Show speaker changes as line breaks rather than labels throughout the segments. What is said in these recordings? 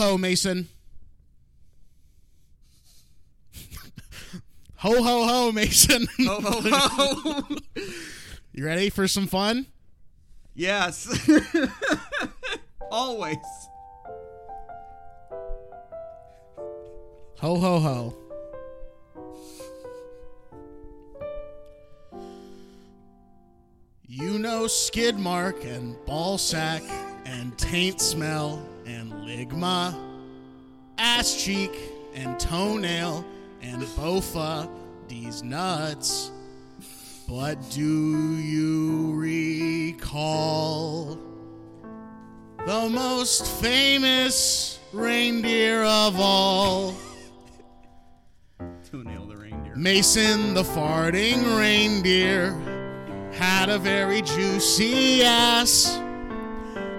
Ho Mason. ho ho ho, Mason.
Ho ho ho!
you ready for some fun?
yes. Always.
Ho ho ho. You know skid mark and ball sack and taint smell and ligma, ass cheek and toenail and bofa, these nuts. But do you recall the most famous reindeer of all?
Toenail the reindeer.
Mason the farting reindeer had a very juicy ass.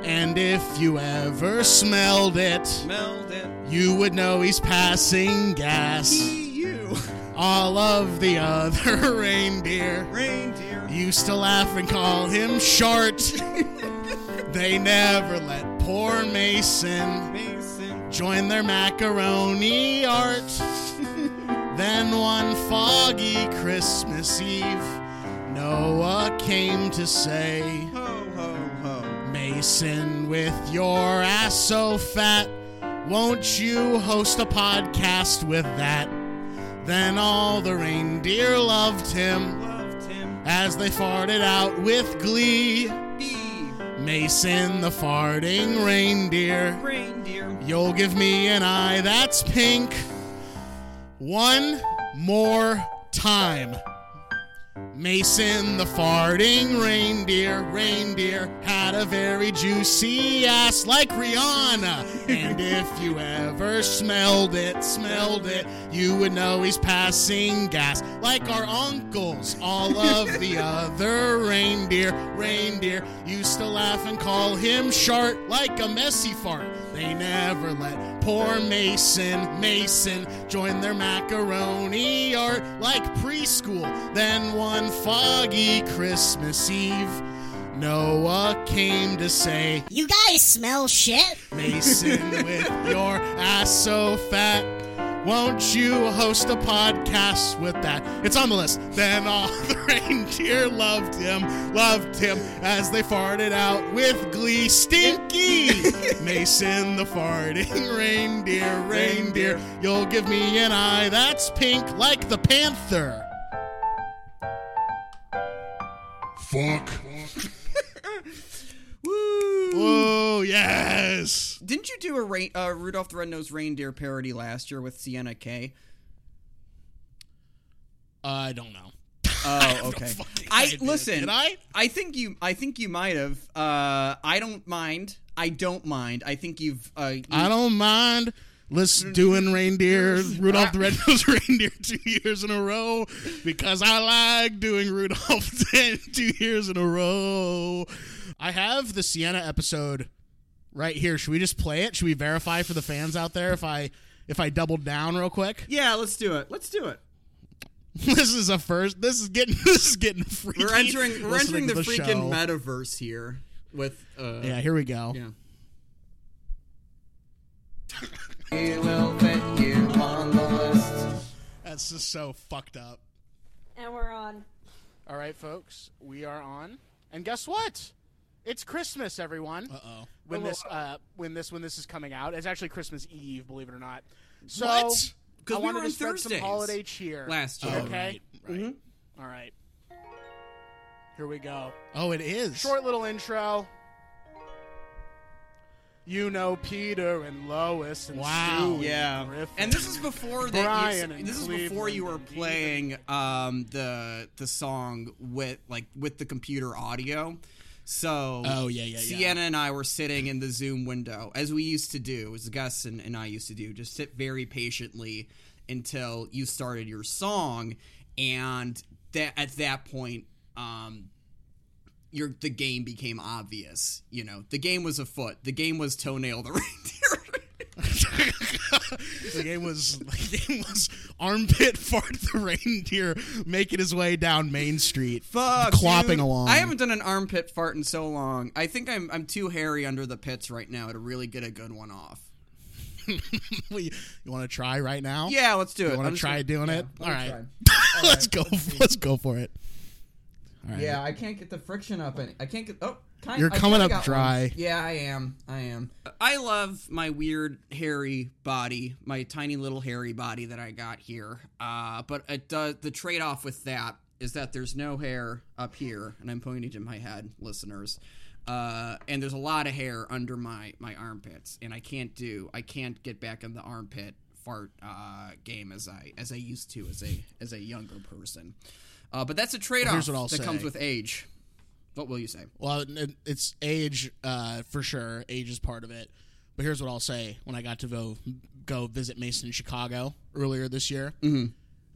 And if you ever smelled it,
Smelled it.
you would know he's passing gas.
You.
All of the other reindeer
Reindeer.
used to laugh and call him short. they never let poor Mason
Mason.
join their macaroni art. then one foggy Christmas Eve, Noah came to say,
ho.
Mason, with your ass so fat, won't you host a podcast with that? Then all the reindeer loved him
Loved him.
as they farted out with glee. Mason, the farting reindeer.
reindeer.
You'll give me an eye that's pink. One more time. Mason the farting reindeer, reindeer had a very juicy ass like Rihanna. And if you ever smelled it, smelled it, you would know he's passing gas like our uncles. All of the other reindeer, reindeer used to laugh and call him short like a messy fart. They never let poor Mason, Mason join their macaroni art like preschool. Then one foggy Christmas Eve, Noah came to say,
You guys smell shit.
Mason, with your ass so fat, won't you host a podcast with that? It's on the list. Then all the reindeer loved him, loved him as they farted out with glee. Stinky! Mason, the farting reindeer, reindeer, you'll give me an eye that's pink like the panther. Fuck.
Woo.
Whoa, yes.
Didn't you do a rain, uh, Rudolph the Red-Nosed Reindeer parody last year with Sienna K?
I don't know.
Oh, okay. I listen.
Did I?
I think you. I think you might have. Uh, I don't mind. I don't mind. I think you've. Uh, you-
I don't mind. Let's doing reindeer, Rudolph the Red-Nosed Reindeer two years in a row because I like doing Rudolph two years in a row. I have the Sienna episode right here. Should we just play it? Should we verify for the fans out there if I if I doubled down real quick?
Yeah, let's do it. Let's do it.
This is a first. This is getting this is getting freaky.
We're entering. We're entering
to
the, freaking
show.
metaverse here with. Uh,
Yeah, here we go.
Yeah.
That's just so fucked up.
And we're on.
All right, folks, we are on, and guess what? It's Christmas, everyone. Uh oh. When this uh, when this when this is coming out, it's actually Christmas Eve, believe it or not. So
What?
I
'Cause we
wanted
were
to
on
spread some holiday cheer
last year.
Okay. Right.
Mhm.
All right. Here we go.
Oh, it is.
Short little intro. You know Peter and Lois and
Wow.
Stewie and
Yeah,
Griffin.
and this is before that.
Brian
You,
and
this is before you were playing um, the the song with like with the computer audio. So,
Oh, yeah, yeah, yeah.
Sienna and I were sitting in the Zoom window as we used to do, as Gus and, and I used to do, just sit very patiently until you started your song, and that at that point, um, your the game became obvious. You know, the game was afoot. The game was toenail the reindeer.
the game was the game was armpit fart the reindeer making his way down Main Street,
Fuck,
clopping
dude.
along.
I haven't done an armpit fart in so long. I think I'm I'm too hairy under the pits right now to really get a good one off.
you want to try right now?
Yeah, let's do it.
You want to try
gonna-
doing
yeah,
it?
All right.
All
me
right.
try.
let's go. Let's go for it. All right.
Yeah, I can't get the friction up. Any, I can't get. Oh, kind,
You're coming up dry.
one. Yeah, I am. I am. I love my weird hairy body, my tiny little hairy body that I got here. Uh, but it does the trade off with that is that there's no hair up here, and I'm pointing to my head, listeners. Uh, and there's a lot of hair under my my armpits, and I can't do. I can't get back in the armpit fart uh, game as I as I used to as a as a younger person. Uh, but that's a trade off
here's what I'll
that comes with age. What will you say?
Well, it's age uh, for sure. Age is part of it. But here's what I'll say: when I got to go go visit Mason in Chicago earlier this year,
Mm-hmm.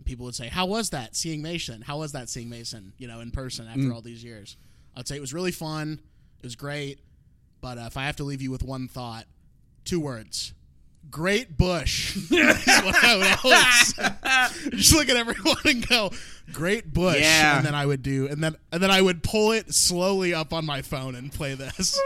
people would say, "How was that seeing Mason? How was that seeing Mason? You know, in person after
Mm.
all these years?" I'd say it was really fun. It was great. But uh, if I have to leave you with one thought, two words: great bush. Is what I would always say. just look at everyone and go, "Great bush,"
Yeah.
and then I would do, and then and then I would pull it slowly up on my phone and play this.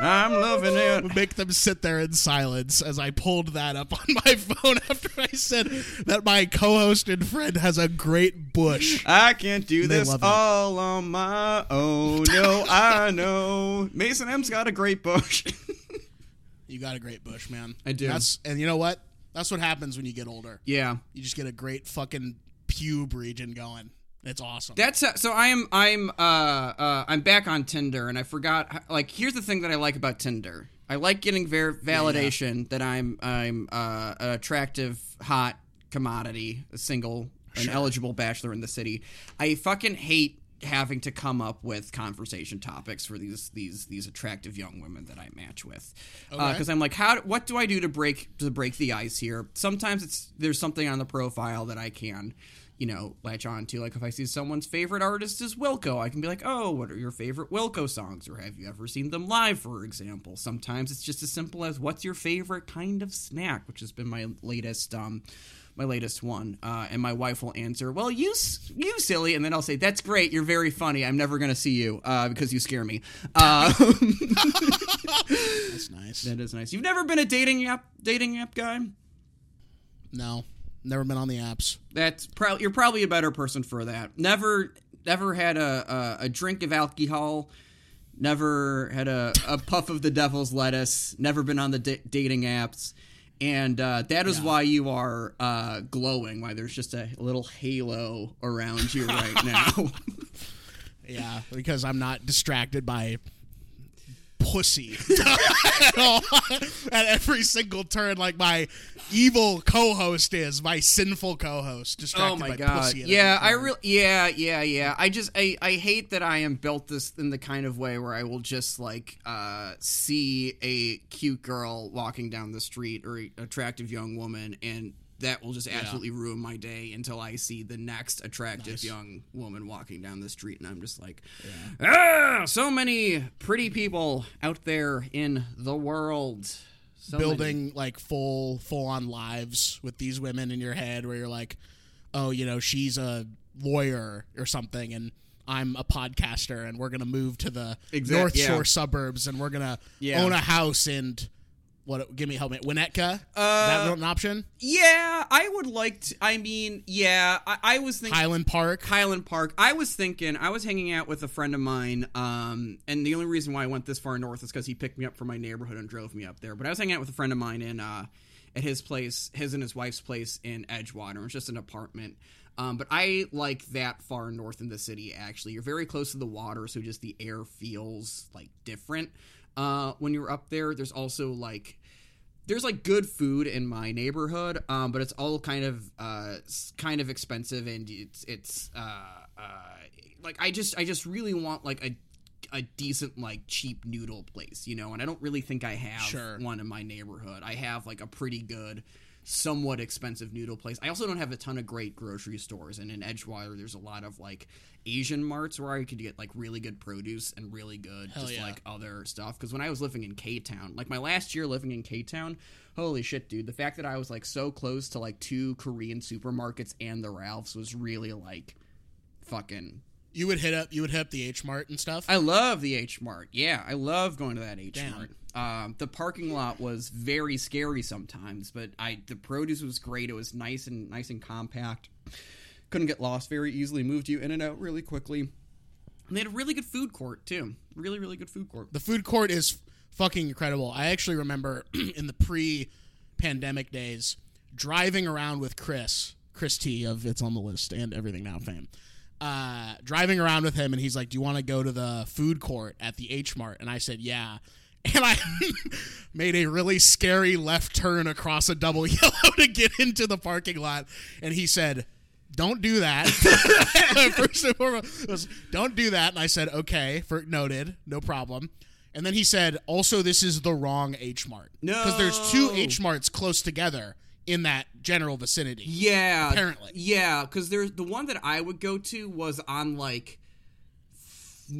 I'm loving it.
would make them sit there in silence as I pulled that up on my phone after I said that my co-host and friend has a great bush.
I can't do
They
this
love it.
all on my own. No, I know. Mason M's got a great bush.
You got a great bush, man.
I do.
That's and you know what? That's what happens when you get older.
yeah.
You just get a great fucking pube region going. It's awesome.
That's uh, so. I am. I'm. Uh. Uh. I'm back on Tinder, and I forgot. Like, here's the thing that I like about Tinder. I like getting ver- validation that I'm. I'm uh, an attractive, hot commodity, a single, an eligible bachelor in the city. I fucking hate having to come up with conversation topics for these these these attractive young women that I match with.
Okay.
Because I'm like, how? What do I do to break to break the ice here? Sometimes it's there's something on the profile that I can you know, latch on to. Like if I see someone's favorite artist is Wilco, I can be like, oh, what are your favorite Wilco songs? Or have you ever seen them live, for example? Sometimes it's just as simple as what's your favorite kind of snack, which has been my latest um my latest one. Uh, and my wife will answer, well, you you silly, and then I'll say, that's great, you're very funny. I'm never gonna see you uh, because you scare me. Uh,
That's nice.
that is nice. You've never been a dating app dating app guy?
No, never been on the apps.
That's you're probably a better person for that. Never, never had a a, a drink of alcohol. Never had a, a puff of the devil's lettuce. Never been on the da- dating apps, and uh, that is why you are uh, glowing. Why there's just a little halo around you right now.
Yeah, because I'm not distracted by pussy at all at every single turn like my evil co-host is my sinful co-host distracted
oh my god! Yeah, I really, yeah, yeah, yeah. I just, I, I hate that I am built this in the kind of way where I will just like uh, see a cute girl walking down the street or a attractive young woman, and that will just absolutely ruin my day until I see the next attractive
Nice.
young woman walking down the street, and I'm just like, ah, so many pretty people out there in the world. So many.
building like full full on lives with these women in your head where you're like oh you know she's a lawyer or something and I'm a podcaster and we're gonna move to the
Exact-
North
yeah.
Shore suburbs and we're gonna
Yeah.
own a house and what give me help me Winnetka
Uh,
that an option
Yeah, I would like to. I mean, yeah, I, I was thinking.
Highland Park
Highland Park. I was thinking, I was hanging out with a friend of mine, um, and the only reason why I went this far north is because he picked me up from my neighborhood and drove me up there. But I was hanging out with a friend of mine in uh, at his place, his and his wife's place in Edgewater. It was just an apartment. Um, but I like that far north in the city. Actually, you're very close to the water, so just the air feels like different uh, when you're up there. There's also like there's like good food in my neighborhood, um, but it's all kind of uh, kind of expensive, and it's it's uh, uh, like I just I just really want like a a decent like cheap noodle place, you know, and I don't really think I have
Sure.
one in my neighborhood. I have like a pretty good somewhat expensive noodle place. I also don't have a ton of great grocery stores and in Edgewater there's a lot of like Asian marts where I could get like really good produce and really good
Hell
just
yeah.
like other stuff because when I was living in K-Town, like my last year living in K-Town, holy shit dude, the fact that I was like so close to like two Korean supermarkets and the Ralphs was really like fucking
You would hit up you would hit up the H Mart and stuff.
I love the H Mart. Yeah, I love going to that H Mart. Um, the parking lot was very scary sometimes, but I the produce was great. It was nice and nice and compact. Couldn't get lost very easily. Moved you in and out really quickly. And they had a really good food court too. Really, really good food court.
the food court is fucking incredible. I actually remember in the pre-pandemic days driving around with Chris, Chris T of It's on the List and Everything Now fame. Uh, driving around with him, and he's like, "Do you want to go to the food court at the H Mart?" And I said, "Yeah." And I made a really scary left turn across a double yellow to get into the parking lot, and he said, "Don't do that." First and foremost, was, "Don't do that," and I said, "Okay, for noted, no problem." And then he said, "Also, this is the wrong H Mart because there's two H Marts close together in that general vicinity."
Yeah,
Apparently.
Yeah, because there's the one that I would go to was on like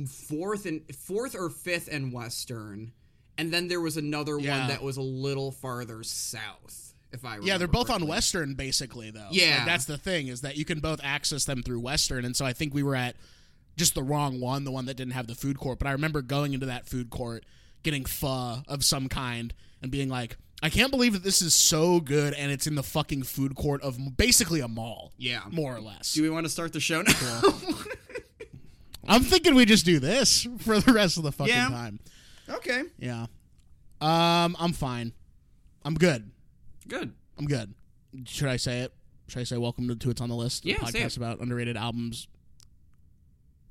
fourth and fourth or fifth and Western, and then there was another
Yeah.
one that was a little farther south. If I remember.
Yeah, they're both on. Western, basically, though.
Yeah.
Like, that's the thing is that you can both access them through Western, and so I think we were at just the wrong one, the one that didn't have the food court. But I remember going into that food court, getting pho of some kind, and being like, "I can't believe that this is so good, and it's in the fucking food court of basically a mall."
Yeah.
more or less.
Do we want to start the show now?
I'm thinking we just do this for the rest of the fucking
Yeah.
time.
okay,
Yeah. Um, I'm fine. I'm good.
good.
I'm good. Should I say it? Should I say welcome to, to It's on the List?
Yeah,
podcast about underrated albums.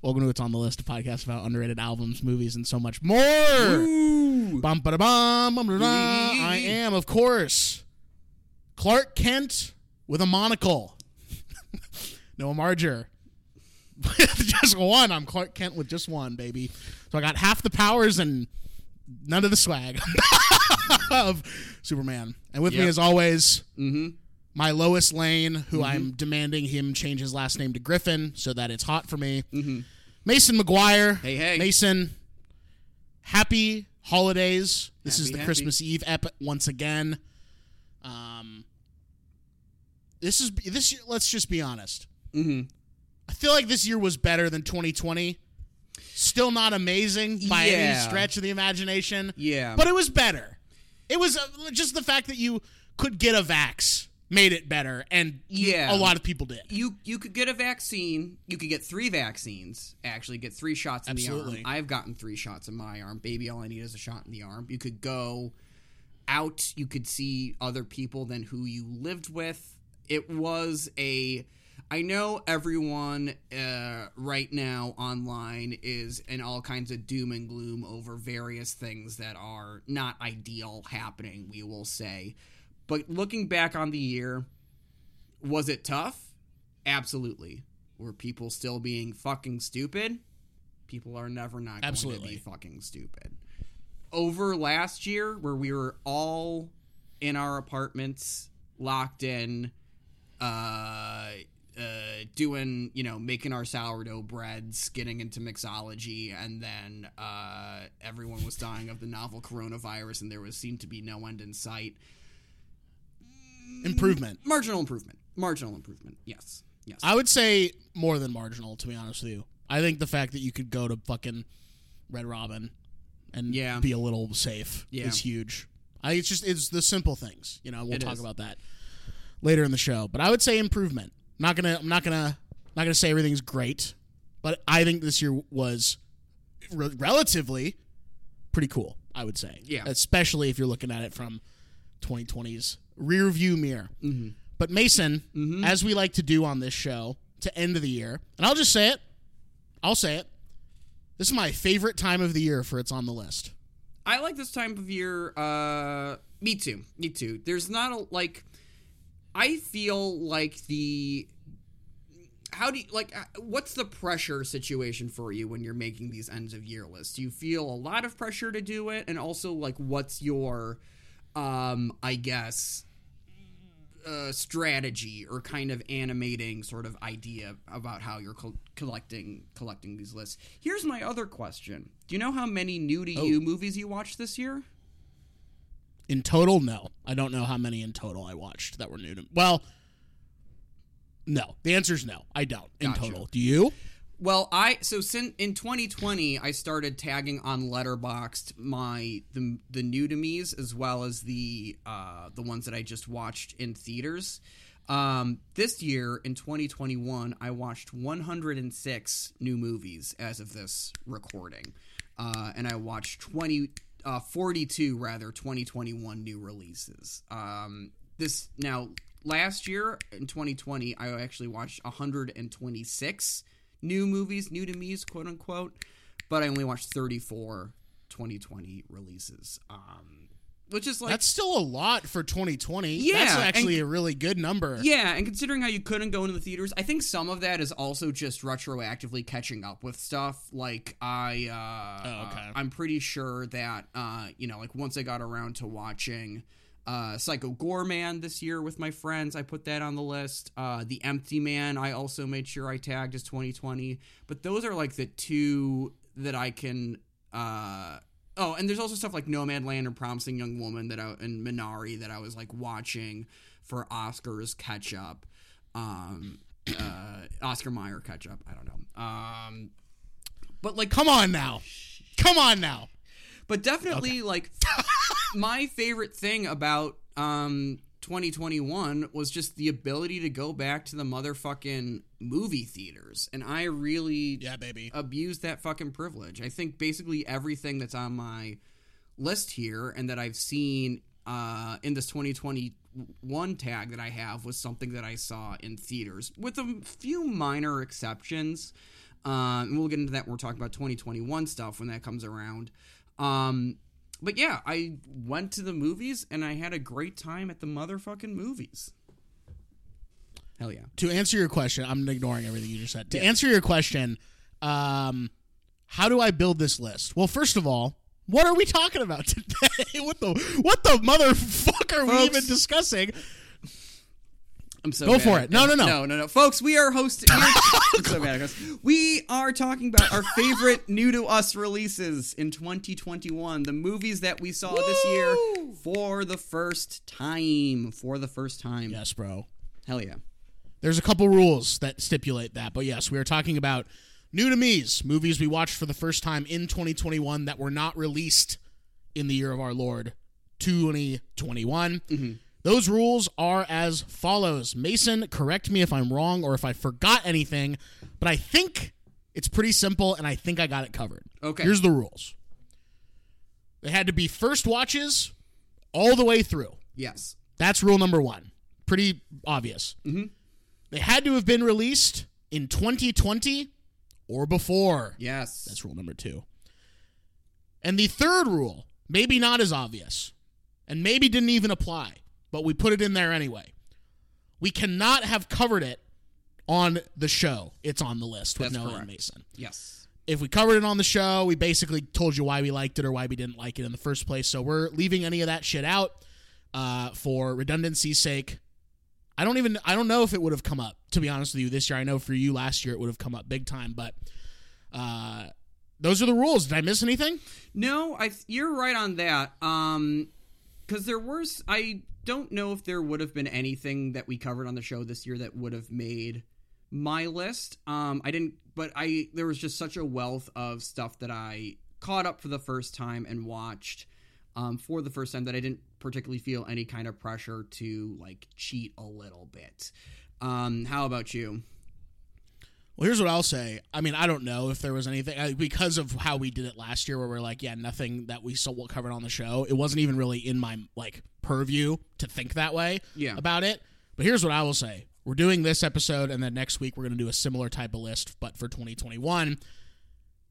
Welcome to It's on the List, a podcast about underrated albums, movies, and so much more. Bum ba da bum bum da da. I am, of course, Clark Kent with a monocle. Noah Marger. With just one. I'm Clark Kent with just one, baby. So I got half the powers and none of the swag of Superman. And with me,
Yep.
as always,
Mm-hmm.
My Lois Lane, who I'm demanding him change his last name to Griffin so that it's hot for me. Mason McGuire.
Hey, hey.
Mason, happy holidays. This is the
happy.
Christmas Eve ep once again. Um, this is this year. Let's just be honest.
Mm-hmm.
I feel like this year was better than 2020. Still not amazing by any stretch of the imagination.
Yeah.
But it was better. It was uh, just the fact that you could get a vax made it better, and
Yeah.
a lot of people did.
you you could get a vaccine. You could get three vaccines. Actually, get three shots in
Absolutely.
the arm. I've gotten three shots in my arm. Baby, all I need is a shot in the arm. You could go out. You could see other people than who you lived with. It was a. I know everyone uh, right now online is in all kinds of doom and gloom over various things that are not ideal happening. We will say, but looking back on the year, was it tough? Absolutely. Were people still being fucking stupid? People are never not going to
Absolutely.
be fucking stupid. Over last year, where we were all in our apartments, locked in, uh, uh, doing, you know, making our sourdough breads, getting into mixology, and then uh, everyone was dying of the novel coronavirus, and there was seemed to be no end in sight.
Improvement.
Marginal improvement. Marginal improvement. Yes. Yes.
I would say more than marginal, to be honest with you. I think the fact that you could go to fucking Red Robin and
Yeah.
be a little safe
Yeah.
is huge. I it's just it's the simple things. You know, we'll
It
talk
is.
about that later in the show. But I would say improvement. I'm not gonna I'm not gonna not gonna say everything's great, but I think this year was re- relatively pretty cool. I would say,
Yeah.
especially if you're looking at it from 2020's rear view mirror.
Mm-hmm.
But Mason, as we like to do on this show to end of the year, and I'll just say it, I'll say it. This is my favorite time of the year for it's on the list.
I like this time of year. Uh, me too. Me too. There's not a like. I feel like the. How do you like? uh, What's the pressure situation for you when you're making these ends of year lists? Do you feel a lot of pressure to do it, and also like, what's your, um, I guess, uh, strategy or kind of animating sort of idea about how you're col- collecting collecting these lists. Here's my other question: Do you know how many new to you movies you watched this year?
In total, no. I don't know how many in total I watched that were new to me. Well, no. The answer is no. I don't. In
Gotcha.
total. Do you?
Well, I so since in 2020 I started tagging on Letterboxd my the the new to me's as well as the uh the ones that I just watched in theaters. Um this year in 2021 I watched 106 new movies as of this recording. Uh and I watched 20 uh 42 rather 2021 new releases. Um this now last year in 2020 I actually watched 126 new movies, new to me's, quote unquote, but I only watched 34 2020 releases. Um, which is like
That's still a lot for 2020.
Yeah,
That's actually
and-
a really good number.
yeah, and considering how you couldn't go into the theaters, I think some of that is also just retroactively catching up with stuff. Like I, uh,
Oh, okay.
I'm pretty sure that uh, you know, like once I got around to watching uh, Psycho Goreman this year with my friends, I put that on the list. Uh, the Empty Man, I also made sure I tagged as 2020. But those are like the two that I can. Uh, oh, and there's also stuff like Nomadland and Promising Young Woman that I and Minari that I was like watching for Oscars catch up. Um, uh, Oscar Mayer catch up. I don't know. Um, but like
Come on now. Come on now.
but definitely like my favorite thing about um 2021 was just the ability to go back to the motherfucking movie theaters and i really
Yeah, baby.
abused that fucking privilege i think basically everything that's on my list here and that i've seen uh in this 2021 tag that i have was something that i saw in theaters with a few minor exceptions um, and we'll get into that when we're talking about 2021 stuff when that comes around. Um, but yeah, I went to the movies and I had a great time at the motherfucking movies. Hell yeah.
to answer your question, I'm ignoring everything you just said. To answer your question, um, how do I build this list? Well, first of all, what are we talking about today? what the what the motherfucker are we even discussing?
I'm so
Go for it. No, no, no.
no, no, no, folks. We are hosting. I'm so bad at. We are talking about our favorite new to us releases in 2021. The movies that we saw this year for the first time. For the first time.
Yes, bro.
Hell yeah.
There's a couple rules that stipulate that, but yes, we are talking about new to me's movies we watched for the first time in 2021 that were not released in the year of our Lord 2021. Mm-hmm. Those rules are as follows. Mason, correct me if I'm wrong or if I forgot anything, but I think it's pretty simple and I think I got it covered.
Okay.
Here's the rules. They had to be first watches all the way through.
Yes.
That's rule number one. Pretty obvious. Mm-hmm. They had to have been released in 2020 or before.
Yes.
That's rule number two. And the third rule, maybe not as obvious, and maybe didn't even apply, but we put it in there anyway. We cannot have covered it on the show. It's on the list with
That's
Noah and. Mason.
yes.
If we covered it on the show, we basically told you why we liked it or why we didn't like it in the first place. So we're leaving any of that shit out uh, for redundancy's sake. I don't even I don't know if it would have come up to be honest with you this year. I know for you last year it would have come up big time, but uh, those are the rules. Did I miss anything?
No, I you're right on that. Um, because there was I don't know if there would have been anything that we covered on the show this year that would have made my list. Um, I didn't, but I there was just such a wealth of stuff that I caught up for the first time and watched um, for the first time that I didn't particularly feel any kind of pressure to like cheat a little bit. Um, how about you?
Well, here's what I'll say. I mean, I don't know if there was anything I, because of how we did it last year, where we're like, yeah, nothing that we saw covered on the show. It wasn't even really in my like purview to think that way
Yeah.
about it. But here's what I will say: we're doing this episode, and then next week we're going to do a similar type of list, but for 2021.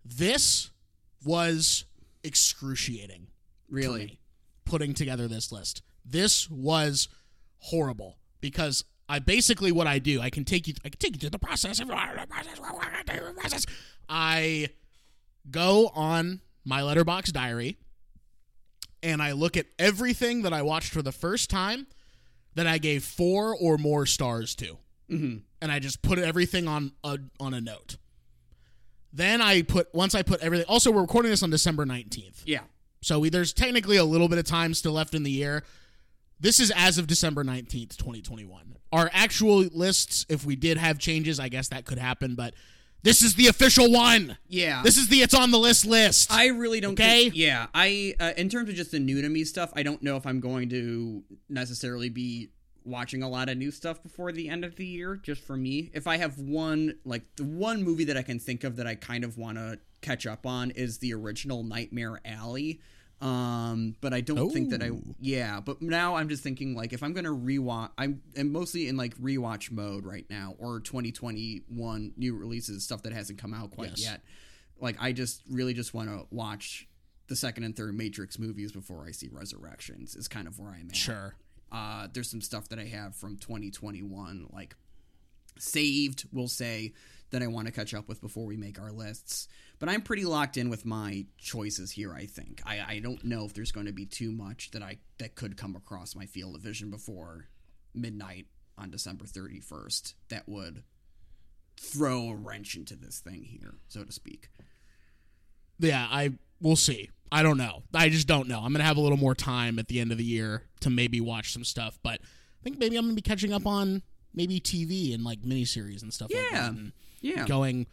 This was excruciating.
Really?
me, putting together this list. This was horrible because I basically what I do, I can take you I can take you through the process. I go on my Letterboxd diary and I look at everything that I watched for the first time that I gave four or more stars to.
Mm-hmm.
And I just put everything on a on a note. Then I put once I put everything also we're recording this on December 19th.
Yeah.
So we, there's technically a little bit of time still left in the year. This is as of December 19th, 2021. Our actual lists, if we did have changes, I guess that could happen, but This is the official one.
Yeah.
This is the it's on the list list.
I really don't.
Okay.
Think, yeah, I uh, in terms of just the new to me stuff, I don't know if I'm going to necessarily be watching a lot of new stuff before the end of the year. Just for me, if I have one like the one movie that I can think of that I kind of want to catch up on is the original Nightmare Alley. Um, but I don't think that I yeah. But now I'm just thinking like if I'm gonna rewatch, I'm, I'm mostly in like rewatch mode right now, or 2021 new releases stuff that hasn't come out quite
Yes.
yet like I just really just want to watch the second and third Matrix movies before I see Resurrections. Is kind of where I'm at.
sure.
Uh, there's some stuff that I have from 2021, like saved. We'll say that I want to catch up with before we make our lists. But I'm pretty locked in with my choices here. I think I, I don't know if there's going to be too much that I that could come across my field of vision before midnight on December 31st that would throw a wrench into this thing here, so to speak.
Yeah, I we'll see. I don't know. I just don't know. I'm gonna have a little more time at the end of the year to maybe watch some stuff, but I think maybe I'm gonna be catching up on maybe TV and like miniseries and stuff like
Yeah.
that. And
Yeah.
going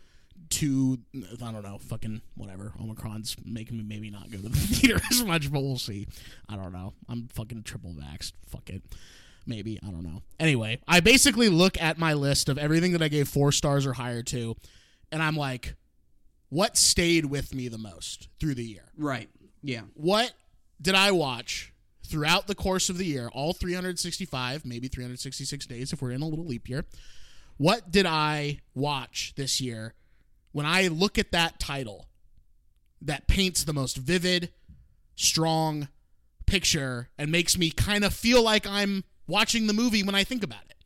to I don't know, fucking whatever. Omicron's making me maybe not go to the theater as much, but we'll see. I don't know. I'm fucking triple vaxxed. Fuck it. Maybe. I don't know. Anyway, I basically look at my list of everything that I gave four stars or higher to, and I'm like, what stayed with me the most through the year?
Right. Yeah.
What did I watch throughout the course of the year, all 365, maybe 366 days if we're in a little leap year? What did I watch this year when I look at that title that paints the most vivid, strong picture and makes me kind of feel like I'm watching the movie when I think about it?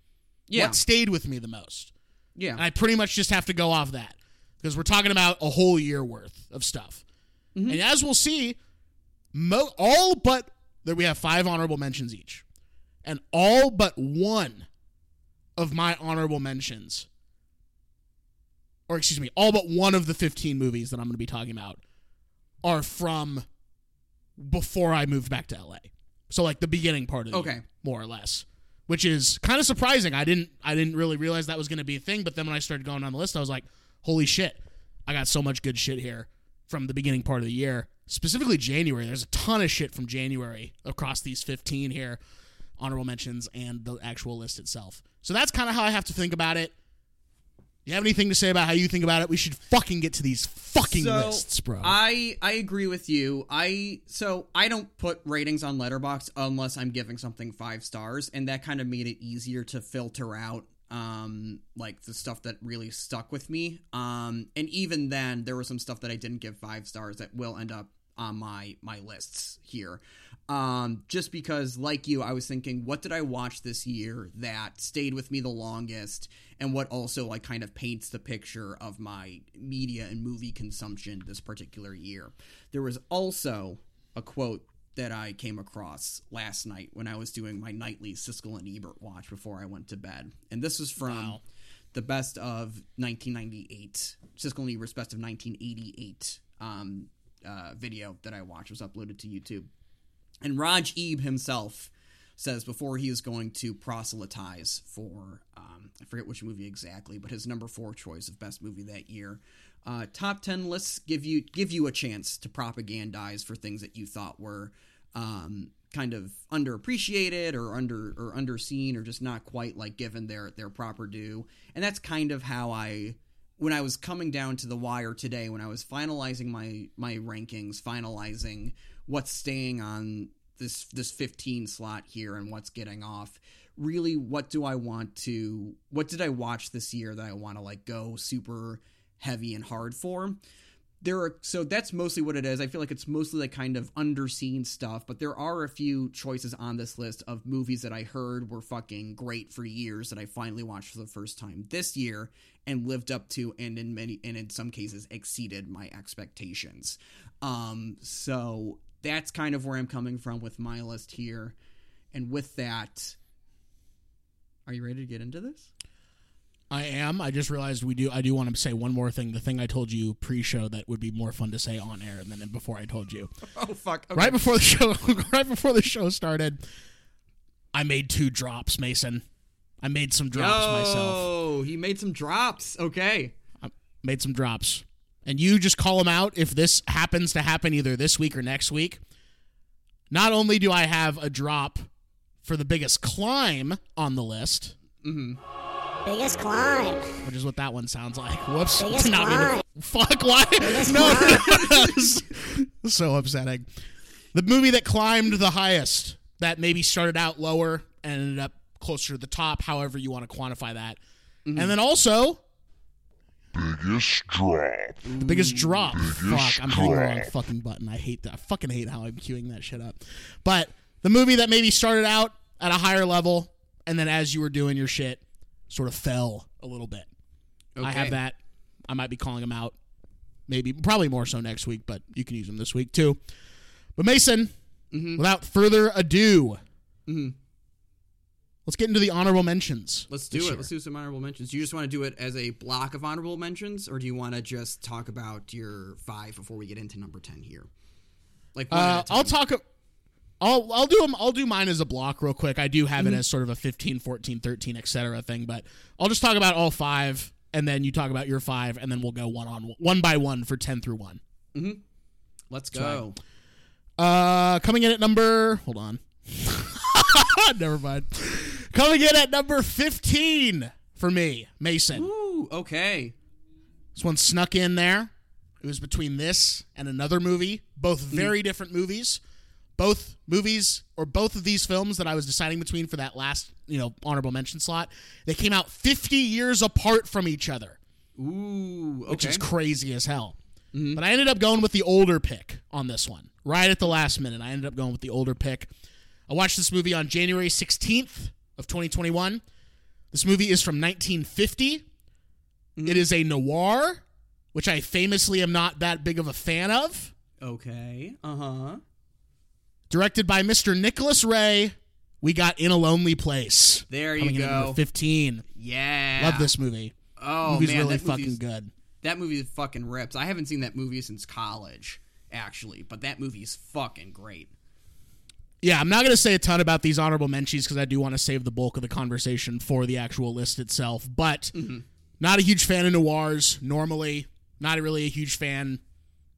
Yeah.
What stayed with me the most?
yeah.
And I pretty much just have to go off that because we're talking about a whole year worth of stuff. Mm-hmm. And as we'll see, mo- all but that we have five honorable mentions each, and all but one of my honorable mentions, or excuse me, all but one of the 15 movies that I'm going to be talking about are from before I moved back to LA. So like the beginning part of the
Okay.
year, more or less. Which is kind of surprising. I didn't I didn't really realize that was going to be a thing, but then when I started going on the list, I was like, "Holy shit. I got so much good shit here from the beginning part of the year." Specifically January. There's a ton of shit from January across these 15 here, honorable mentions and the actual list itself. So that's kind of how I have to think about it. You have anything to say about how you think about it? We should fucking get to these fucking
so
lists, bro.
I I agree with you. I so I don't put ratings on Letterbox unless I'm giving something five stars, and that kind of made it easier to filter out um like the stuff that really stuck with me. Um and even then there was some stuff that I didn't give five stars that will end up on my my lists here. Um just because like you I was thinking what did I watch this year that stayed with me the longest and what also like kind of paints the picture of my media and movie consumption this particular year. There was also a quote that I came across last night when I was doing my nightly Siskel and Ebert watch before I went to bed. And this was from
Wow.
the best of 1998, Siskel and Ebert's best of 1988 um, uh, video that I watched was uploaded to YouTube. And Roger Ebert himself says before he is going to proselytize for um, I forget which movie exactly, but his number four choice of best movie that year. Uh, top ten lists give you give you a chance to propagandize for things that you thought were um, kind of underappreciated or under or underseen or just not quite like given their their proper due. And that's kind of how I when I was coming down to the wire today, when I was finalizing my my rankings, finalizing what's staying on this this 15 slot here and what's getting off, really what do I want to what did I watch this year that I want to like go super heavy and hard for? There are so that's mostly what it is. I feel like it's mostly like kind of underseen stuff, but there are a few choices on this list of movies that I heard were fucking great for years that I finally watched for the first time this year and lived up to and in many and in some cases exceeded my expectations. Um so that's kind of where I'm coming from with my list here. And with that, are you ready to get into this?
I am. I just realized we do. I do want to say one more thing. The thing I told you pre-show that would be more fun to say on air than before I told you.
Oh fuck.
Right before the show, right before the show started, I made two drops, Mason. I made some drops myself.
Oh, he made some drops. Okay.
I made some drops. And you just call them out if this happens to happen either this week or next week. Not only do I have a drop for the biggest climb on the list, Mm-hmm.
Biggest climb.
which is what that one sounds like. Whoops.
Biggest
not
climb.
Fuck, why? No. so upsetting. The movie that climbed the highest, that maybe started out lower and ended up closer to the top, however you want to quantify that. And then also,
Biggest drop.
the biggest drop. Fuck, I'm hitting the wrong fucking button. I hate that. I fucking hate how I'm queuing that shit up. But the movie that maybe started out at a higher level, and then as you were doing your shit, sort of fell a little bit. I have that. I might be calling them out. Maybe, probably more so next week, but you can use them this week too. But Mason,
Mm-hmm.
without further ado, let's get into the honorable mentions.
Let's do it.
year.
Let's do some honorable mentions. Do you just want to do it as a block of honorable mentions, or do you want to just talk about your five before we get into number ten here? Like,
Uh, I'll talk. I'll I'll do them. I'll do mine as a block real quick. I do have
Mm-hmm.
it as sort of a 15, 14, 13, etc. thing, but I'll just talk about all five, and then you talk about your five, and then we'll go one on one by one for ten through one.
Let's go.
Uh, coming in at number. Hold on. Never mind. Coming in at number fifteen for me, Mason.
Ooh, okay.
This one snuck in there. It was between this and another movie, both hmm. very different movies. Both movies or both of these films that I was deciding between for that last, you know, honorable mention slot, they came out 50 years apart from each other,
Ooh, okay.
which is crazy as hell. Mm-hmm. But I ended up going with the older pick on this one. Right at the last minute, I ended up going with the older pick. I watched this movie on January 16th of 2021. This movie is from 1950. It is a noir, which I famously am not that big of a fan of.
okay. Uh huh.
Directed by Mr. Nicholas Ray. We got In a Lonely Place.
There you
in at number
go.
15.
Yeah.
Love this movie.
Oh
movie's
man,
really fucking good.
That movie fucking rips. I haven't seen that movie since college, actually, but that movie's fucking great.
Yeah, I'm not going to say a ton about these honorable mentions because I do want to save the bulk of the conversation for the actual list itself. But mm-hmm. not a huge fan of noirs normally. Not really a huge fan.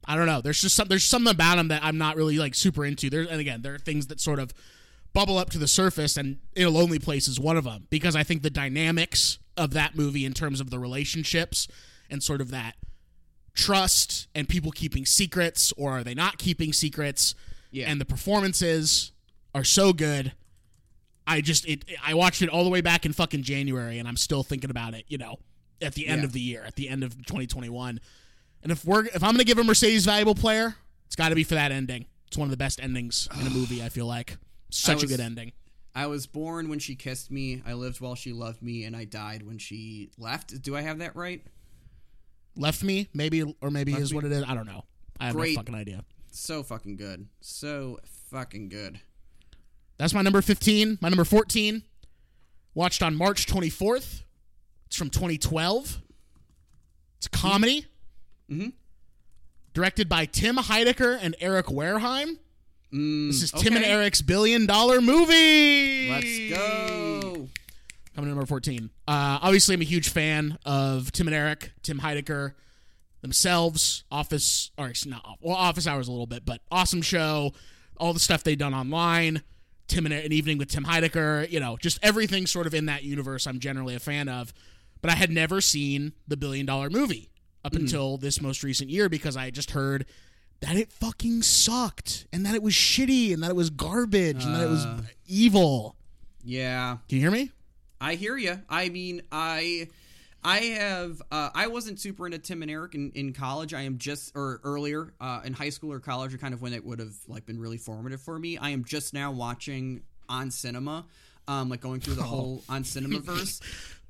I don't know. There's just some, there's something about them that I'm not really like super into. There and again, there are things that sort of bubble up to the surface, and In a Lonely Place is one of them because I think the dynamics of that movie in terms of the relationships and sort of that trust and people keeping secrets or are they not keeping secrets
Yeah.
and the performances are so good i just it i watched it all the way back in fucking january and i'm still thinking about it you know at the end
Yeah.
of the year at the end of 2021 and if we're if i'm gonna give a mercedes valuable player it's got to be for that ending it's one of the best endings in a movie i feel like such
was-
a good ending
I was born when she kissed me. I lived while she loved me, and I died when she left. Do I have that right?
left me maybe or maybe
Left
is
Me?
what it is i don't know i have
Great.
no fucking idea
So fucking good. So fucking good.
That's my number 15. My number 14, watched on March 24th. It's from 2012. It's a comedy.
Mm-hmm.
Directed by Tim Heidecker and Eric Wareheim.
Mm,
This is Tim and. Eric's billion dollar movie.
Let's go.
Coming to number 14. Uh, obviously, I'm a huge fan of Tim and Eric, Tim Heidecker themselves. Office, or not, well, Office Hours a little bit, but awesome show. All the stuff they've done online. Tim and an evening with Tim Heidecker. You know, just everything sort of in that universe. I'm generally a fan of, but I had never seen the billion dollar movie up hmm. until this most recent year because I just heard that it fucking sucked and that it was shitty and that it was garbage and that it was uh. evil.
Yeah.
Can you hear me?
I hear you. I mean, I I have uh, I wasn't super into Tim and Eric in, in college. I am just or earlier uh, in high school or college, or kind of when it would have like been really formative for me. I am just now watching on cinema, um, like going through the whole on cinema verse.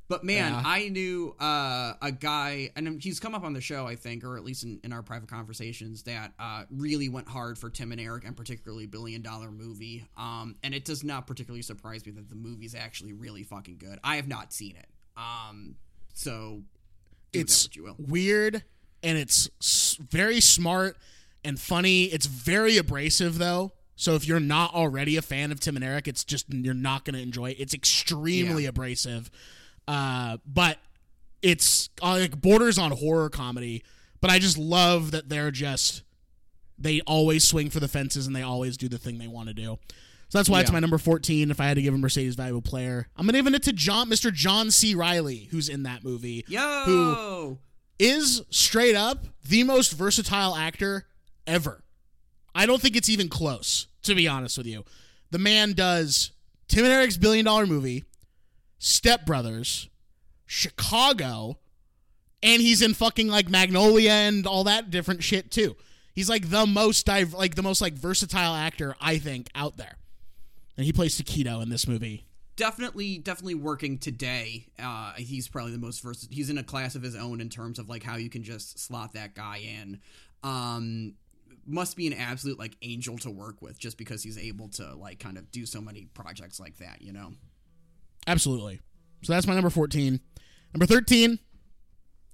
But man,
Yeah.
I knew uh, a guy, and he's come up on the show, I think, or at least in, in our private conversations, that uh, really went hard for Tim and Eric, and particularly Billion Dollar Movie. Um, and it does not particularly surprise me that the movie's actually really fucking good. I have not seen it, um, so
it's
that what you will.
weird and it's very smart and funny. It's very abrasive though. So if you're not already a fan of Tim and Eric, it's just you're not going to enjoy it. It's extremely
Yeah.
abrasive. Uh, but it's uh, like borders on horror comedy, but I just love that they're just they always swing for the fences and they always do the thing they want to do. So that's why it's my number 14 if I had to give a Mercedes valuable player. I'm going to give it to John Mr. John C. Reilly who's in that movie.
Yo.
Who is straight up the most versatile actor ever. I don't think it's even close, to be honest with you. The man does Tim and Eric's billion dollar movie, Step Brothers, Chicago, and he's in fucking like Magnolia and all that different shit too. He's like the most div- like the most like versatile actor I think out there. And he plays Taquito in this movie.
definitely definitely working today uh he's probably the most versatile he's in a class of his own in terms of like how you can just slot that guy in um must be an absolute like angel to work with just because he's able to like kind of do so many projects like that you know
Absolutely. So that's my number 14. Number 13.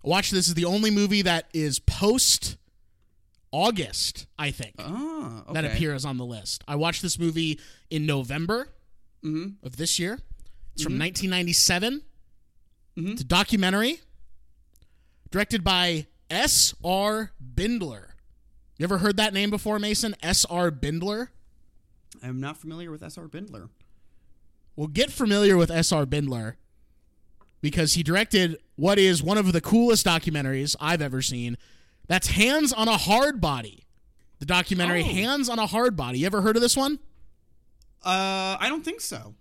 Watch this is the only movie that is post August, I think,
oh okay.
that appears on the list. I watched this movie in November
Mm-hmm.
of this year. It's from 1997.
Mhm.
It's a documentary directed by S.R. Bindler. You ever heard that name before, Mason? S.R. Bindler?
i'm not familiar with S.R. bindler
Well, get familiar with S.R. Bindler because he directed what is one of the coolest documentaries I've ever seen. That's Hands on a Hard Body. The documentary
Oh.
Hands on a Hard Body. You ever heard of this one?
uh i don't think so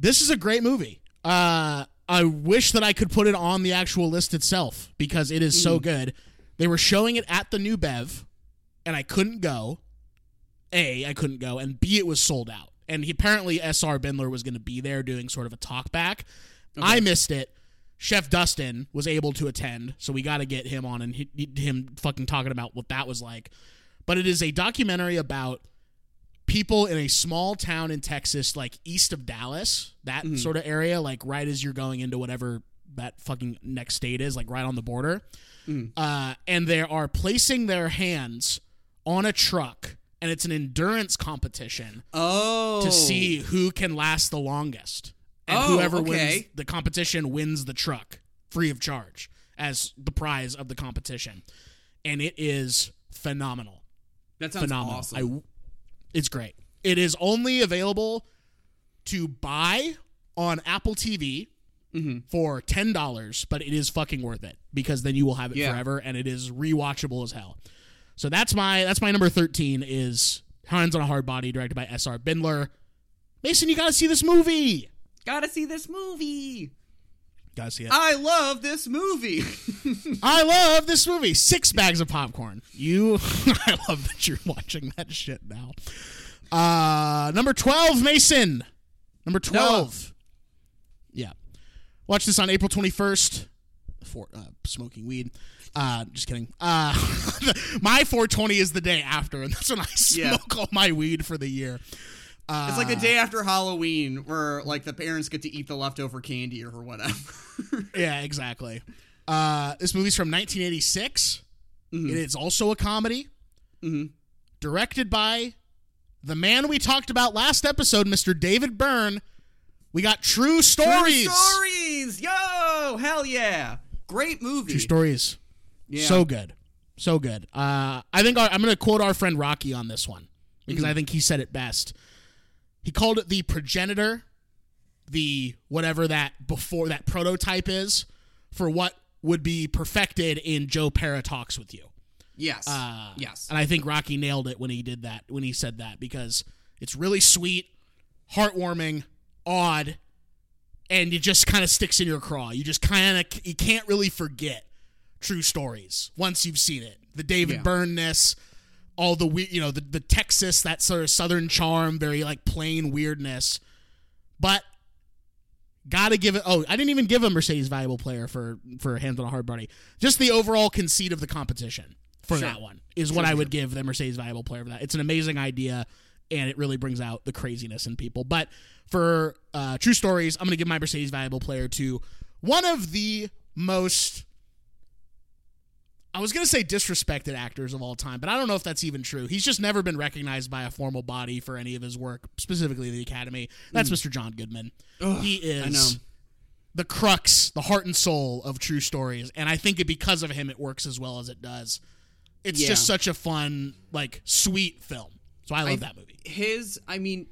This is a great movie. Uh, I wish that I could put it on the actual list itself because it is so good. They were showing it at the New Bev, and I couldn't go. A, I couldn't go, and B, it was sold out. And he, apparently, SR Bindler was going to be there doing sort of a talk back. I missed it. Chef Dustin was able to attend, so we got to get him on and he, him fucking talking about what that was like. But it is a documentary about people in a small town in Texas, like east of Dallas, that sort of area, like right as you're going into whatever that fucking next state is, like right on the border. Uh, and they are placing their hands on a truck, and it's an endurance competition
oh
to see who can last the longest. And
Oh,
whoever wins the competition wins the truck free of charge as the prize of the competition. And it is phenomenal
that sounds
phenomenal.
awesome
I, it's great. It is only available to buy on Apple TV
Mm-hmm.
for ten dollars, but it is fucking worth it because then you will have it
Yeah.
forever, and it is rewatchable as hell. So that's my that's my number thirteen is Hands on a Hard Body, directed by S.R. Bindler. Mason, you gotta see this movie.
Gotta see this movie
Gotta see it.
i love this movie
I love this movie. Six bags of popcorn. You, I love that you're watching that shit now. Uh, number twelve, Mason. Number twelve. Yeah, watch this on April twenty first. For uh, smoking weed. Uh, just kidding. Uh, my 420 is the day after, and that's when I
Yeah.
smoke all my weed for the year. Uh,
It's like the day after Halloween where like the parents get to eat the leftover candy or whatever.
Yeah, exactly. Uh, this movie's from 1986.
Mm-hmm.
It is also a comedy. Directed by the man we talked about last episode, Mr. David Byrne. We got True Stories.
True stories. Yo, hell yeah. Great movie.
True Stories.
Yeah.
So good. So good. Uh, I think our, I'm going to quote our friend Rocky on this one because
Mm-hmm.
I think he said it best. He called it the progenitor, the whatever that before that prototype is for what would be perfected in Joe Pera Talks with You.
yes.
Uh,
yes.
And I think Rocky nailed it when he did that, when he said that, because it's really sweet, heartwarming, odd, and it just kind of sticks in your craw. You just kind of, you can't really forget true stories once you've seen it. The David
Yeah.
Byrne-ness, all the weird, you know, the, the Texas, that sort of southern charm, very like plain weirdness. But gotta give it oh i didn't even give a mercedes valuable player for for hands on a hard body just the overall conceit of the competition for
Sure.
that one is what i would give the mercedes valuable player for that it's an amazing idea and it really brings out the craziness in people but for uh, true stories i'm gonna give my mercedes valuable player to one of the most I was going to say disrespected actors of all time, but I don't know if that's even true. He's just never been recognized by a formal body for any of his work, specifically the Academy. That's Mr. John Goodman. he is
Mm.
The crux, the heart and soul of True Stories, and I think it because of him it works as well as it does. It's
Yeah.
just such a fun, like sweet film. So I love
I-
that movie.
his i mean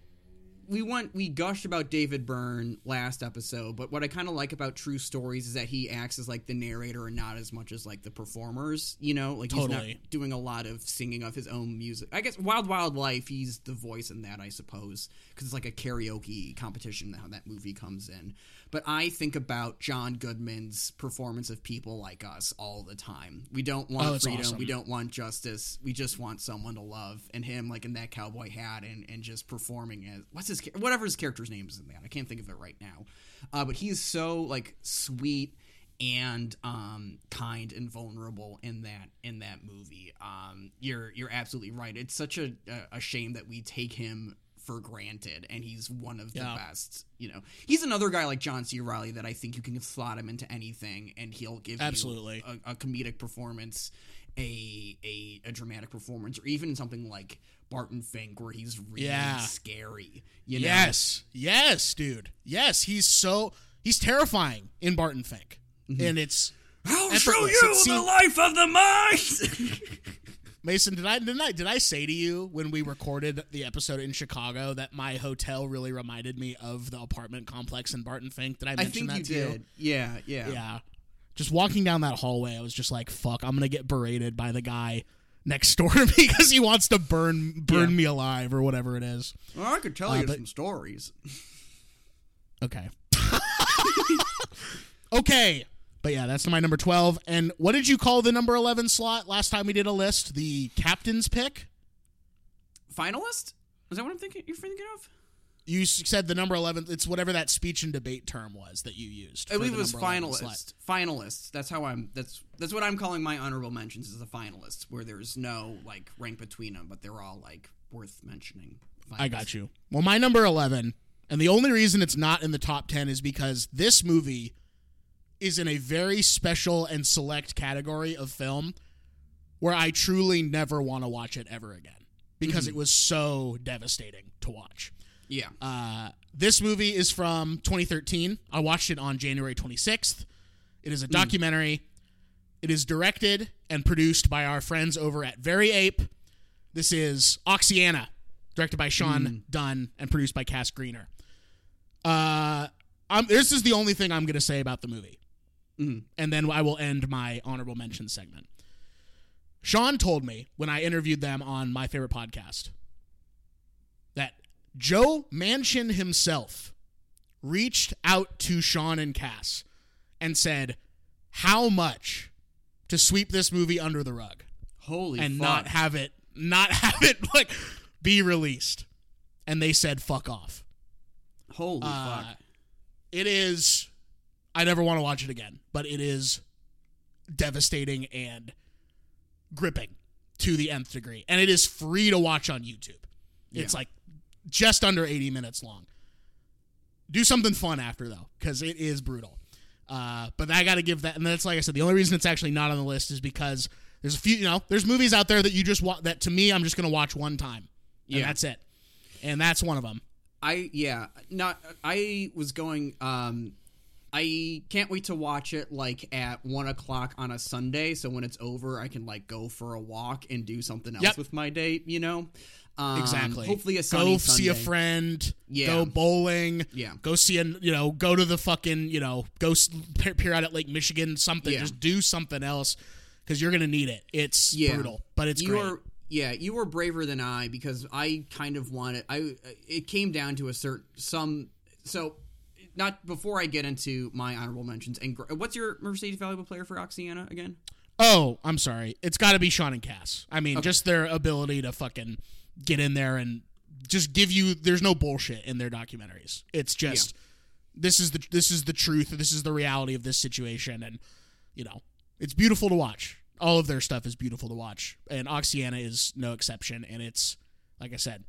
we went we gushed about david byrne last episode but what i kind of like about true stories is that he acts as like the narrator and not as much as like the performers you know? Like he's not doing a lot of singing of his own music. I guess wild wild life he's the voice in that i suppose because it's like a karaoke competition how that movie comes in but i think about john goodman's performance of people like us all the time. We don't want
Oh,
freedom.
Awesome.
we don't want justice. We just want someone to love. And him like in that cowboy hat and, and just performing as what's his whatever his character's name is in that. I can't think of it right now. Uh, but he's so like sweet and um, kind and vulnerable in that in that movie. Um, you're you're absolutely right. It's such a, a, a shame that we take him for granted and he's one of the
Yeah.
best you know he's another guy like john c reilly that i think you can slot him into anything and he'll give you
Absolutely.
a, a comedic performance, a, a a dramatic performance, or even something like Barton Fink, where he's really
Yeah.
scary. You know?
Yes, yes, dude. Yes, he's so he's terrifying in Barton Fink, mm-hmm. and it's
I'll
Effortless.
show
It
you the
seemed-
life of the mind.
Mason. Did I did I did I say to you when we recorded the episode in Chicago that my hotel really reminded me of the apartment complex in Barton Fink? Did I
I
mention
think
that
you
to you?
did. Yeah, yeah,
Yeah. Just walking down that hallway, I was just like, "Fuck! I'm gonna get berated by the guy next door to me because he wants to burn burn
Yeah.
me alive or whatever it is."
Well, I could tell
Uh,
you
but-
some stories.
Okay. okay. But yeah, that's my number 12. And what did you call the number 11 slot last time we did a list? The captain's pick?
Finalist? Is that what I'm thinking? You're thinking of?
You said the number 11, it's whatever that speech and debate term was that you used.
I believe it was
finalist. slot.
finalist. That's how I'm. That's that's what I'm calling my honorable mentions as the finalist, where there's no like rank between them, but they're all like worth mentioning.
I got you. Well, my number 11, and the only reason it's not in the top 10 is because this movie is in a very special and select category of film where I truly never want to watch it ever again because it was so devastating to watch.
Yeah.
Uh, this movie is from 2013. I watched it on January 26th. It is a documentary. It is directed and produced by our friends over at Very Ape. This is Oxyana, directed by Sean Dunne and produced by Cass Greener. Uh, I'm, this is the only thing I'm going to say about the movie. And then I will end my honorable mention segment. Sean told me when I interviewed them on my favorite podcast that Joe Manchin himself reached out to Sean and Cass and said, How much to sweep this movie under the rug
Holy
and
fuck.
not have it not have it like be released? And they said, fuck off.
Holy
Uh,
fuck.
It is I never want to watch it again, but it is devastating and gripping to the nth degree. And it is free to watch on YouTube. It's
Yeah.
like just under 80 minutes long. Do something fun after though, because it is brutal. Uh, but I got to give that, and that's like I said, the only reason it's actually not on the list is because there's a few, you know, there's movies out there that you just want that to me, I'm just gonna watch one time, and
Yeah.
that's it, and that's one of them.
I yeah, not I was going um I can't wait to watch it like at one o'clock on a Sunday, so when it's over, I can like go for a walk and do something else
Yep.
with my day. You know, um,
Exactly.
Hopefully, a sunny
go see a friend.
Yeah.
Go bowling.
Yeah.
Go see a you know go to the fucking you know go peer out at Lake Michigan. Something.
Yeah.
Just do something else because you're gonna need it. It's
Yeah.
brutal, but it's
you
great.
Are, yeah, you were braver than I because I kind of wanted. I it came down to a certain some. So, not before I get into my honorable mentions. And gr- what's your Mercedes valuable player for Oxyana again?
Oh, I'm sorry. It's got to be Sean and Cass. I mean, just their ability to fucking get in there and just give you. There's no bullshit in their documentaries. It's just this is the this is the truth. This is the reality of this situation, and you know, it's beautiful to watch. All of their stuff is beautiful to watch, and Oxyana is no exception. And it's like I said,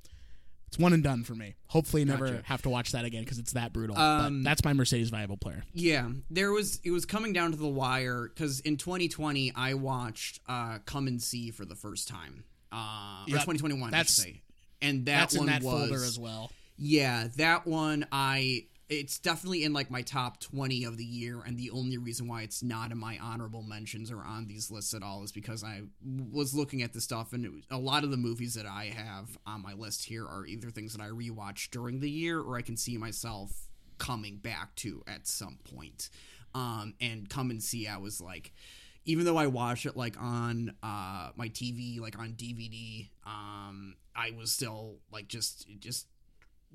it's one and done for me. Hopefully, never
Gotcha.
have to watch that again because it's that brutal.
Um,
but that's my Mercedes viable player.
Yeah, there was it was coming down to the wire because in 2020 I watched uh, Come and See for the first time, uh, or 2021
That's-
I should say, and that
That's
one
in that
was
folder as well.
yeah that one I it's definitely in like my top 20 of the year and the only reason why it's not in my honorable mentions or on these lists at all is because i was looking at the stuff and was, a lot of the movies that i have on my list here are either things that i rewatched during the year or i can see myself coming back to at some point. Um and come and see i was like even though I watched it like on uh, my TV, like on DVD, um, I was still like just just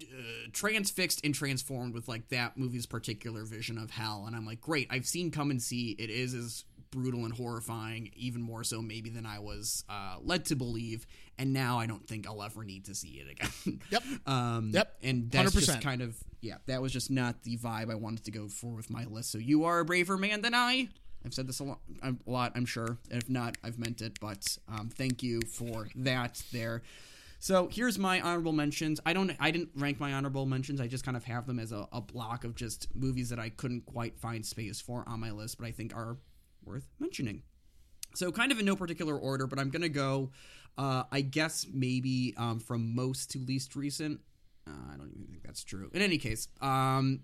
uh, transfixed and transformed with like that movie's particular vision of hell. And I'm like, great, I've seen Come and See. It is as brutal and horrifying, even more so maybe than I was uh, led to believe. And now I don't think I'll ever need to see it again.
Yep.
Um,
Yep.
And that's just
100%.
kind of yeah, that was just not the vibe I wanted to go for with my list. So you are a braver man than I. I've said this a lot, a lot I'm sure. If not, I've meant it. But um, thank you for that. There. So here's my honorable mentions. I don't. I didn't rank my honorable mentions. I just kind of have them as a, a block of just movies that I couldn't quite find space for on my list, but I think are worth mentioning. So, kind of in no particular order, but I'm to go, uh, I guess, maybe um, from most to least recent. Uh, I don't even think that's true. In any case, um,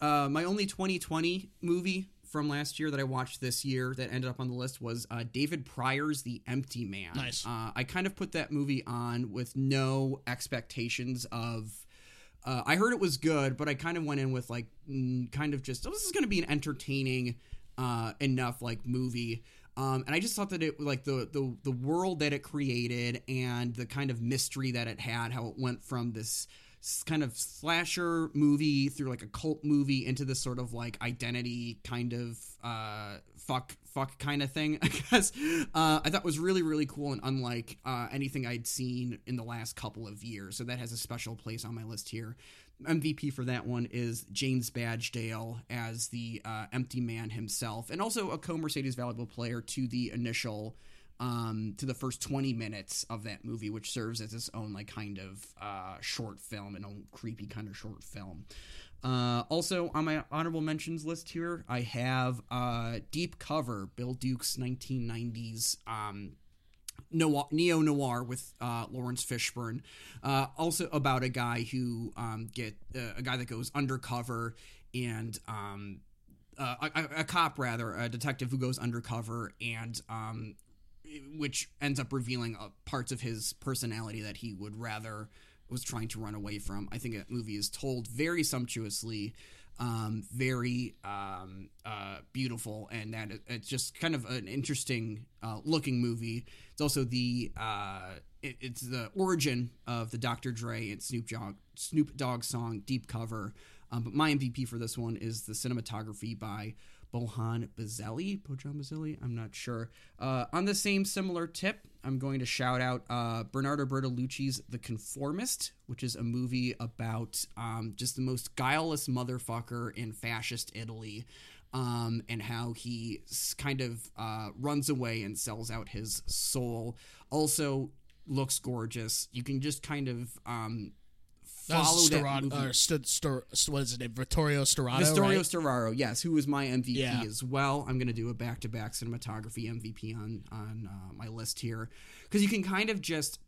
uh, my only 2020 movie from last year that I watched this year that ended up on the list was uh, David Prior's The Empty Man.
Nice.
Uh, I kind of put that movie on with no expectations of. Uh, I heard it was good, but I kind of went in with like, kind of just, oh, this is going to be an entertaining uh, enough like movie. Um, and I just thought that it like the, the the world that it created and the kind of mystery that it had, how it went from this kind of slasher movie through like a cult movie into this sort of like identity kind of uh, fuck fuck kind of thing. I guess uh, I thought was really really cool and unlike uh, anything I'd seen in the last couple of years. So that has a special place on my list here. MVP for that one is James Badge Dale as the uh, empty man himself, and also a co Mercedes valuable player to the initial, um, to the first 20 minutes of that movie, which serves as its own, like, kind of uh, short film, an a creepy kind of short film. Uh, also, on my honorable mentions list here, I have uh, Deep Cover, Bill Duke's 1990s um, neo noir with uh, Laurence Fishburne. Uh, also about a guy who um, get uh, a guy that goes undercover and um, uh, a- a cop rather, a detective who goes undercover and um, which ends up revealing uh, parts of his personality that he would rather was trying to run away from. I think that movie is told very sumptuously, um, very um, uh, beautiful, and that it, it's just kind of an interesting uh, looking movie. It's also the uh, it, it's the origin of the Dr. Dre and Snoop Dogg Snoop Dogg song "Deep Cover." Um, but my MVP for this one is the cinematography by Bohan Bazelli, Bojan Bazelli, I'm not sure. Uh, on the same similar tip, I'm going to shout out uh, Bernardo Bertolucci's The Conformist, which is a movie about um, just the most guileless motherfucker in fascist Italy. Um, and how he kind of uh, runs away and sells out his soul. Also, looks gorgeous. You can just kind of um, follow that movie.
or St- Stor- what is his name? Vittorio Storado.
Vistorio
right?
Storaro, yes, who was my MVP
Yeah.
as well. I'm going to do a back-to-back cinematography MVP on on uh, my list here because you can kind of just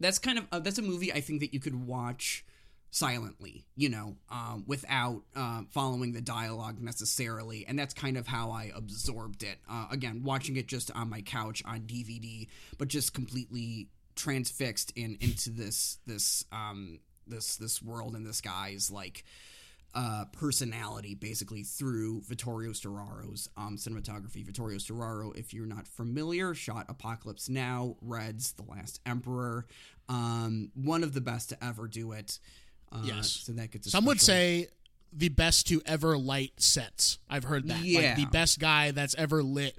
that's kind of uh, that's a movie I think that you could watch silently, you know, um, without uh, following the dialogue necessarily, and that's kind of how I absorbed it. Uh, again, watching it just on my couch on DVD, but just completely transfixed in into this this um, this this world and this guy's like uh, personality basically through Vittorio Storaro's um, cinematography. Vittorio Storaro, if you're not familiar, shot Apocalypse Now, Reds, The Last Emperor, um, one of the best to ever do it. Uh,
Yes.
So that gets a
Some would say the best to ever light sets. I've heard that.
Yeah.
Like the best guy that's ever lit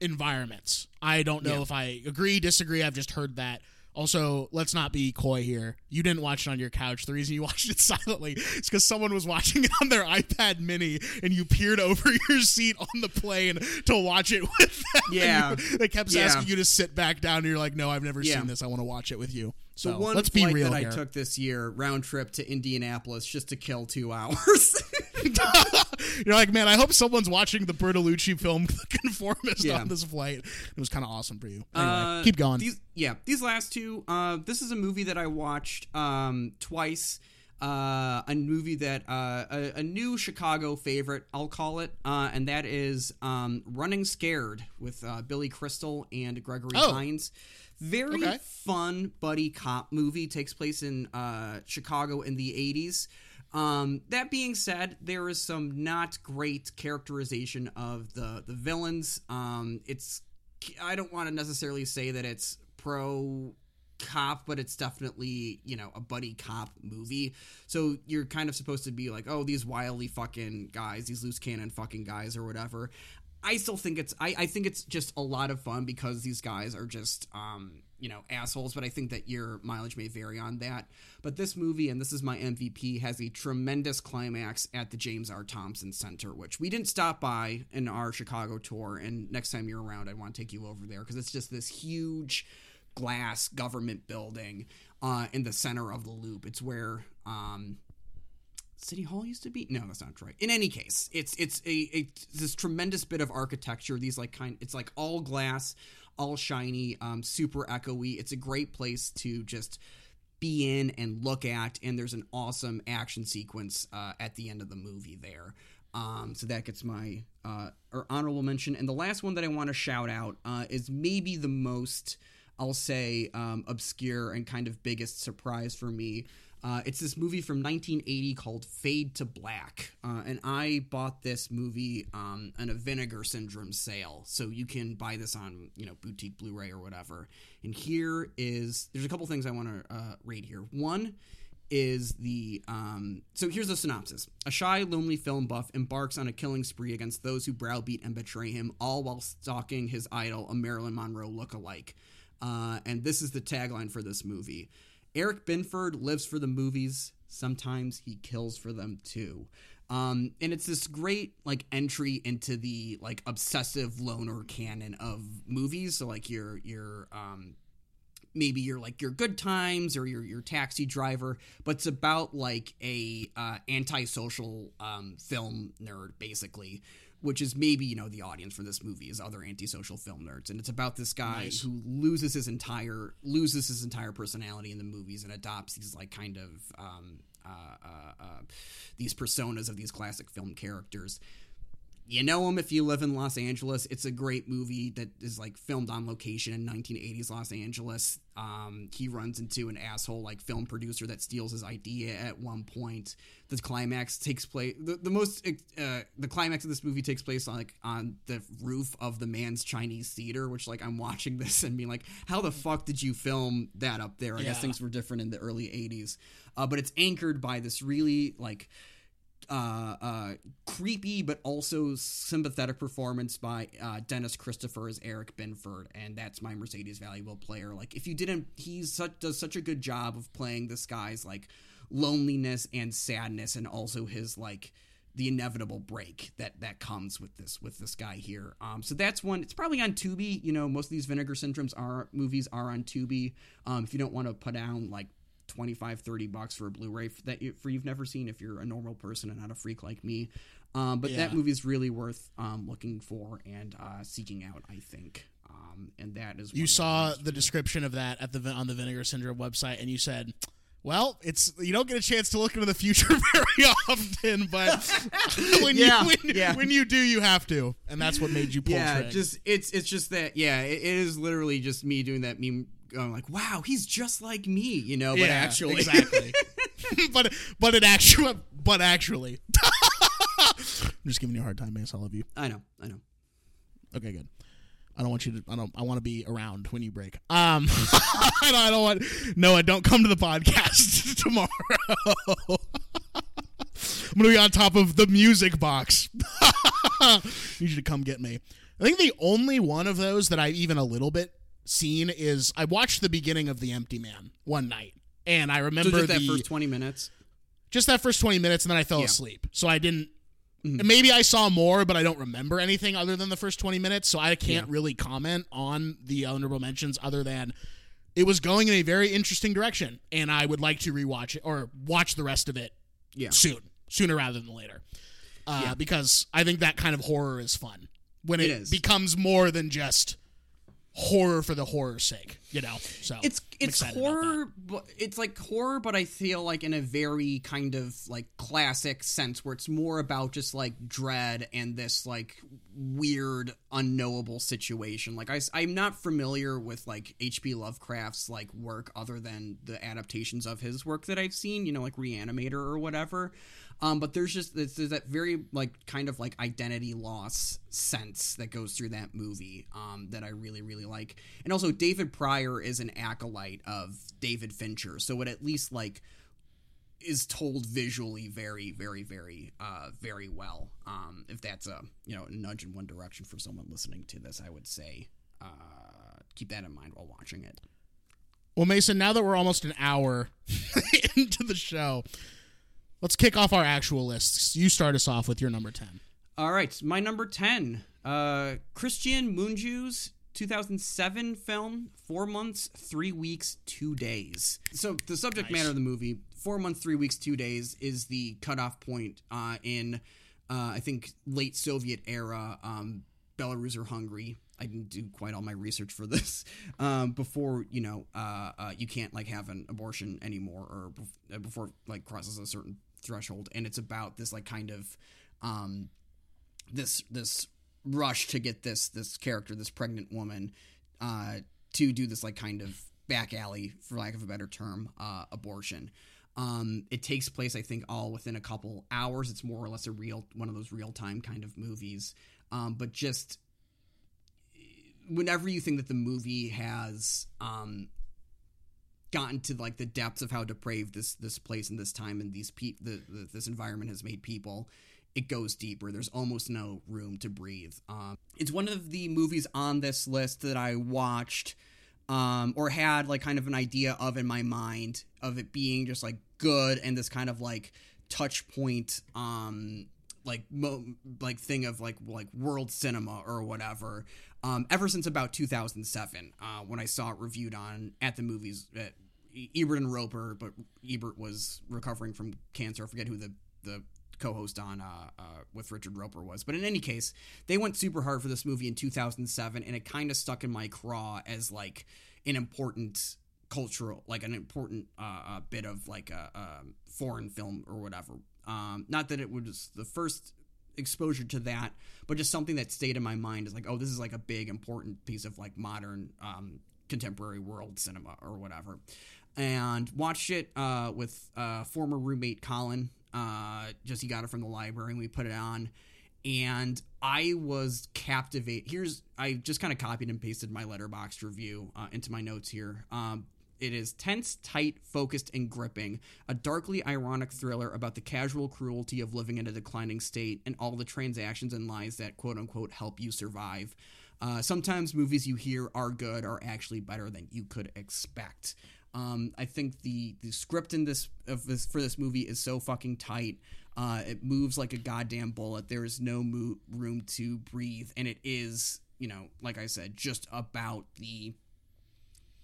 environments. I don't know
Yeah.
if I agree, disagree. I've just heard that. Also, let's not be coy here. You didn't watch it on your couch. The reason you watched it silently is because someone was watching it on their iPad mini and you peered over your seat on the plane to watch it with them.
Yeah.
you- they kept
Yeah.
asking you to sit back down and you're like, no, I've never
Yeah.
seen this. I want to watch it with you. So
the one
let's be
flight
real
that
here.
I took this year, round trip to Indianapolis, just to kill two hours.
You're like, man, I hope someone's watching the Bertolucci film The Conformist
Yeah.
on this flight. It was kind of awesome for you. Anyway,
Uh,
keep going.
These, yeah, these last two. Uh, this is a movie that I watched um, twice. uh, a movie that uh, a, a new Chicago favorite, I'll call it, uh, and that is um, Running Scared with uh, Billy Crystal and Gregory
Oh.
Hines. Very
Okay.
fun buddy cop movie takes place in uh, Chicago in the 80s. Um, that being said, there is some not great characterization of the the villains. Um, it's I don't want to necessarily say that it's pro cop, but it's definitely you know a buddy cop movie. So you're kind of supposed to be like, oh, these wildly fucking guys, these loose cannon fucking guys, or whatever. I still think it's I, I think it's just a lot of fun because these guys are just um you know assholes but I think that your mileage may vary on that. But this movie and this is my MVP has a tremendous climax at the James R. Thompson Center which we didn't stop by in our Chicago tour and next time you're around I want to take you over there because it's just this huge glass government building uh, in the center of the loop. It's where um City Hall used to be? No, that's not right. In any case, it's it's a, this tremendous bit of architecture. These like kind, it's like all glass, all shiny, um, super echoey. It's a great place to just be in and look at. And there's an awesome action sequence uh, at the end of the movie there. Um, so that gets my uh, or honorable mention. And the last one that I want to shout out uh, is maybe the most, I'll say, um, obscure and kind of biggest surprise for me. Uh, it's this movie from 1980 called Fade to Black, uh, and I bought this movie um, on a Vinegar Syndrome sale, so you can buy this on you know boutique Blu-ray or whatever. And here is there's a couple things I want to uh, rate here. One is the um, so here's the synopsis: A shy, lonely film buff embarks on a killing spree against those who browbeat and betray him, all while stalking his idol, a Marilyn Monroe look-alike. Uh, and this is the tagline for this movie. Eric Binford lives for the movies. Sometimes he kills for them too. Um, and it's this great like entry into the like obsessive loner canon of movies. So like your your um, maybe you're like your good times or your your taxi driver, but it's about like a uh, antisocial um, film nerd basically, which is maybe you know the audience for this movie is other antisocial film nerds, and it's about this guy
Nice.
who loses his entire loses his entire personality in the movies and adopts these like kind of um, uh, uh, uh, these personas of these classic film characters you know him if you live in Los Angeles. It's a great movie that is like filmed on location in 1980s Los Angeles. Um, he runs into an asshole like film producer that steals his idea at one point. The climax takes place. The, the most uh, the climax of this movie takes place on, like on the roof of the Mann's Chinese theater, which like I'm watching this and being like, how the fuck did you film that up there? I guess things were different in the early 80s, uh, but it's anchored by this really like uh, uh, creepy but also sympathetic performance by uh, Dennis Christopher as Eric Binford, and that's my Mercedes valuable player. Like, if you didn't, he's such does such a good job of playing this guy's like loneliness and sadness, and also his like the inevitable break that that comes with this with this guy here. Um, so that's one. It's probably on Tubi. You know, most of these Vinegar Syndromes are movies are on Tubi. Um, if you don't want to put down like 25 30 bucks for a blu-ray that you, for you've never seen if you're a normal person and not a freak like me um, but that
Yeah.
movie is really worth um, looking for and uh, seeking out i think um, and that is
You saw the description of that at the on the Vinegar Syndrome website, and you said, "Well, it's you don't get a chance to look into the future very often, but when
Yeah,
you when,
yeah.
when you do, you have to, and that's what made you pull
yeah just it's it's just that yeah it, it is literally just me doing that meme going like wow he's just like me you know but
Yeah,
actually
exactly. but but it actually, but actually, I'm just giving you a hard time, Mace. I love you.
i know i know
Okay, good. I don't want you to. I don't. I want to be around when you break. Um, I, don't, I don't want. Noah, don't come to the podcast tomorrow. I'm gonna be on top of the music box. Need you to come get me. I think the only one of those that I've even a little bit seen is I watched the beginning of The Empty Man one night, and I
so
remember
just that
the
first 20 minutes
just that first 20 minutes and then I fell
Yeah.
asleep. So I didn't
Mhm.
maybe I saw more but I don't remember anything other than the first 20 minutes, so I can't
Yeah.
really comment on the honorable mentions other than it was going in a very interesting direction and I would like to rewatch it or watch the rest of it
yeah
soon, sooner rather than later. Uh,
Yeah.
because I think that kind of horror is fun when it,
It
becomes more than just horror for the horror's sake, you know. So
it's it's horror but it's like horror but i feel like in a very kind of like classic sense where it's more about just like dread and this like weird unknowable situation. Like I, i'm not familiar with like hp lovecraft's like work other than the adaptations of his work that i've seen you know like reanimator or whatever um, but there's just there's, there's that very like kind of like identity loss sense that goes through that movie um, that I really really like, and also David Prior is an acolyte of David Fincher, so it at least like is told visually very very very uh, very well. Um, if that's a you know a nudge in one direction for someone listening to this, I would say uh, keep that in mind while watching it.
Well, Mason, now that we're almost an hour into the show, let's kick off our actual lists. You start us off with your number 10.
All right, my number 10, uh, Christian Mungiu's 2007 film, Four Months, Three Weeks, Two Days. So, the subject
Nice.
matter of the movie, Four Months, Three Weeks, Two Days, is the cutoff point uh, in, uh, I think, late Soviet era um, Belarus or Hungary. I didn't do quite all my research for this um, before you know uh, uh, you can't like have an abortion anymore or uh, before like crosses a certain threshold and it's about this like kind of um, this this rush to get this this character this pregnant woman uh, to do this like kind of back alley for lack of a better term uh, abortion. Um, it takes place i think all within a couple hours. It's more or less a real one of those real time kind of movies. Um, but just whenever you think that the movie has um, gotten to like the depths of how depraved this this place and this time and these pe- the, the, this environment has made people it goes deeper. There's almost no room to breathe. Um, it's one of the movies on this list that i watched um, or had like kind of an idea of in my mind of it being just like good and this kind of like touch point um like mo- like thing of like like world cinema or whatever um ever since about 2007 uh when i saw it reviewed on at the movies at E- ebert and roeper but ebert was recovering from cancer. I forget who the the co-host on uh, uh, with richard roeper was. But in any case they went super hard for this movie in 2007 and it kind of stuck in my craw as like an important cultural like an important uh, uh, bit of like a, um foreign film or whatever um, not that it was the first exposure to that but just something that stayed in my mind is like oh this is like a big important piece of like modern um, contemporary world cinema or whatever and watched it uh, with uh, former roommate colin uh, just he got it from the library and we put it on and I was captivated. Here's I just kind of copied and pasted my letterboxd review uh, into my notes here. Um, it is tense, tight, focused, and gripping. A darkly ironic thriller about the casual cruelty of living in a declining state and all the transactions and lies that quote unquote help you survive. Uh, sometimes movies you hear are good are actually better than you could expect. Um, I think the the script in this of this for this movie is so fucking tight. Uh, it moves like a goddamn bullet. There is no mo- room to breathe, and it is, you know, like I said, just about the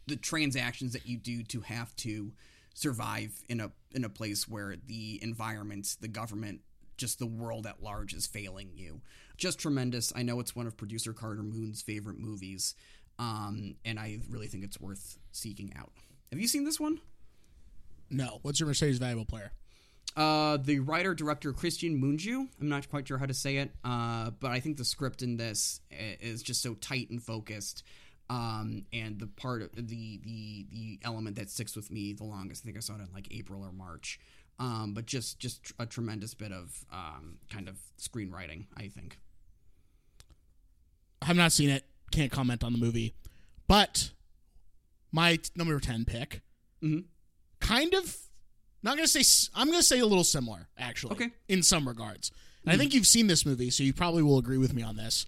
the transactions that you do to have to survive in a in a place where the environment, the government, just the world at large is failing you. Just tremendous. I know it's one of producer Carter Moon's favorite movies, um, and I really think it's worth seeking out. Have you seen this one?
No. What's your Mercedes valuable player?
Uh, the writer director Christian Mungiu. I'm not quite sure how to say it, uh, but I think the script in this is just so tight and focused. Um, and the part of the the the element that sticks with me the longest. I think I saw it in like April or March. Um, but just just a tremendous bit of um, kind of screenwriting. I think.
I have not seen it. Can't comment on the movie. But my t- number 10 pick,
Mhm.
kind of, not going to say I'm going to say a little similar, actually.
Okay.
In some regards. And I think you've seen this movie, so you probably will agree with me on this.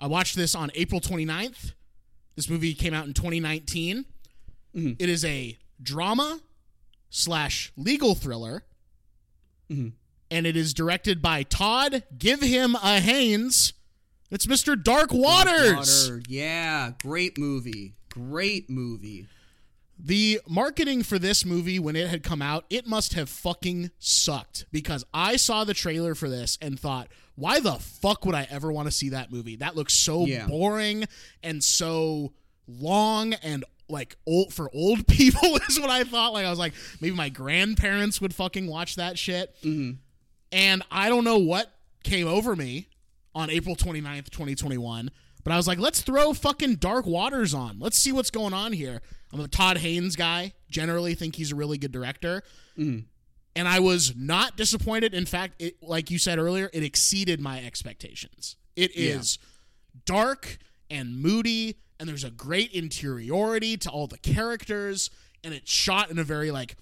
I watched this on April 29th. This movie came out in 2019.
Mhm.
It is a drama slash legal thriller.
Mhm.
And it is directed by Todd Give Him a Haynes. It's Mr. Dark Waters.
Water. Yeah, great movie. Great movie.
The marketing for this movie when it had come out, it must have fucking sucked because I saw the trailer for this and thought, why the fuck would I ever want to see that movie? That looks so
Yeah.
boring and so long and like old for old people is what I thought. Like I was like maybe my grandparents would fucking watch that shit. Mm-hmm. And I don't know what came over me on April 29th, 2021, but I was like, let's throw fucking Dark Waters on. Let's see what's going on here. I'm a Todd Haynes guy. Generally think he's a really good director. Mm-hmm. And I was not disappointed. In fact, it like you said earlier, it exceeded my expectations. It is Yeah. dark and moody and there's a great interiority to all the characters and it's shot in a very like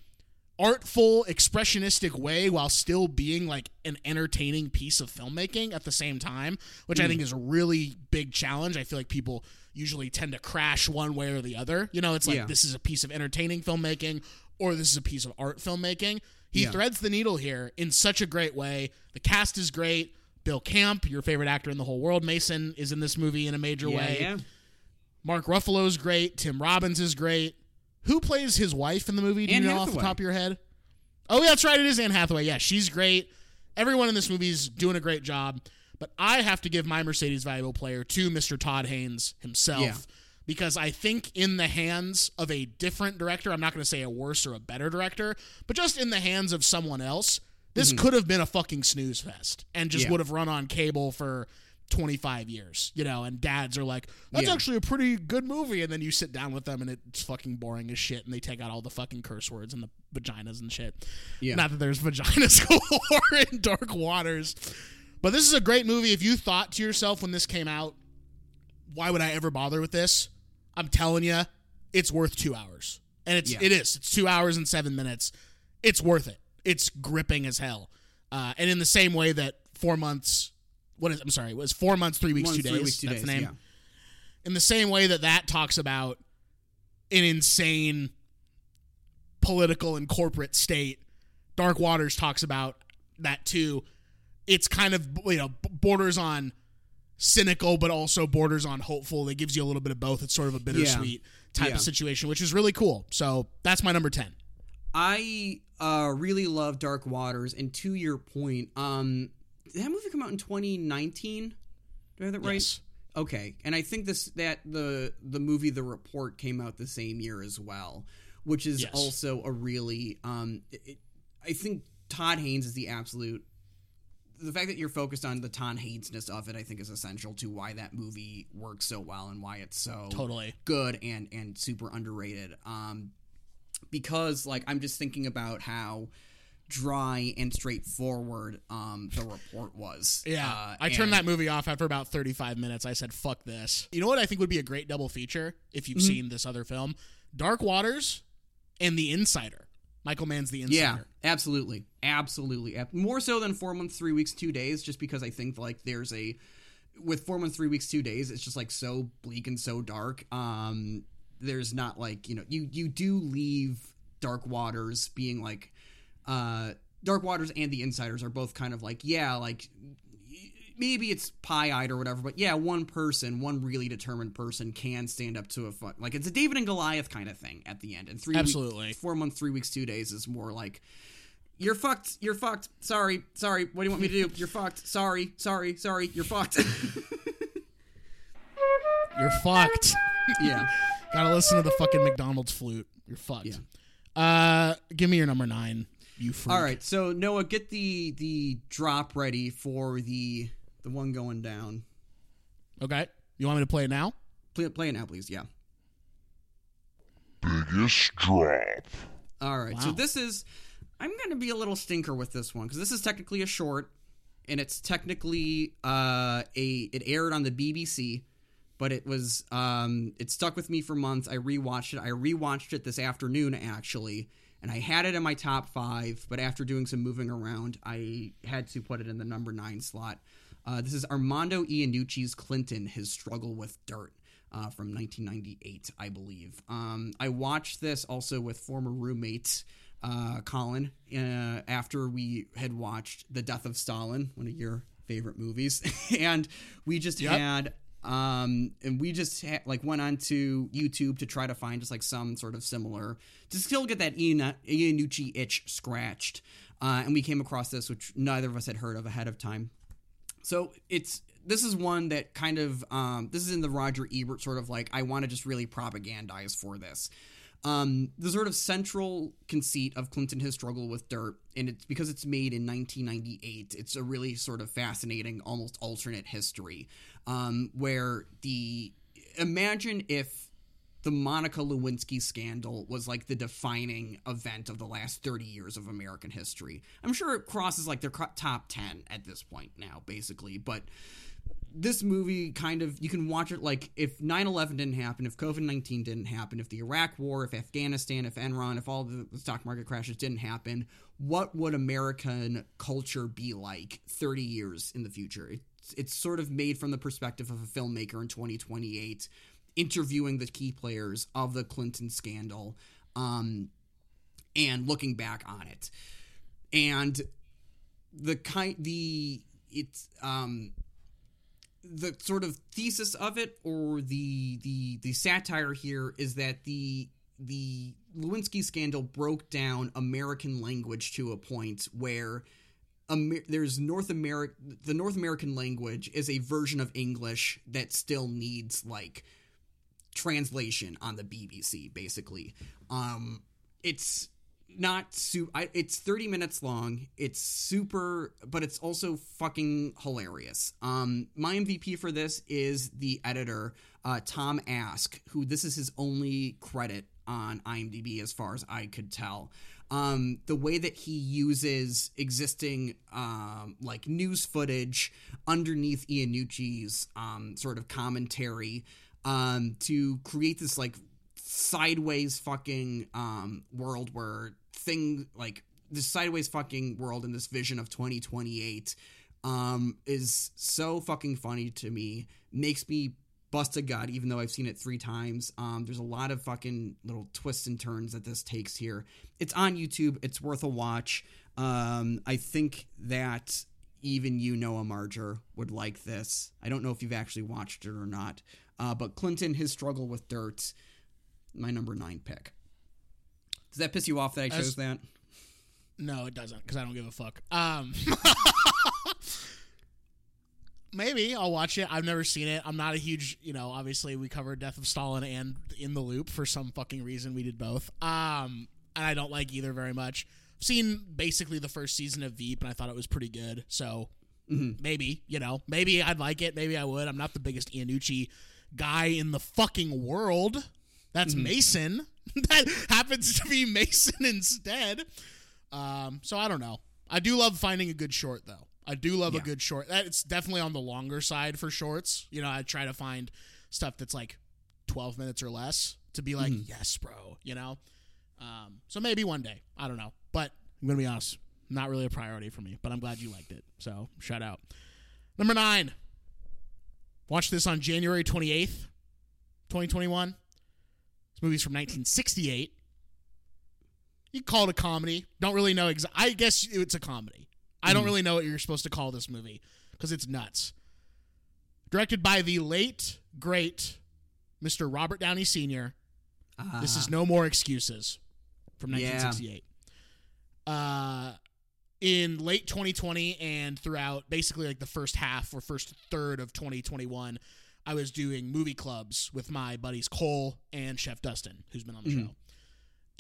artful expressionistic way while still being like an entertaining piece of filmmaking at the same time which i hmm. think is a really big challenge i feel like people usually tend to crash one way or the other you know it's like
Yeah.
this is a piece of entertaining filmmaking or this is a piece of art filmmaking he
Yeah.
threads the needle here in such a great way the cast is great bill camp your favorite actor in the whole world mason is in this movie in a major
Yeah,
way
yeah.
Mark Ruffalo's great. Tim Robbins is great. Who plays his wife in the movie? Do
Anne
you know off the top of your head? Oh, yeah, that's right. It is Anne Hathaway. Yeah, she's great. Everyone in this movie is doing a great job. But I have to give my Mercedes valuable player to Mr. Todd Haynes himself
Yeah.
Because I think in the hands of a different director, I'm not going to say a worse or a better director, but just in the hands of someone else, this could have been a fucking snooze fest and just
Mm-hmm. Yeah.
would have run on cable for 25 years, you know, and dads are like, that's
Yeah.
actually a pretty good movie. And then you sit down with them and it's fucking boring as shit and they take out all the fucking curse words and the vaginas and shit.
Yeah.
Not that there's vaginas galore in Dark Waters. But this is a great movie. If you thought to yourself when this came out, why would I ever bother with this? I'm telling you, it's worth two hours. And it's
Yeah.
it is. It's two hours and seven minutes. It's worth it. It's gripping as hell. Uh, and in the same way that four months, what is? I'm sorry, it was four months, three weeks,
One,
two
three
days.
weeks, two
That's
days,
the name.
yeah.
In the same way that that talks about an insane political and corporate state, Dark Waters talks about that too. It's kind of you know borders on cynical, but also borders on hopeful. It gives you a little bit of both. It's sort of a bittersweet type
Yeah.
of situation, which is really cool. So that's my number ten.
I uh, really love Dark Waters, and to your point, um, did that movie come out in 2019? Do I have that right?
Yes.
Okay, and I think this that the the movie The Report came out the same year as well, which is
Yes.
also a really um, it- I think Todd Haynes is the absolute. The fact that you're focused on the Todd Haynesness of it, I think, is essential to why that movie works so well and why it's so
Totally.
good and and super underrated. Um, because like I'm just thinking about how dry and straightforward um the report was.
Yeah,
Uh,
I turned that movie off after about 35 minutes. I said, "Fuck this." You know what I think would be a great double feature if
Mm-hmm.
you've seen this other film, Dark Waters and The Insider. Michael Mann's The Insider.
Yeah, absolutely, absolutely. More so than four months, three weeks, two days, just because I think like there's a with four months, three weeks, two days, it's just like so bleak and so dark. Um, there's not like you know you you do leave Dark Waters being like, uh, Dark Waters and the Insiders are both kind of like yeah like. Maybe it's pie-eyed or whatever, but yeah, one person, one really determined person, can stand up to a fu- like it's a David and Goliath kind of thing at the end. And three, week-
Absolutely.
four months, three weeks, two days is more like you're fucked. You're fucked. Sorry. Sorry. What do you want me to do? You're fucked. Sorry. Sorry. Sorry. You're fucked.
You're fucked.
yeah.
Gotta listen to the fucking McDonald's flute. You're fucked. Uh, give me your number nine. You freak.
All right. So Noah, get the the drop ready for the the one going down.
Okay. You want me to play it now?
Play, play it now, please. Yeah.
Biggest drop.
All right. So this is I'm going to be a little stinker with this one because this is technically a short, and it's technically uh, a it aired on the BBC, but it was um, it stuck with me for months. I rewatched it. I rewatched it this afternoon actually, and I had it in my top five. But after doing some moving around, I had to put it in the number nine slot. Uh, this is Armando Iannucci's Clinton: His Struggle with Dirt. Uh, from 1998, I believe. Um, I watched this also with former roommate uh, Colin uh, after we had watched The Death of Stalin, one of your favorite movies, and we just
Yep.
had um and we just ha- like went on to youtube to try to find just like some sort of similar to still get that Ian- Iannucci itch scratched uh and we came across this which neither of us had heard of ahead of time So it's this is one that kind of um, this is in the Roger Ebert sort of like I want to just really propagandize for this. Um, the sort of central conceit of Clinton his struggle with dirt, and it's because it's made in 1998. It's a really sort of fascinating, almost alternate history, um, where the imagine if the Monica Lewinsky scandal was like the defining event of the last 30 years of American history. I'm sure it crosses like their top 10 at this point now, basically, but this movie kind of you can watch it like if 9-11 didn't happen if covid-19 didn't happen if the iraq war if afghanistan if enron if all the stock market crashes didn't happen what would american culture be like 30 years in the future it's, it's sort of made from the perspective of a filmmaker in 2028 interviewing the key players of the clinton scandal um, and looking back on it. And the kind the it's um the sort of thesis of it or the the the satire here is that the the Lewinsky scandal broke down American language to a point where Amer- there's North America the North American language is a version of English that still needs like translation on the BBC basically. Um it's not su- it's 30 minutes long. It's super but it's also fucking hilarious. Um my mvp for this is the editor uh tom ask who this is his only credit on imdb as far as i could tell. Um the way that he uses existing um like news footage underneath iannucci's um sort of commentary um to create this like sideways fucking um world where thing like this sideways fucking world and this vision of 2028 um is so fucking funny to me. Makes me bust a gut even though i've seen it three times. Um there's a lot of fucking little twists and turns that this takes here. It's on youtube. It's worth a watch. Um i think that even you noah marger would like this. I don't know if you've actually watched it or not uh, but clinton his struggle with dirt my number nine pick does that piss you off that I chose
As-
that?
No, it doesn't because I don't give a fuck. Um, maybe I'll watch it. I've never seen it. I'm not a huge, you know. Obviously, we covered Death of Stalin and In the Loop for some fucking reason. We did both. Um, and I don't like either very much. I've seen basically the first season of Veep, and I thought it was pretty good. So maybe, you know, maybe I'd like it. Maybe I would. I'm not the biggest Iannucci guy in the fucking world. That's Mason. that happens to be Mason instead. Um, so I don't know. I do love finding a good short though. I do love
Yeah.
a good short. That it's definitely on the longer side for shorts. You know, I try to find stuff that's like 12 minutes or less to be like, yes, bro. You know. Um, so maybe one day. I don't know. But I'm gonna be honest, not really a priority for me. But I'm glad you liked it. So shout out. Number nine. Watched this on January 28th, 2021. This movie's from 1968. You call it a comedy. Don't really know. Exa- I guess it's a comedy. I don't really know what you're supposed to call this movie because it's nuts. Directed by the late, great Mr. Robert Downey Sr. This is No More Excuses from
Yeah.
1968. Uh, in late 2020 and throughout basically like the first half or first third of 2021, I was doing movie clubs with my buddies Cole and Chef Dustin, who's been on the
Mhm.
show.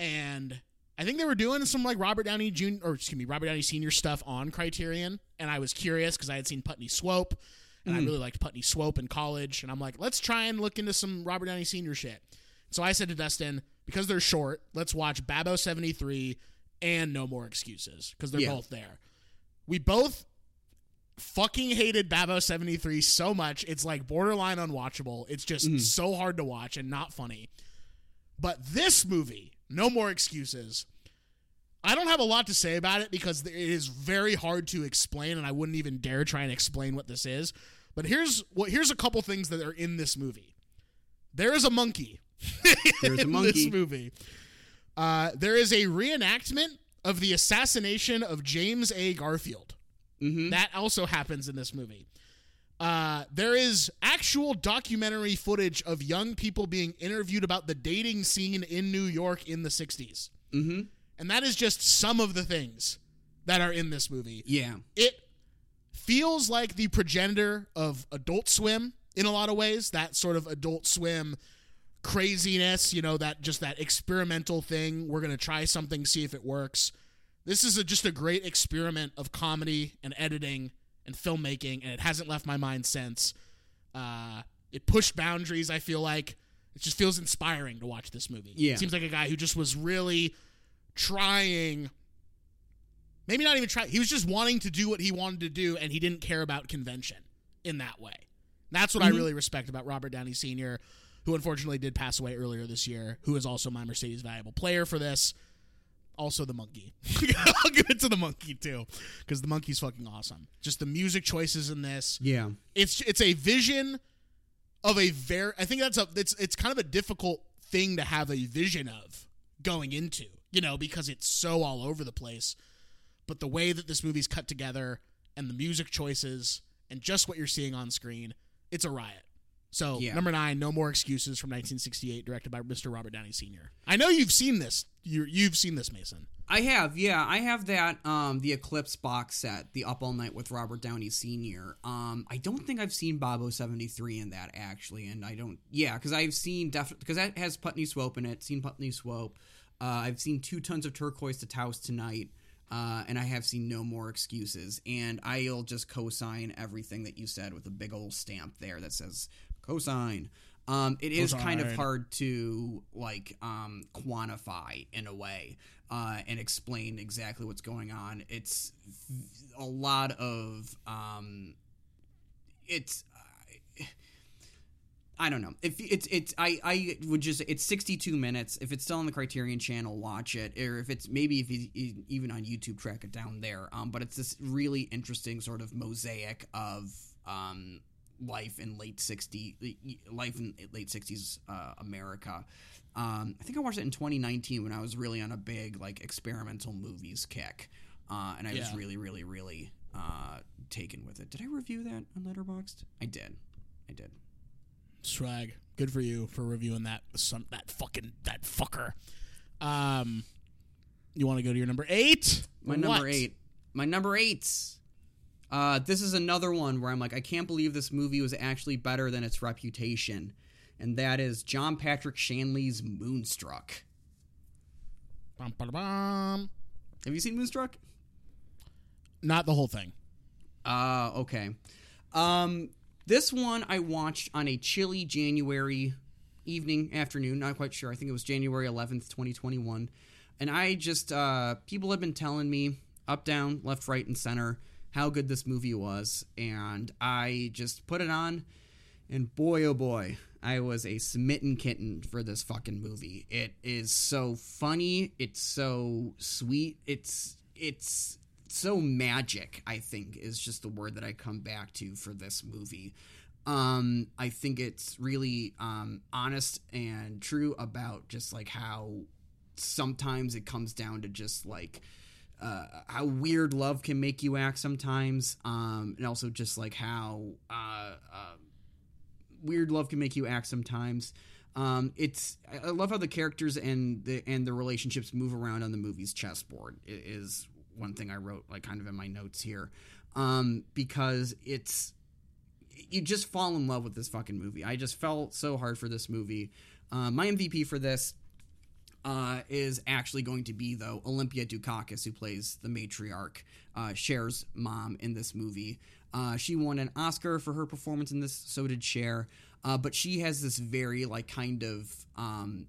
And I think they were doing some like Robert Downey Jr. or excuse me, Robert Downey Sr. stuff on Criterion, and I was curious because I had seen Putney Swope, and I really liked Putney Swope in college, and I'm like, let's try and look into some Robert Downey Sr. shit. So I said to Dustin, because they're short, let's watch Babo 73 and No More Excuses because they're
Yeah.
both there. We both fucking hated Babo 73 so much. It's like borderline unwatchable. It's just mm-hmm. so hard to watch and not funny. But this movie, No More Excuses, I don't have a lot to say about it because it is very hard to explain and I wouldn't even dare try and explain what this is. But here's what here's a couple things that are in this movie. There is a monkey.
There's a
in
monkey.
this movie. Uh, there is a reenactment of the assassination of James A. Garfield.
Mhm.
That also happens in this movie. Uh, there is actual documentary footage of young people being interviewed about the dating scene in New York in the 60s.
Mm-hmm.
And that is just some of the things that are in this movie.
Yeah.
It feels like the progenitor of Adult Swim in a lot of ways. That sort of Adult Swim craziness, you know, that just that experimental thing. We're gonna try something, see if it works. This is a, just a great experiment of comedy and editing and filmmaking, and it hasn't left my mind since. Uh, it pushed boundaries. I feel like it just feels inspiring to watch this movie.
Yeah.
it seems like a guy who just was really trying. Maybe not even try. He was just wanting to do what he wanted to do, and he didn't care about convention in that way. That's what I really respect about Robert Downey Sr., who unfortunately did pass away earlier this year, who is also my Mercedes valuable player for this. Also, the monkey. I'll give it to the monkey too, because the monkey's fucking awesome. Just the music choices in this.
Yeah.
It's it's a vision of a very. I think that's a. It's it's kind of a difficult thing to have a vision of going into, you know, because it's so all over the place. But the way that this movie's cut together and the music choices and just what you're seeing on screen, it's a riot. So
Yeah.
number nine, no more excuses from 1968, directed by Mr. Robert Downey Sr. I know you've seen this. You you've seen this, Mason.
I have, yeah, I have that um the Eclipse box set, the Up All Night with Robert Downey Sr. Um I don't think I've seen Bobo 73 in that actually and I don't yeah, cuz I've seen definitely because that has Putney Swope in it, seen Putney Swope. Uh, I've seen two tons of turquoise to Taos tonight. Uh, and I have seen no more excuses, and I'll just co-sign everything that you said with a big old stamp there that says co-sign. Um, it is kind of hard to like um, quantify in a way uh, and explain exactly what's going on. It's a lot of um, it's. I don't know if it's it's I I would just it's 62 minutes if it's still on the Criterion channel watch it or if it's maybe if you- even on YouTube track it down there um but it's this really interesting sort of mosaic of um life in late 60 life in late 60s uh, America um I think I watched it in 2019 when I was really on a big like experimental movies kick uh and I was really really really uh taken with it did I review that on Letterboxd I did I did
Swag. Good for you for reviewing that some that fucking that fucker. Um you want to go to your number 8?
My
Or
number eight. My number eight. Uh, this is another one where I'm like, I can't believe this movie was actually better than its reputation, and that is John Patrick Shanley's Moonstruck.
Bum, bum.
Have you seen Moonstruck?
Not the whole thing.
Uh, okay. Um, this one I watched on a chilly January evening, afternoon, not quite sure. I think it was January 11th, 2021. And I just, uh, people have been telling me up, down, left, right, and center how good this movie was. And I just put it on, and boy, oh boy, I was a smitten kitten for this fucking movie. It is so funny. It's so sweet. It's, it's, so magic i think is just the word that i come back to for this movie um i think it's really um honest and true about just like how sometimes it comes down to just like uh, how weird love can make you act sometimes um and also just like how uh, uh weird love can make you act sometimes um, it's I love how the characters and the and the relationships move around on the movie's chessboard. Is one thing I wrote like kind of in my notes here, um, because it's you just fall in love with this fucking movie. I just felt so hard for this movie. Uh, my MVP for this uh, is actually going to be though Olympia Dukakis, who plays the matriarch, uh, Cher's mom in this movie. Uh, she won an Oscar for her performance in this. So did Cher. Uh, but she has this very like kind of um,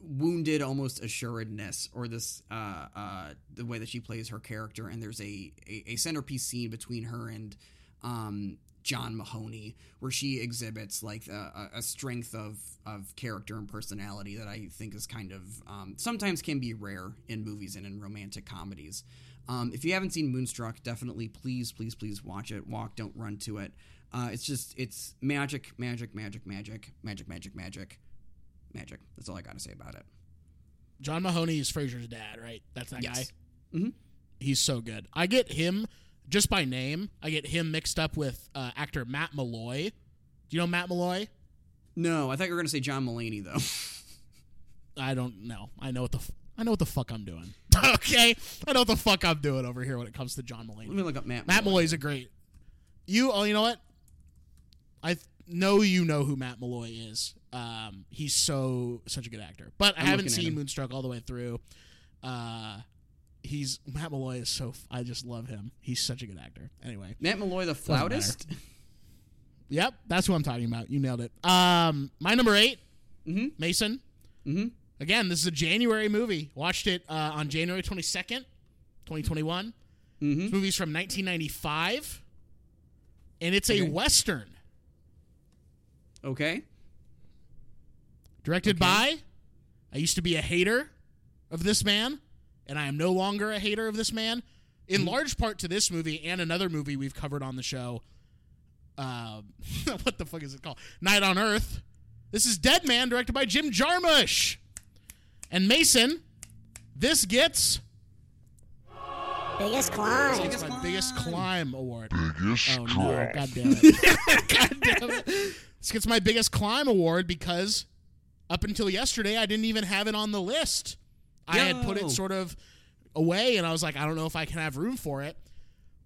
wounded, almost assuredness, or this uh, uh, the way that she plays her character. And there's a a, a centerpiece scene between her and um, John Mahoney, where she exhibits like a, a- strength of of character and personality that I think is kind of um, sometimes can be rare in movies and in romantic comedies. Um, if you haven't seen Moonstruck, definitely please, please, please watch it. Walk, don't run to it. Uh, it's just it's magic, magic, magic, magic, magic, magic, magic, magic. That's all I got to say about it.
John Mahoney is Frasier's dad, right? That's that
Yes.
guy.
Mhm.
He's so good. I get him just by name. I get him mixed up with uh, actor Matt Malloy. Do you know Matt Malloy?
No, I thought you were gonna say John Mulaney though.
I don't know. I know what the f- I know what the fuck I'm doing. okay, I know what the fuck I'm doing over here when it comes to John Mulaney.
Let me look up Matt.
Matt
Malloy.
Malloy's a great You oh, you know what? I th- know you know who Matt Malloy is. Um, he's so such a good actor. But I
I'm
haven't seen. Moonstruck all the way through. Uh, he's Matt Malloy is so I just love him. He's such a good actor. Anyway,
Matt Malloy, the flautist.
yep, that's who I'm talking about. You nailed it. Um, my number 8
Mhm.
Mason.
Mhm.
Again, this is a January movie. Watched it uh, on January 22nd, 2021.
Mhm.
This movie's from 1995, and it's a
Okay.
western
Okay.
directed
Okay.
by. I used to be a hater of this man, and I am no longer a hater of this man. In
Mm-hmm.
large part to this movie and another movie we've covered on the show. Uh, what the fuck is it called? Night on Earth. This is Dead Man, directed by Jim Jarmusch. And Mason, this gets
Biggest climb.
It's my biggest climb award.
Biggest
Oh
drop.
no! God damn it! God damn it! This gets my biggest climb award because up until yesterday, I didn't even have it on the list. I had put it sort of away, and I was like, I don't know if I can have room for it.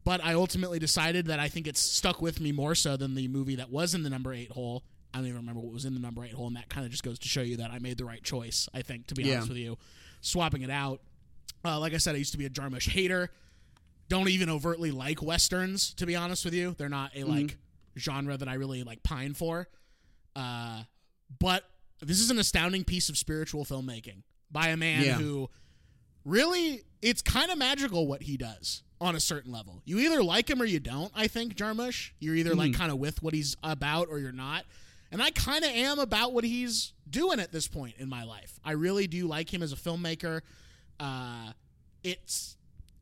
But I ultimately decided that I think it's stuck with me more so than the movie that was in the number eight hole. I don't even remember what was in the number eight hole, and that kind of just goes to show you that I made the right choice. I think, to be
Yeah.
honest with you, swapping it out. Uh, like I said, I used to be a Jarmusch hater. Don't even overtly like westerns, to be honest with you. They're not a
Mm-hmm.
like genre that I really like pine for. Uh, but this is an astounding piece of spiritual filmmaking by a man
Yeah.
who really it's kind of magical what he does on a certain level. You either like him or you don't, I think, Jarmusch. You're either like
Mm-hmm.
kind of with what he's about or you're not. And I kind of am about what he's doing at this point in my life. I really do like him as a filmmaker. Uh, it's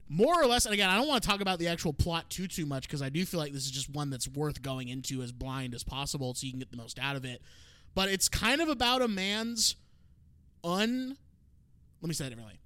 more or less, and again, I don't want to talk about the actual plot too too much because I do feel like this is just one that's worth going into as blind as possible so you can get the most out of it. But it's kind of about a man's un. Let me say it differently.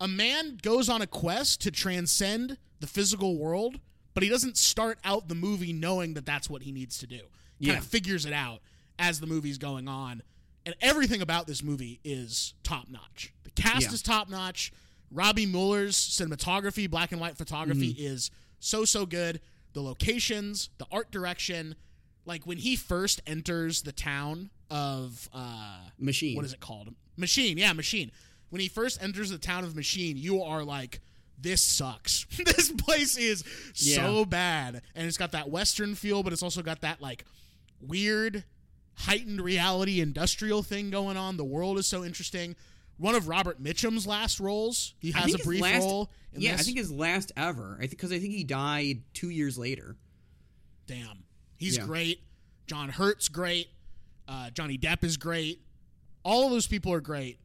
A man goes on a quest to transcend the physical world, but he doesn't start out the movie knowing that that's what he needs to do. Kind
Yeah.
of figures it out as the movie's going on. And everything about this movie is top notch. The cast
Yeah.
is top notch. Robby Müller's cinematography, black and white photography
Mm-hmm.
is so so good. The locations, the art direction, like when he first enters the town of uh
Machine.
what is it called? Machine, yeah, Machine. When he first enters the town of Machine, you are like, this sucks. this place is so bad. And it's got that Western feel, but it's also got that like weird, heightened reality industrial thing going on. The world is so interesting. One of Robert Mitchum's last roles. He has a brief
last-
role. In
yeah,
this.
I think his last ever. I think because I think he died two years later.
damn, he's
Yeah.
great. John Hurt's great. Uh, Johnny Depp is great. All of those people are great.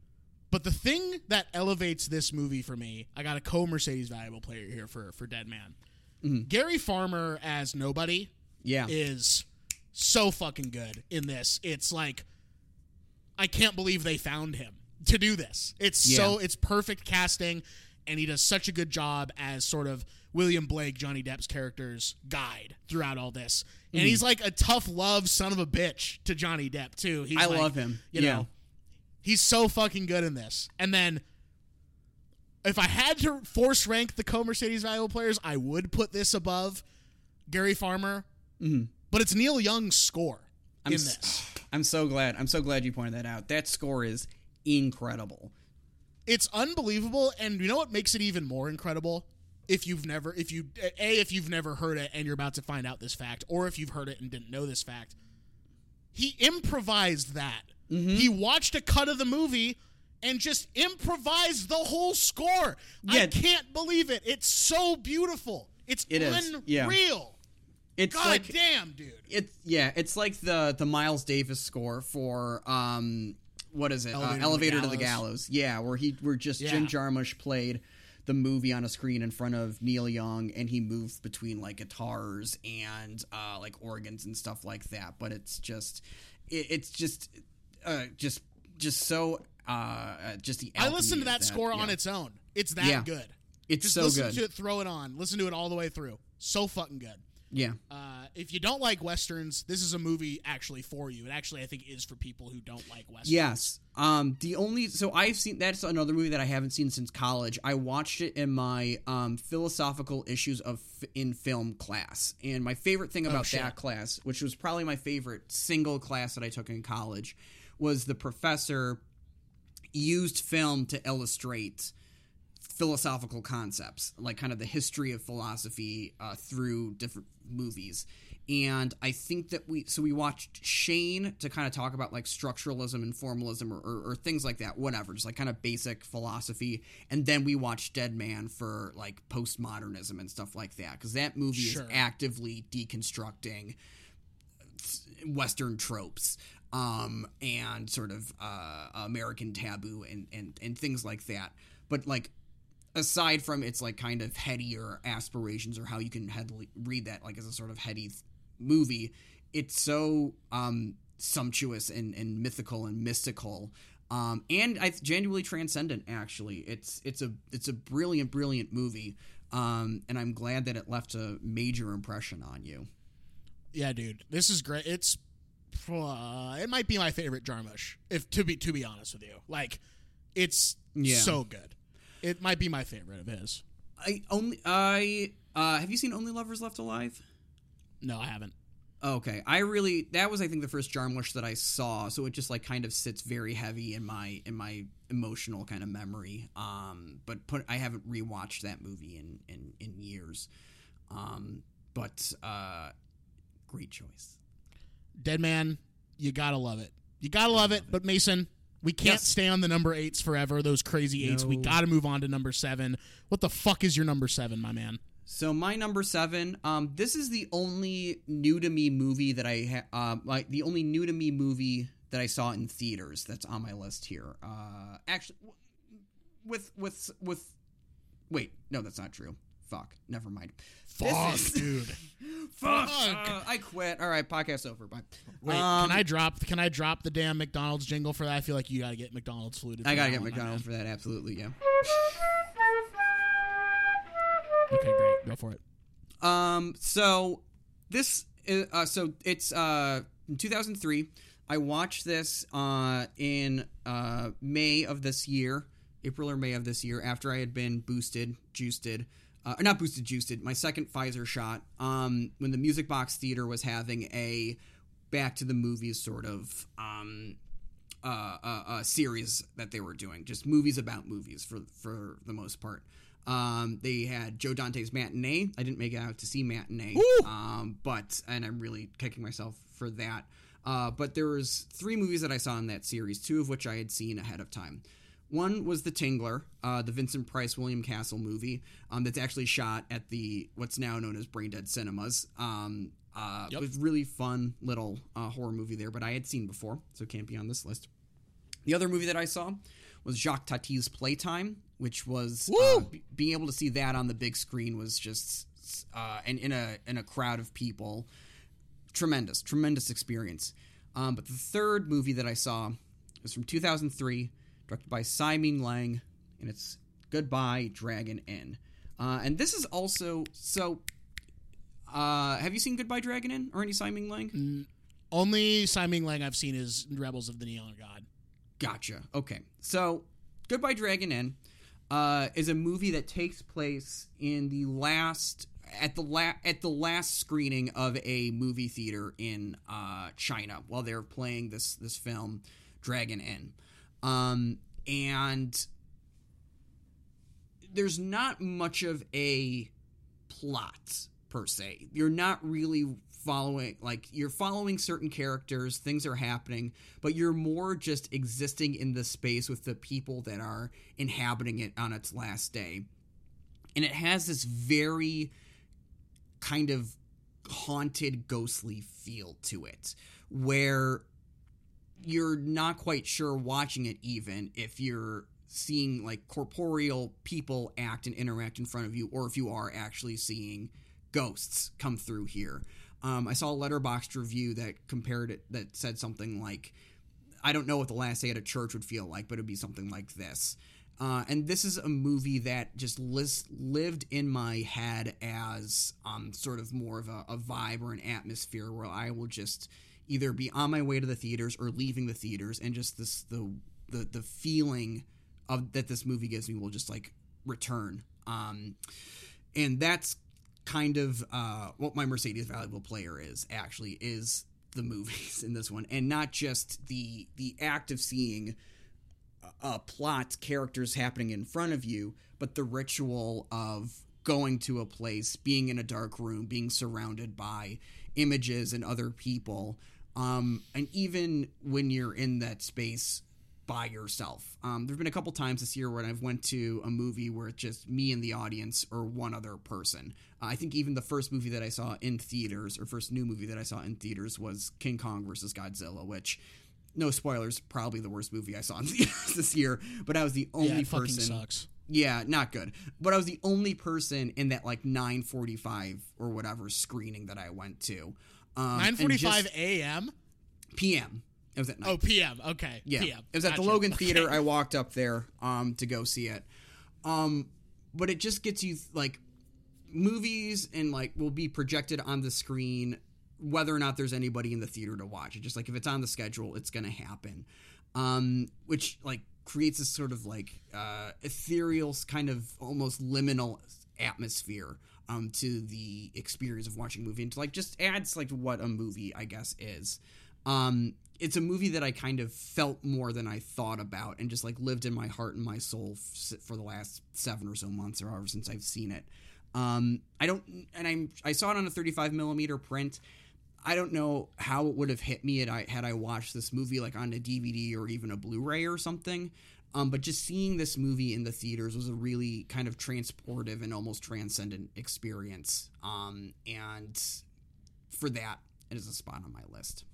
But the thing that elevates this movie for me, I got a co Mercedes valuable player here for for Dead Man.
Mm-hmm.
Gary Farmer as nobody
Yeah.
is so fucking good in this. It's like I can't believe they found him to do this. It's so it's perfect casting and he does such a good job as sort of William Blake, Johnny Depp's character's guide throughout all this.
Mm-hmm.
And he's like a tough love son of a bitch to Johnny Depp too. He's
I
like,
love him.
You
Yeah.
know, he's so fucking good in this. And then if I had to force rank the co Mercedes valuable players, I would put this above Gary Farmer. But it's Neil Young's score
Mm-hmm. I'm
in this.
I'm so glad. I'm so glad you pointed that out. That score is incredible.
It's unbelievable, and you know what makes it even more incredible? If you've never, if you a, if you've never heard it and you're about to find out this fact, or if you've heard it and didn't know this fact, he improvised that.
Mm-hmm.
He watched a cut of the movie and just improvised the whole score. I can't believe it. It's so beautiful. It's
It is,
unreal.
yeah. It's
God
like
damn, dude.
it's yeah. It's like the the Miles Davis score for um what is it?
Elevator
uh,
to the
to the
Gallows.
Gallows. Yeah, where he where just Jim Jarmusch played the movie on a screen in front of Neil Young, and he moved between like guitars and uh, like organs and stuff like that. But it's just it, it's just uh, just just so uh, uh, just the
I listened to
of
that, score on its own. It's that
Yeah.
good.
It's
Just
so
listen
good.
to it, throw it on. Listen to it all the way through. So fucking good.
Yeah.
Uh, if you don't like westerns, this is a movie actually for you. It actually, I think, is for people who don't like westerns.
Yes. Um, the only so I've seen that's another movie that I haven't seen since college. I watched it in my um, philosophical issues of f- in film class, and my favorite thing about
shit.
that class, which was probably my favorite single class that I took in college, was the professor used film to illustrate philosophical concepts, like kind of the history of philosophy uh, through different movies. And I think that we so we watched Shane to kind of talk about like structuralism and formalism or, or, or things like that, whatever, just like kind of basic philosophy. And then we watched Dead Man for like postmodernism and stuff like that, because that movie
Sure.
is actively deconstructing Western tropes um, and sort of uh, American taboo and, and, and things like that. But like aside from its like kind of headier aspirations or how you can headily read that like as a sort of heady th- movie, it's so um, sumptuous and, and mythical and mystical. Um, and I genuinely transcendent. Actually, it's it's a it's a brilliant, brilliant movie, um, and I'm glad that it left a major impression on you.
yeah, dude, this is great. It's it might be my favorite Jarmusch, if to be to be honest with you. Like, it's
Yeah.
so good. It might be my favorite of his.
I only I uh, have you seen Only Lovers Left Alive?
No, I haven't.
Okay, I really that was I think the first Jarmusch that I saw, so it just like kind of sits very heavy in my in my emotional kind of memory. Um, but put I haven't rewatched that movie in in in years. Um, but uh, great choice.
Dead Man, you gotta love it. You gotta love it. But Mason, we can't
Yes.
stay on the number eights forever. Those crazy eights. We gotta move on to number seven. What the fuck is your number seven, my man?
So my number seven, um, this is the only new to me movie that I ha- uh, like the only new to me movie that I saw in theaters that's on my list here. Uh, actually, w- with with with, wait, no, that's not true. Fuck, never mind.
Fuck,
is-
dude.
Fuck, uh, I quit. All right, podcast over. Bye.
Wait,
Um,
can I drop? Can I drop the damn McDonald's jingle for that? I feel like you gotta get McDonald's fluted.
I gotta get
one,
McDonald's for that. Absolutely, yeah.
Okay, great. Go for it.
Um, so this is, uh, so it's uh in 2003. I watched this uh in uh May of this year, April or May of this year, after I had been boosted, juiced, uh, not boosted, juiced, my second Pfizer shot. Um, when the Music Box Theater was having a back to the movies sort of um uh, uh, uh, series that they were doing, just movies about movies for for the most part. Um, they had Joe Dante's Matinee. I didn't make it out to see Matinee, um, but and I'm really kicking myself for that. Uh, but there was three movies that I saw in that series, two of which I had seen ahead of time. One was The Tingler, uh, the Vincent Price William Castle movie um, that's actually shot at the what's now known as Brain Dead Cinemas. Um, uh,
Yep.
It was really fun little uh, horror movie there, but I had seen before, so it can't be on this list. The other movie that I saw was Jacques Tati's Playtime, which was uh, b- being able to see that on the big screen was just uh, and in a in a crowd of people, tremendous, tremendous experience. Um, but the third movie that I saw was from 2003, directed by Tsai Ming-liang, and it's Goodbye Dragon Inn. Uh, and this is also so. Uh, have you seen Goodbye Dragon Inn or any Tsai Ming-liang?
Only Tsai Ming-liang I've seen is Rebels of the Neon God.
Gotcha. Okay. So, Goodbye Dragon Inn uh, is a movie that takes place in the last at the la- at the last screening of a movie theater in uh, China while they're playing this this film Dragon Inn. Um, and there's not much of a plot per se. You're not really following like you're following certain characters, things are happening, but you're more just existing in the space with the people that are inhabiting it on its last day. And it has this very kind of haunted ghostly feel to it where you're not quite sure watching it even if you're seeing like corporeal people act and interact in front of you or if you are actually seeing ghosts come through here. Um, i saw a letterboxd review that compared it that said something like i don't know what the last day at a church would feel like but it'd be something like this. Uh, and this is a movie that just lived in my head as um, sort of more of a, a vibe or an atmosphere where I will just either be on my way to the theaters or leaving the theaters, and just this the the the feeling of that this movie gives me will just like return. Um, and that's kind of uh, what my Mercedes valuable player is actually is the movies in this one, and not just the the act of seeing a plot characters happening in front of you, but the ritual of going to a place, being in a dark room, being surrounded by images and other people, um, and even when you're in that space by yourself. Um, there've been a couple times this year when I've went to a movie where it's just me and the audience or one other person. Uh, I think even the first movie that I saw in theaters or first new movie that I saw in theaters was King Kong versus Godzilla, which no spoilers, probably the worst movie I saw in theaters this year. But I was the only
yeah,
person.
sucks.
Yeah, not good. But I was the only person in that like 9:45 or whatever screening that I went to. Um,
9:45 a.m.
p.m. It was at night.
Oh, p.m. Okay.
Yeah,
PM.
it was at the. Logan
Okay.
Theater. I walked up there um, to go see it. Um, but it just gets you like movies and like will be projected on the screen whether or not there's anybody in the theater to watch it. Just like if it's on the schedule, it's gonna happen. Um, which like creates this sort of like uh, ethereal, kind of almost liminal atmosphere um, to the experience of watching a movie, and to, like just adds like what a movie I guess is. Um, it's a movie that I kind of felt more than I thought about, and just like lived in my heart and my soul f- for the last seven or so months, or however since I've seen it. Um, I don't, and I'm I saw it on a 35 millimeter print. I don't know how it would have hit me had I had I watched this movie like on a DVD or even a Blu-ray or something. Um, but just seeing this movie in the theaters was a really kind of transportive and almost transcendent experience. Um, and for that, it is a spot on my list.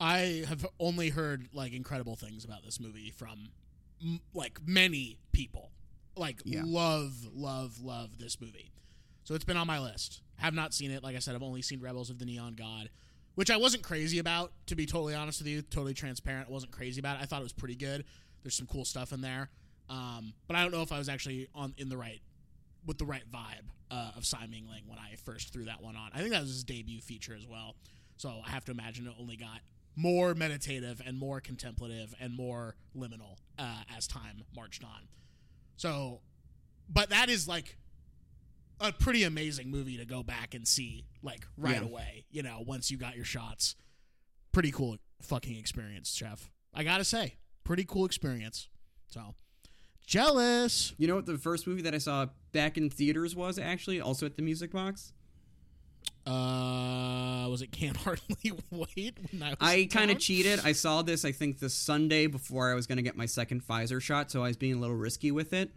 I have only heard like incredible things about this movie from m- like many people. Like
Yeah.
love, love, love this movie. So it's been on my list. Have not seen it. Like I said, I've only seen Rebels of the Neon God, which I wasn't crazy about. To be totally honest with you, totally transparent, I wasn't crazy about it. I thought it was pretty good. There's some cool stuff in there, um, but I don't know if I was actually on in the right with the right vibe uh, of Tsai Ming-liang when I first threw that one on. I think that was his debut feature as well. So I have to imagine it only got more meditative and more contemplative and more liminal uh, as time marched on. So, but that is like a pretty amazing movie to go back and see like right
Yeah.
away. You know, once you got your shots. Pretty cool fucking experience, chef. I gotta say, pretty cool experience. So jealous.
You know what the first movie that I saw back in theaters was actually also at the Music Box.
Uh, was it Can't Hardly Wait? I,
I kind of cheated. I saw this I think the Sunday before I was going to get my second Pfizer shot, so I was being a little risky with it.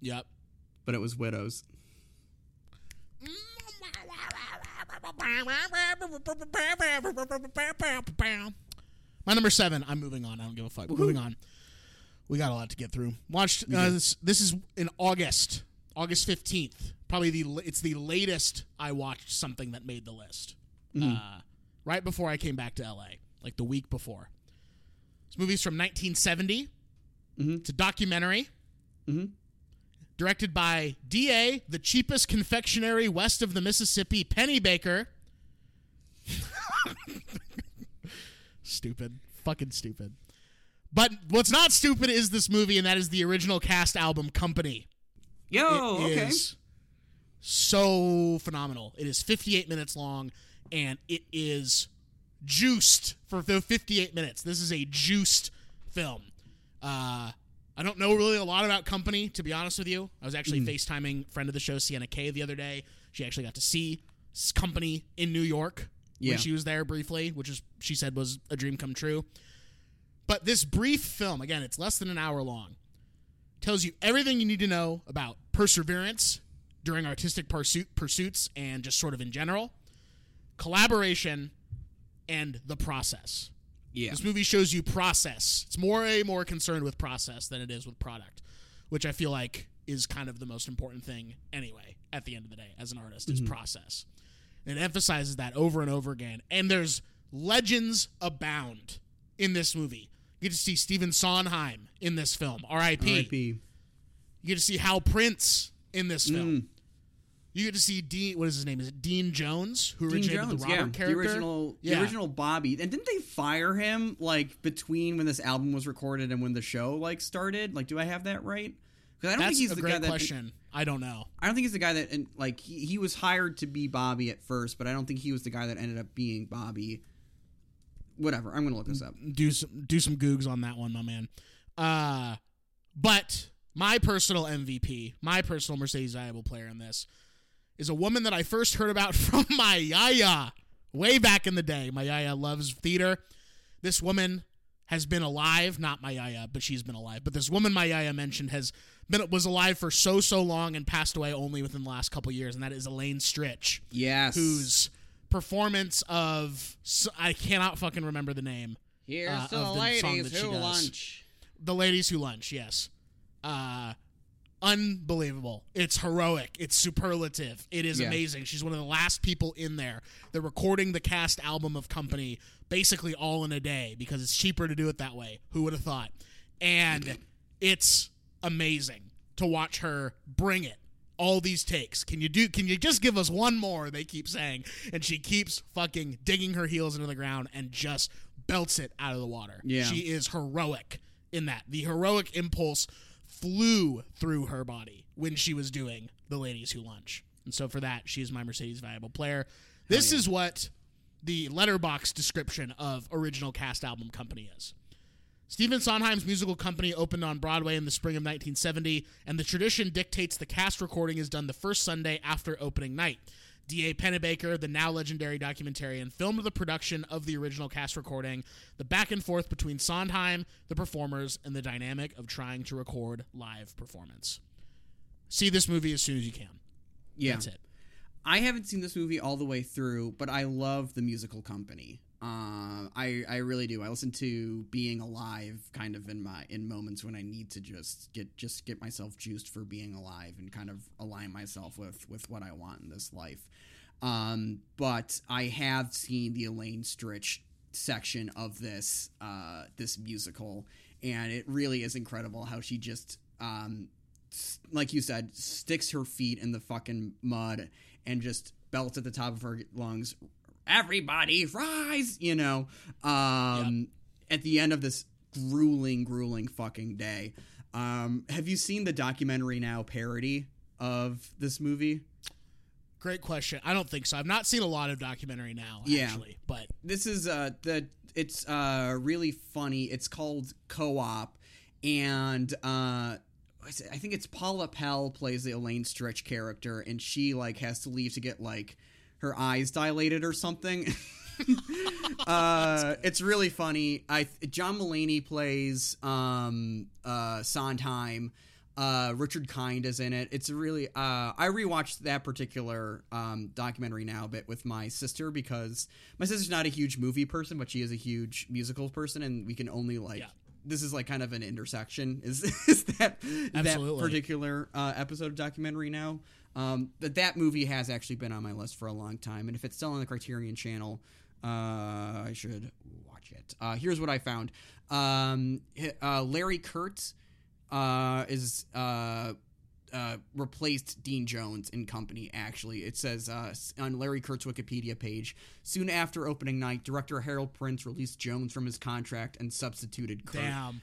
Yep.
But it was Widows.
My number seven. I'm moving on. I don't give a fuck. Moving on. We got a lot to get through. Watched. Uh, this, this is in August, August fifteenth. Probably the it's the latest I watched something that made the list. Uh, right before I came back to LA, like the week before. This movie's from 1970. It's a documentary. Directed by D.A., the cheapest confectionery west of the Mississippi, Penny Baker. stupid. Fucking stupid. But what's not stupid is this movie, and that is the original cast album Company.
Yo,
It
okay.
is so phenomenal. It is 58 minutes long, and it is juiced for the 58 minutes. This is a juiced film. Uh, I don't know really a lot about Company, to be honest with you. I was actually
Mm.
FaceTiming friend of the show, Sienna Kay, the other day. She actually got to see Company in New York
Yeah.
when she was there briefly, which is she said was a dream come true. But this brief film, again, it's less than an hour long, tells you everything you need to know about perseverance during artistic pursuit, pursuits and just sort of in general, collaboration, and the process.
Yeah.
This movie shows you process. It's more a more concerned with process than it is with product, which I feel like is kind of the most important thing anyway. At the end of the day, as an artist, is mm-hmm. process. And it emphasizes that over and over again. And there's legends abound in this movie. You get to see Stephen Sondheim in this film. R.I.P.
R.I.P.
You get to see Hal Prince in this film.
Mm.
You get to see Dean. What is his name? Is it Dean Jones, who
Dean
originated
Jones,
the Robert
yeah,
character?
the original,
Yeah.
the original Bobby. And didn't they fire him like between when this album was recorded and when the show like started? Like, do I have that right? Because I don't
That's
think he's
a
the
great
guy that.
question. I don't know.
I don't think he's the guy that and like he, he was hired to be Bobby at first, but I don't think he was the guy that ended up being Bobby. Whatever. I'm gonna look this up.
do some do some googs on that one, my man. Uh, but my personal MVP, my personal Mercedes valuable player in this, is a woman that I first heard about from my yaya way back in the day. My yaya loves theater. This woman has been alive, not my yaya, but she's been alive. But this woman my yaya mentioned has been was alive for so so long and passed away only within the last couple years, and that is Elaine Stritch
Yes.
whose performance of I cannot fucking remember the name.
Here's
uh,
the
the song
ladies who lunch.
The Ladies Who Lunch, yes. Uh unbelievable. It's heroic. It's superlative. It is
Yeah.
amazing. She's one of the last people in there. They're recording the cast album of Company basically all in a day because it's cheaper to do it that way. Who would have thought? And it's amazing to watch her bring it. All these takes. Can you do can you just give us one more? They keep saying. And she keeps fucking digging her heels into the ground and just belts it out of the water.
Yeah.
She is heroic in that. The heroic impulse flew through her body when she was doing the ladies who lunch. And so for that, she is my Mercedes valuable player. This is what the letterboxd description of original cast album company is. Stephen Sondheim's musical company opened on Broadway in the spring of 1970, and the tradition dictates the cast recording is done the first Sunday after opening night. D.A. Pennebaker, the now legendary documentarian, filmed the production of the original cast recording, the back and forth between Sondheim, the performers, and the dynamic of trying to record live performance. See this movie as soon as you can.
Yeah.
That's it.
I haven't seen this movie all the way through, but I love the musical company. Uh, I I really do. I listen to Being Alive kind of in my in moments when I need to just get just get myself juiced for being alive and kind of align myself with with what I want in this life. Um, but I have seen the Elaine Stritch section of this uh, this musical, and it really is incredible how she just um, like you said, sticks her feet in the fucking mud and just belts at the top of her lungs. Everybody rise, you know. Um, At the end of this grueling, grueling fucking day. Um, have you seen the documentary now parody of this movie?
Great question. I don't think so. I've not seen a lot of documentary now,
Yeah.
actually. But
this is uh the it's uh really funny. It's called Co-op, and uh. I think it's Paula Pell plays the Elaine Stritch character, and she like has to leave to get like her eyes dilated or something. uh, it's really funny. I John Mulaney plays um, uh, Sondheim. Uh, Richard Kind is in it. It's really. Uh, I rewatched that particular um, documentary now a bit with my sister because my sister's not a huge movie person, but she is a huge musical person, and we can only like.
Yeah.
This is like kind of an intersection. Is is that that particular uh, episode of documentary now? Um, but that movie has actually been on my list for a long time, and if it's still on the Criterion Channel, uh, I should watch it. Uh, here's what I found: um, uh, Larry Kert uh, is uh, uh, replaced Dean Jones in Company. Actually, it says on Larry Kert's Wikipedia page. Soon after opening night, director Harold Prince released Jones from his contract and substituted Kert.
damn.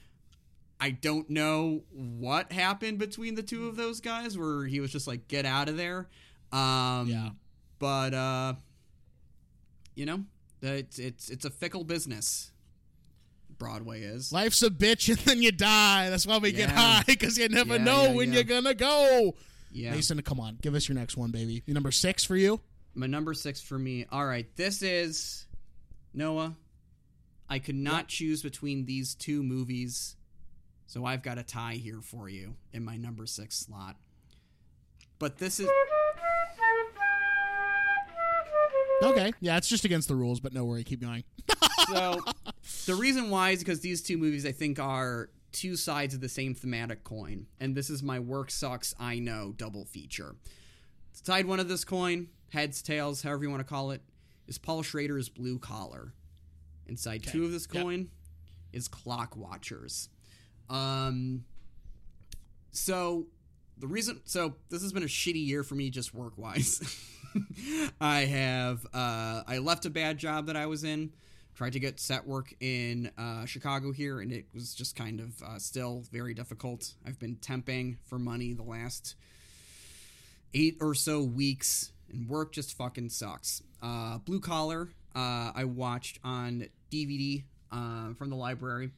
I don't know what happened between the two of those guys where he was just like get out of there. Um
Yeah.
but uh you know, it's it's it's a fickle business. Broadway is.
Life's a bitch and then you die. That's why we get high because you never
Yeah,
know
yeah,
when
yeah.
you're gonna go.
Yeah.
Mason, come on, give us your next one, baby. Your number six for you.
My number 6 for me. All right, this is Noah. I could not choose between these two movies. So I've got a tie here for you in my number 6 slot. But this is
Okay, yeah, it's just against the rules, but no worry, keep going.
So the reason why is because these two movies I think are two sides of the same thematic coin, and this is my work sucks I know double feature. Side one of this coin, heads, tails, however you want to call it, is Paul Schrader's Blue Collar. And side two of this
Yep.
coin, is Clockwatchers. Um, so the reason, so this has been a shitty year for me, just work wise. I have, uh, I left a bad job that I was in, tried to get set work in uh, Chicago here, and it was just kind of uh, still very difficult. I've been temping for money the last eight or so weeks, and work just fucking sucks. Uh, Blue Collar, uh, I watched on DVD uh, from the library.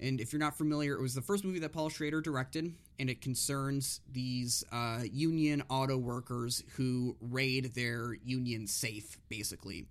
And if you're not familiar, it was the first movie that Paul Schrader directed, and it concerns these uh, union auto workers who raid their union safe, basically.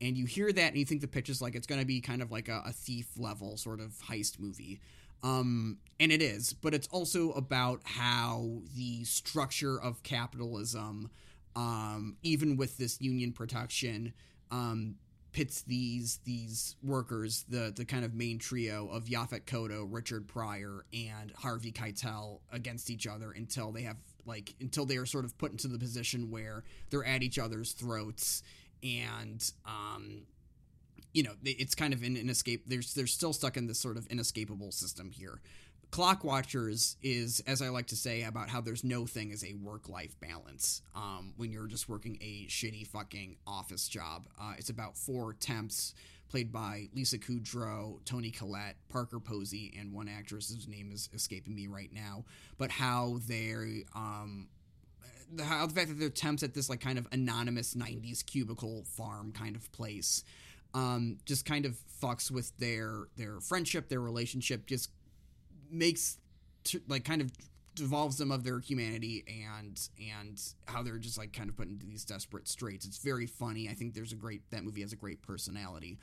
And you hear that, and you think the pitch is like it's going to be kind of like a, a thief level sort of heist movie. Um, and it is, but it's also about how the structure of capitalism, um, even with this union protection, um, pits these these workers, the the kind of main trio of Yaphet Kotto, Richard Pryor, and Harvey Keitel against each other until they have like until they are sort of put into the position where they're at each other's throats. And um you know it's kind of an inescape there's they're still stuck in this sort of inescapable system here clockwatchers is as i like to say about how there's no thing as a work life balance um, when you're just working a shitty fucking office job. Uh, it's about four temps played by lisa kudrow toni collette parker posey and one actress whose name is escaping me right now. But how they um, the, how the fact that they're temps at this like kind of anonymous 90s cubicle farm kind of place um, just kind of fucks with their their friendship their relationship just makes t- like kind of devolves them of their humanity and and how they're just like kind of put into these desperate straits. It's very funny. I think there's a great that movie has a great personality.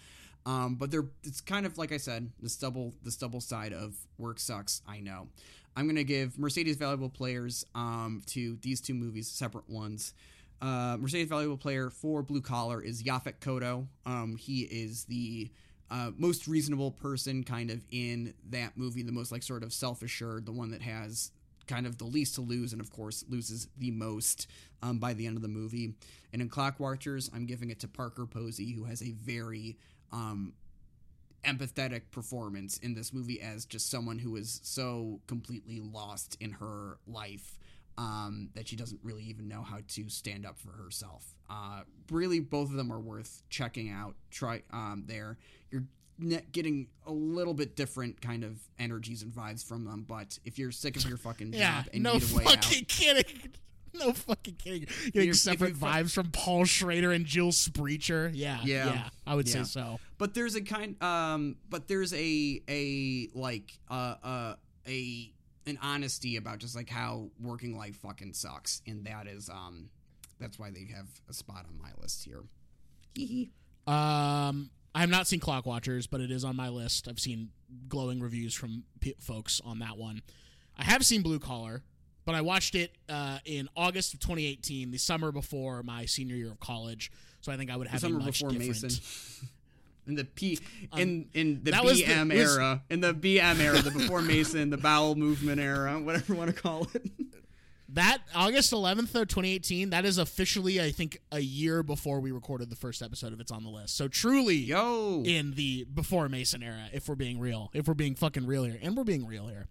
Um, but they're it's kind of like i said the stubble the stubble side of work sucks i know. I'm gonna give mercedes valuable players um, to these two movies separate ones. Uh, mercedes valuable player for blue collar is Yaphet Kotto. Um, he is the uh, most reasonable person kind of in that movie, the most like sort of self assured, the one that has kind of the least to lose, and of course loses the most um, by the end of the movie. And in Clockwatchers, I'm giving it to Parker Posey, who has a very um, empathetic performance in this movie as just someone who is so completely lost in her life um, that she doesn't really even know how to stand up for herself. Uh, really, both of them are worth checking out. Try um, there. You're getting a little bit different kind of energies and vibes from them, but if you're sick of your fucking
Yeah,
job and
no
need a way
fucking
out,
kidding. No fucking kidding. Getting
You're-
separate
you
vibes from Paul Schrader and Jill Sprecher. Yeah,
Yeah.
yeah, I would
Yeah.
say so.
but there's a kind um but there's a a like uh uh a an honesty about just like how working life fucking sucks and that is um that's why they have a spot on my list here
Um, I have not seen Clockwatchers, but it is on my list. I've seen glowing reviews from p- folks on that one. I have seen Blue Collar, but I watched it uh, in August of 2018, the summer before my senior year of college. So I think I would
the
have
summer
a much
before
different.
Mason in the P in in the
was the-
BM
was-
era in the BM era the before Mason the bowel movement era whatever you want to call it
That August 11th of 2018, that is officially, I think, a year before we recorded the first episode of It's on the List. So truly
yo
in the before Mason era, if we're being real, if we're being fucking real here, and we're being real here.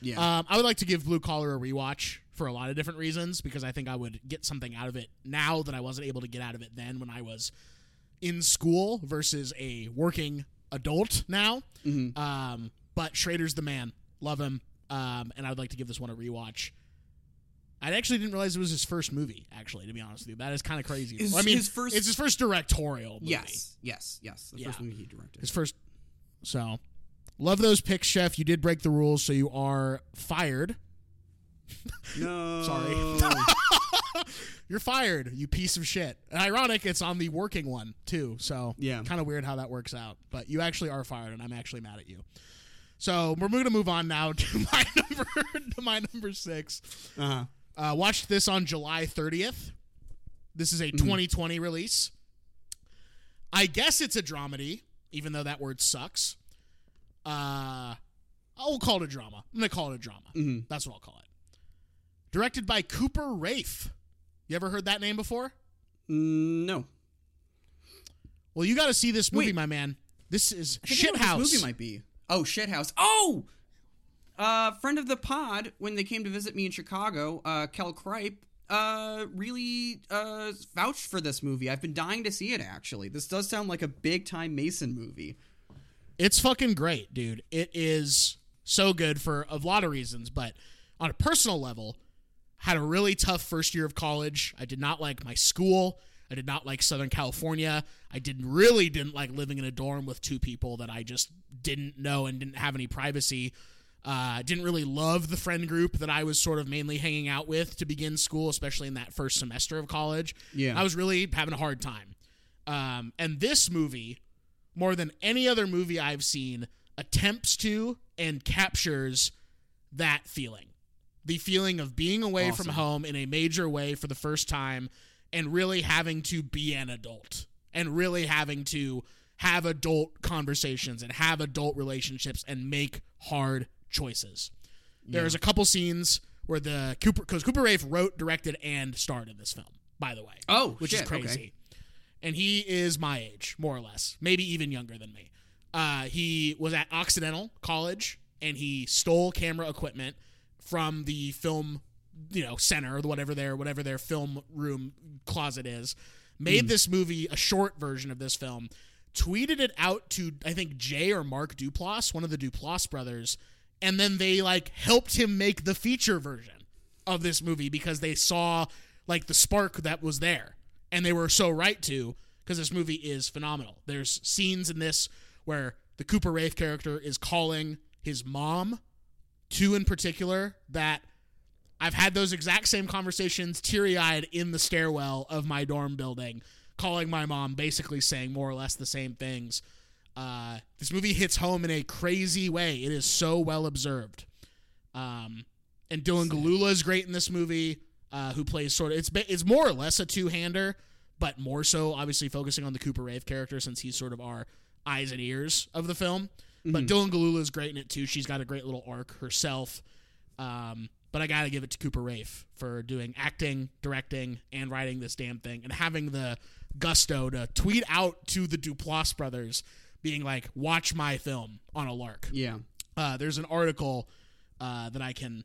yeah
Um, I would like to give Blue Collar a rewatch for a lot of different reasons because I think I would get something out of it now that I wasn't able to get out of it then when I was in school versus a working adult now. Um, but Schrader's the man. Love him. Um, and I would like to give this one a rewatch. I actually didn't realize it was his first movie. Actually, to be honest with you, that is kind of crazy.
Is
I mean,
his first-
it's his first directorial. Movie.
yes yes yes the first
Yeah.
movie he directed
his first. So, love those picks, Chef. You did break the rules, so you are fired.
no
Sorry. You're fired, you piece of shit. And ironic, it's on the working one too. So
Yeah.
kind of weird how that works out. But you actually are fired, and I'm actually mad at you. So we're going to move on now to my number to my number six.
uh-huh
Uh, watched this on July 30th. This is a 2020 release. I guess it's a dramedy, even though that word sucks. Uh, I'll call it a drama. I'm gonna call it a drama. That's what I'll call it. Directed by Cooper Raiff. You ever heard that name before?
Mm, no
Well, you got to see this movie,
Wait.
my man. This is
I think I know what
Shithouse.
This movie might be. Oh, Shithouse. Oh, uh, friend of the pod when they came to visit me in Chicago, uh, Kel Kripe, uh, really uh vouched for this movie. I've been dying to see it. Actually, this does sound like a big time Mason movie.
It's fucking great, dude. It is so good for a lot of reasons, but on a personal level, had a really tough first year of college. I did not like my school. I did not like Southern California. I didn't really didn't like living in a dorm with two people that I just didn't know and didn't have any privacy. Uh, didn't really love the friend group that I was sort of mainly hanging out with to begin school, especially in that first semester of college.
Yeah.
I was really having a hard time. Um, and this movie, more than any other movie I've seen, attempts to and captures that feeling. The feeling of being away from home in a major way for the first time and really having to be an adult and really having to have adult conversations and have adult relationships and make hard choices. There's a couple scenes where the Cooper because Cooper Raiff wrote, directed, and starred in this film. By the way,
Oh,
which
shit,
is crazy.
okay.
And he is my age, more or less, maybe even younger than me. Uh, he was at Occidental College and he stole camera equipment from the film, you know, center or whatever their whatever their film room closet is. Made hmm. this movie a short version of this film, tweeted it out to I think Jay or Mark Duplass, one of the Duplass brothers, and then they like helped him make the feature version of this movie because they saw like the spark that was there and they were so right to because this movie is phenomenal there's scenes in this where the cooper Raiff character is calling his mom two in particular that i've had those exact same conversations teary-eyed in the stairwell of my dorm building calling my mom basically saying more or less the same things. Uh, this movie hits home in a crazy way. It is so well observed. Um, and Dylan Gelula is great in this movie, uh, who plays sort of it's it's more or less a two hander, but more so obviously focusing on the Cooper Raiff character since he's sort of our eyes and ears of the film. But Dylan Gelula is great in it too. She's got a great little arc herself. Um, but I gotta give it to Cooper Raiff for doing acting, directing, and writing this damn thing, and having the gusto to tweet out to the Duplass brothers, being like, "Watch my film" on a lark.
Yeah.
Uh, there's an article uh, that I can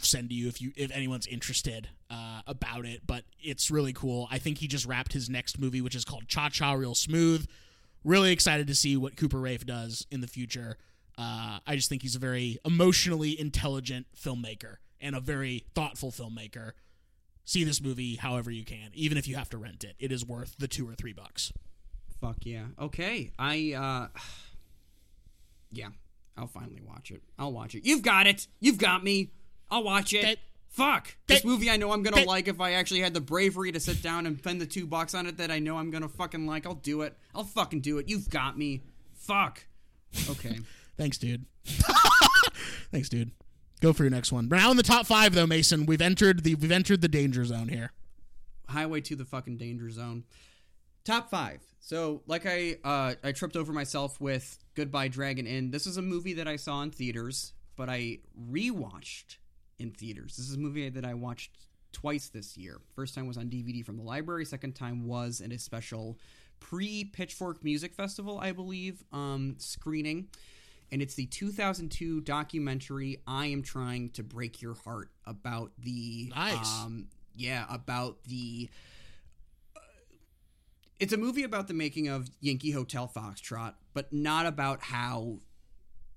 send to you if you if anyone's interested uh, about it. But it's really cool. I think he just wrapped his next movie, which is called Cha Cha Real Smooth. Really excited to see what Cooper Raiff does in the future. Uh, I just think he's a very emotionally intelligent filmmaker and a very thoughtful filmmaker. See this movie however you can, even if you have to rent it. It is worth the two or three bucks.
Fuck yeah. Okay. I uh Yeah. I'll finally watch it. I'll watch it. You've got it. You've got me. I'll watch it. Fuck. This movie I know I'm gonna
Okay.
like if I actually had the bravery to sit down and spend the two bucks on it that I know I'm gonna fucking like. I'll do it. I'll fucking do it. You've got me. Fuck. Okay.
Thanks, dude. Thanks, dude. Go for your next one. We're Now in the top five, though, Mason, we've entered the we've entered the danger zone here.
Highway to the fucking danger zone. Top five. So, like I uh, I tripped over myself with Goodbye Dragon Inn. This is a movie that I saw in theaters, but I rewatched in theaters. This is a movie that I watched twice this year. First time was on DVD from the library. Second time was in a special pre Pitchfork Music Festival, I believe, um, screening. And it's the 2002 documentary "I Am Trying to Break Your Heart" about the
Nice.
um, yeah, about the. uh, It's a movie about the making of Yankee Hotel Foxtrot, but not about how,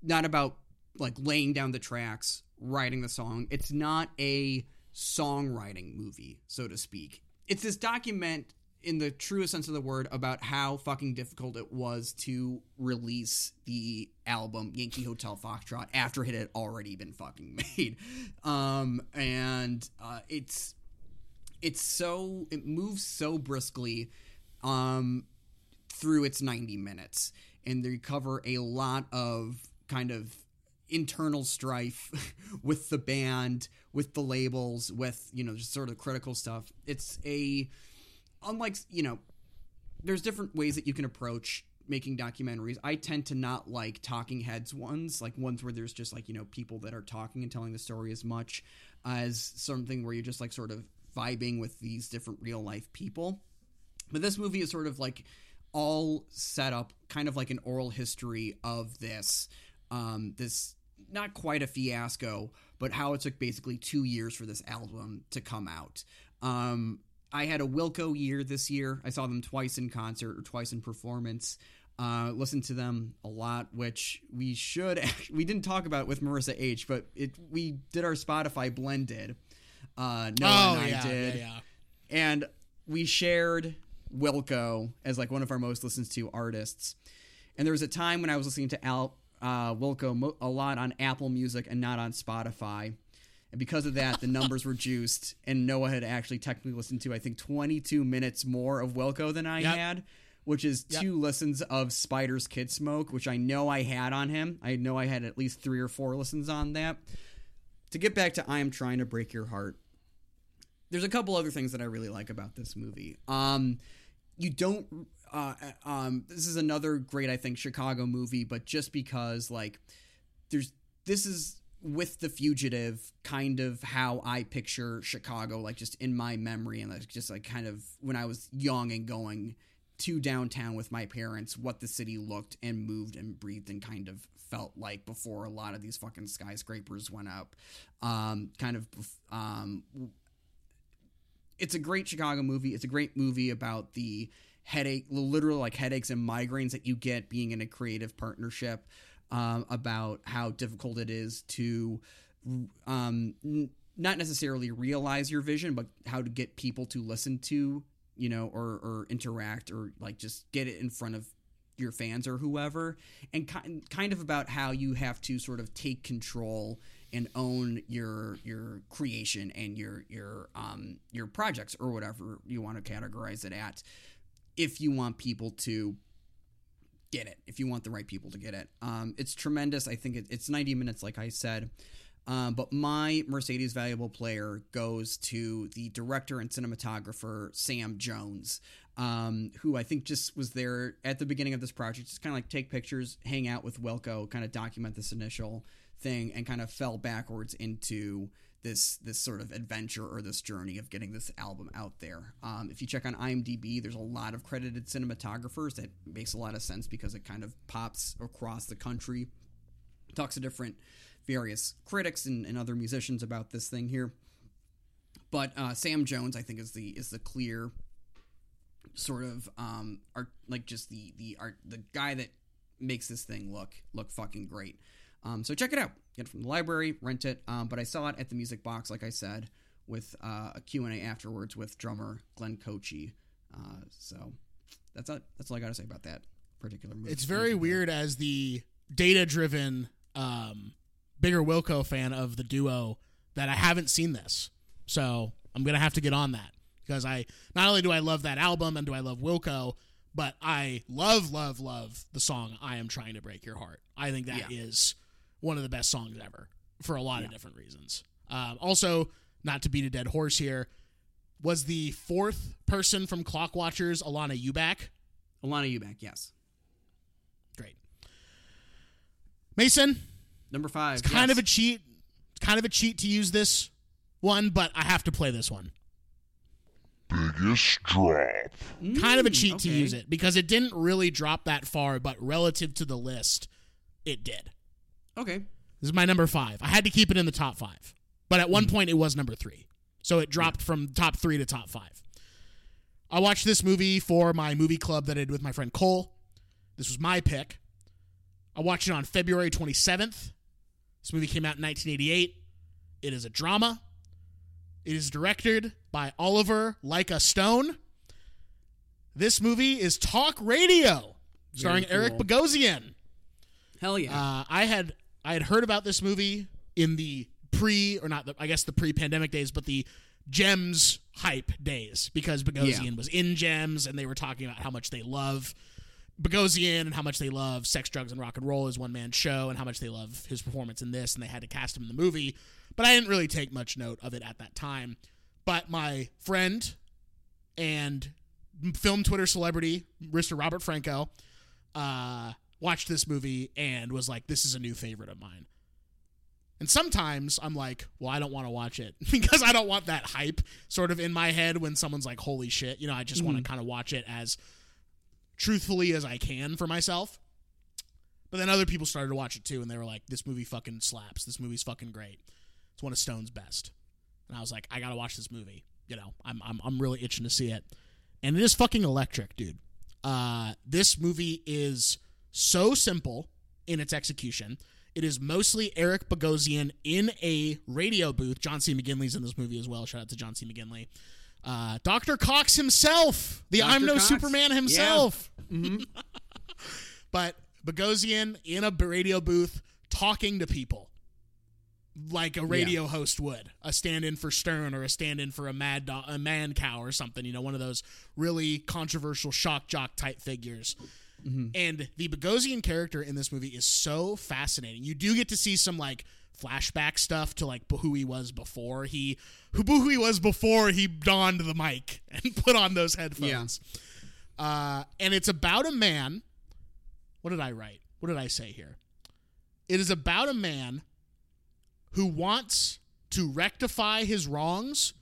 not about like laying down the tracks, writing the song. It's not a songwriting movie, so to speak. It's this document in the truest sense of the word about how fucking difficult it was to release the album Yankee Hotel Foxtrot after it had already been fucking made. Um, and uh, it's it's so it moves so briskly um through its 90 minutes and they cover a lot of kind of internal strife with the band with the labels with you know just sort of critical stuff. It's a unlike you know there's different ways that you can approach making documentaries. I tend to not like talking heads ones like ones where there's just like you know people that are talking and telling the story as much as something where you're just like sort of vibing with these different real life people. But this movie is sort of like all set up kind of like an oral history of this um, this not quite a fiasco, but how it took basically two years for this album to come out. Um, I had a Wilco year this year. I saw them twice in concert or twice in performance. Uh, listened to them a lot, which we should. We didn't talk about it with Marissa H, but it we did our Spotify blended. Uh, Noah
oh
and I
yeah,
did,
yeah, yeah.
and we shared Wilco as like one of our most listened to artists. And there was a time when I was listening to Al uh, Wilco mo- a lot on Apple Music and not on Spotify. And because of that, the numbers were juiced, and Noah had actually technically listened to I think 22 minutes more of Wilco than I
Yep.
had, which is
Yep.
two listens of Spiders Kidsmoke, which I know I had on him. I know I had at least three or four listens on that. To get back to I Am Trying to Break Your Heart, there's a couple other things that I really like about this movie. Um, you don't. Uh, um, this is another great, I think, Chicago movie, but just because like there's this is with the fugitive kind of how I picture Chicago, like just in my memory, and like just like kind of when I was young and going to downtown with my parents, what the city looked and moved and breathed and kind of felt like before a lot of these fucking skyscrapers went up. Um, kind of um, it's a great Chicago movie. It's a great movie about the headache, literal like headaches and migraines that you get being in a creative partnership. Um, about how difficult it is to, um, n- not necessarily realize your vision, but how to get people to listen to, you know, or or interact or like just get it in front of your fans or whoever, and kind kind of about how you have to sort of take control and own your your creation and your your um your projects or whatever you want to categorize it at if you want people to get it if you want the right people to get it. Um it's tremendous. I think it, it's 90 minutes like i said. Um, but my Mercedes valuable player goes to the director and cinematographer Sam Jones, um, who I think just was there at the beginning of this project, just kind of like take pictures, hang out with Wilco, kind of document this initial thing, and kind of fell backwards into this this sort of adventure or this journey of getting this album out there. Um, if you check on IMDb, there's a lot of credited cinematographers. That makes a lot of sense because it kind of pops across the country talks to different various critics and, and other musicians about this thing here. But uh, Sam Jones, I think, is the is the clear sort of um art like just the the art the guy that makes this thing look look fucking great. Um, so check it out. Get it from the library, rent it. Um, but I saw it at the Music Box, like I said, with uh, a Q and A afterwards with drummer Glenn Kotche. Uh, so that's all, that's all I got to say about that particular movie.
It's very weird as the data driven um, bigger Wilco fan of the duo that I haven't seen this. So I'm gonna have to get on that because I not only do I love that album and do I love Wilco, but I love, love, love the song "I Am Trying to Break Your Heart." I think that is
Yeah.
One of the best songs ever for a lot of different reasons. Um, also, not to beat a dead horse here, was the fourth person from Clock Watchers Alanna Ubach.
Alanna Ubach, yes.
Great, Mason.
Number five.
It's kind
yes.
of a cheat. It's kind of a cheat to use this one, but I have to play this one.
Biggest drop.
kind of a
Mm,
cheat to use it because it didn't really drop that far, but relative to the list, it did.
Okay.
This is my number five. I had to keep it in the top five, but at
Hmm.
one point it was number three. So it dropped from top three to top five. I watched this movie for my movie club that I did with my friend Cole. This was my pick. I watched it on February 27th. This movie came out in 1988. It is a drama. It is directed by Oliver Leica Stone. This movie is Talk Radio, starring
Very
Eric. Bogosian.
Hell yeah.
Uh, I had I had heard about this movie in the pre or not the, I guess the pre-pandemic days, but the Gems hype days because Bogosian
Yeah.
was in Gems and they were talking about how much they love Bogosian and how much they love Sex, Drugs, and Rock and Roll as one man show and how much they love his performance in this and they had to cast him in the movie. But I didn't really take much note of it at that time. But my friend and film Twitter celebrity, Mr. Robert Franco, uh, watched this movie and was like, "This is a new favorite of mine." And sometimes I'm like, "Well, I don't want to watch it because I don't want that hype sort of in my head when someone's like, "Holy shit!" You know, I just want to kind of watch it as truthfully as I can for myself. But then other people started to watch it too, and they were like, "This movie fucking slaps. This movie's fucking great. It's one of Stone's best." And I was like, "I gotta watch this movie." You know, I'm I'm I'm really itching to see it, and it is fucking electric, dude. Uh, this movie is so simple in its execution. It is mostly Eric Bogosian in a radio booth. John C. McGinley's in this movie as well. Shout out to John C. McGinley. Uh, Dr. Cox himself, the I'm No
Cox?
Superman himself.
Mm-hmm.
but Bogosian in a radio booth talking to people like a radio host would, a stand-in for Stern or a stand-in for a mad do- a Mancow or something. You know, one of those really controversial shock jock type figures. And the Bogosian character in this movie is so fascinating. You do get to see some like flashback stuff to like who he was before he who who he was before he donned the mic and put on those headphones. Uh, and it's about a man. What did I write? What did I say here? It is about a man who wants to rectify his wrongs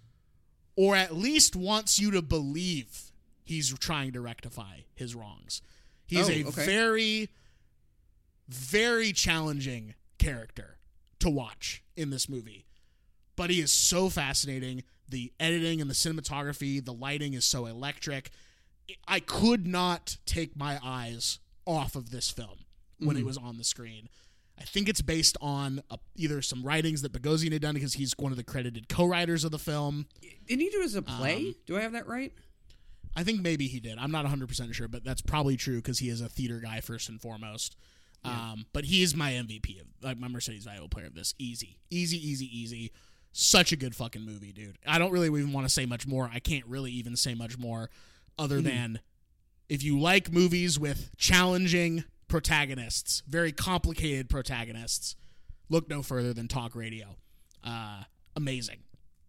or at least wants you to believe he's trying to rectify his wrongs. He's
Oh,
a
okay.
very, very challenging character to watch in this movie. But he is so fascinating. The editing and the cinematography, the lighting is so electric. I could not take my eyes off of this film when
Mm-hmm.
it was on the screen. I think it's based on uh either some writings that Bogosian had done because he's one of the credited co-writers of the film.
Didn't he do it as a play?
Um,
do I have that right?
I think maybe he did. I'm not 100% sure, but that's probably true because he is a theater guy first and foremost. Um, but he is my MVP of like my Mercedes valuable player of this. Easy, easy, easy, easy. Such a good fucking movie, dude. I don't really even want to say much more. I can't really even say much more other than if you like movies with challenging protagonists, very complicated protagonists, look no further than Talk Radio. Uh, amazing.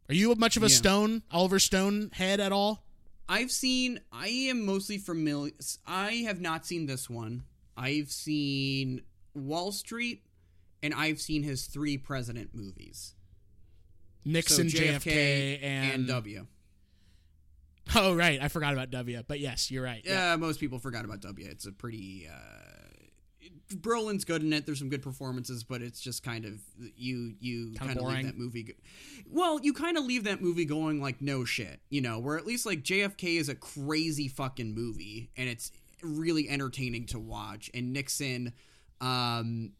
Are you much of a
Yeah.
Stone, Oliver Stone head at all?
I've seen. I am mostly familiar. I have not seen this one. I've seen Wall Street, and I've seen his three president movies.
Nixon,
so
JFK, and,
W.
Oh, right. I forgot about W. But yes, you're right.
Yeah, most people forgot about W. It's a pretty. Uh, Brolin's good in it. There's some good performances, but it's just kind of you you kind of leave that movie. Go- well, you kind of leave that movie going like no shit, you know. Where at least like JFK is a crazy fucking movie, and it's really entertaining to watch. And Nixon, um,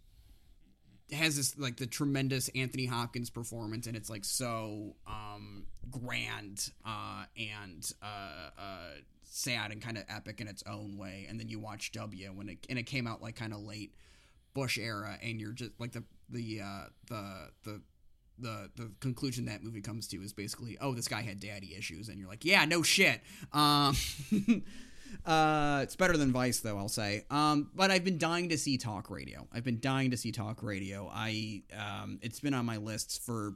has this like the tremendous Anthony Hopkins performance, and it's like so um, grand uh, and uh, uh, sad and kind of epic in its own way. And then you watch W when it and it came out like kind of late Bush era, and you're just like the the uh, the the. The, the conclusion that movie comes to is basically oh this guy had daddy issues and you're like yeah no shit um Uh, it's better than Vice, though. I'll say. Um, but I've been dying to see talk radio. I've been dying to see talk radio. I um, it's been on my lists for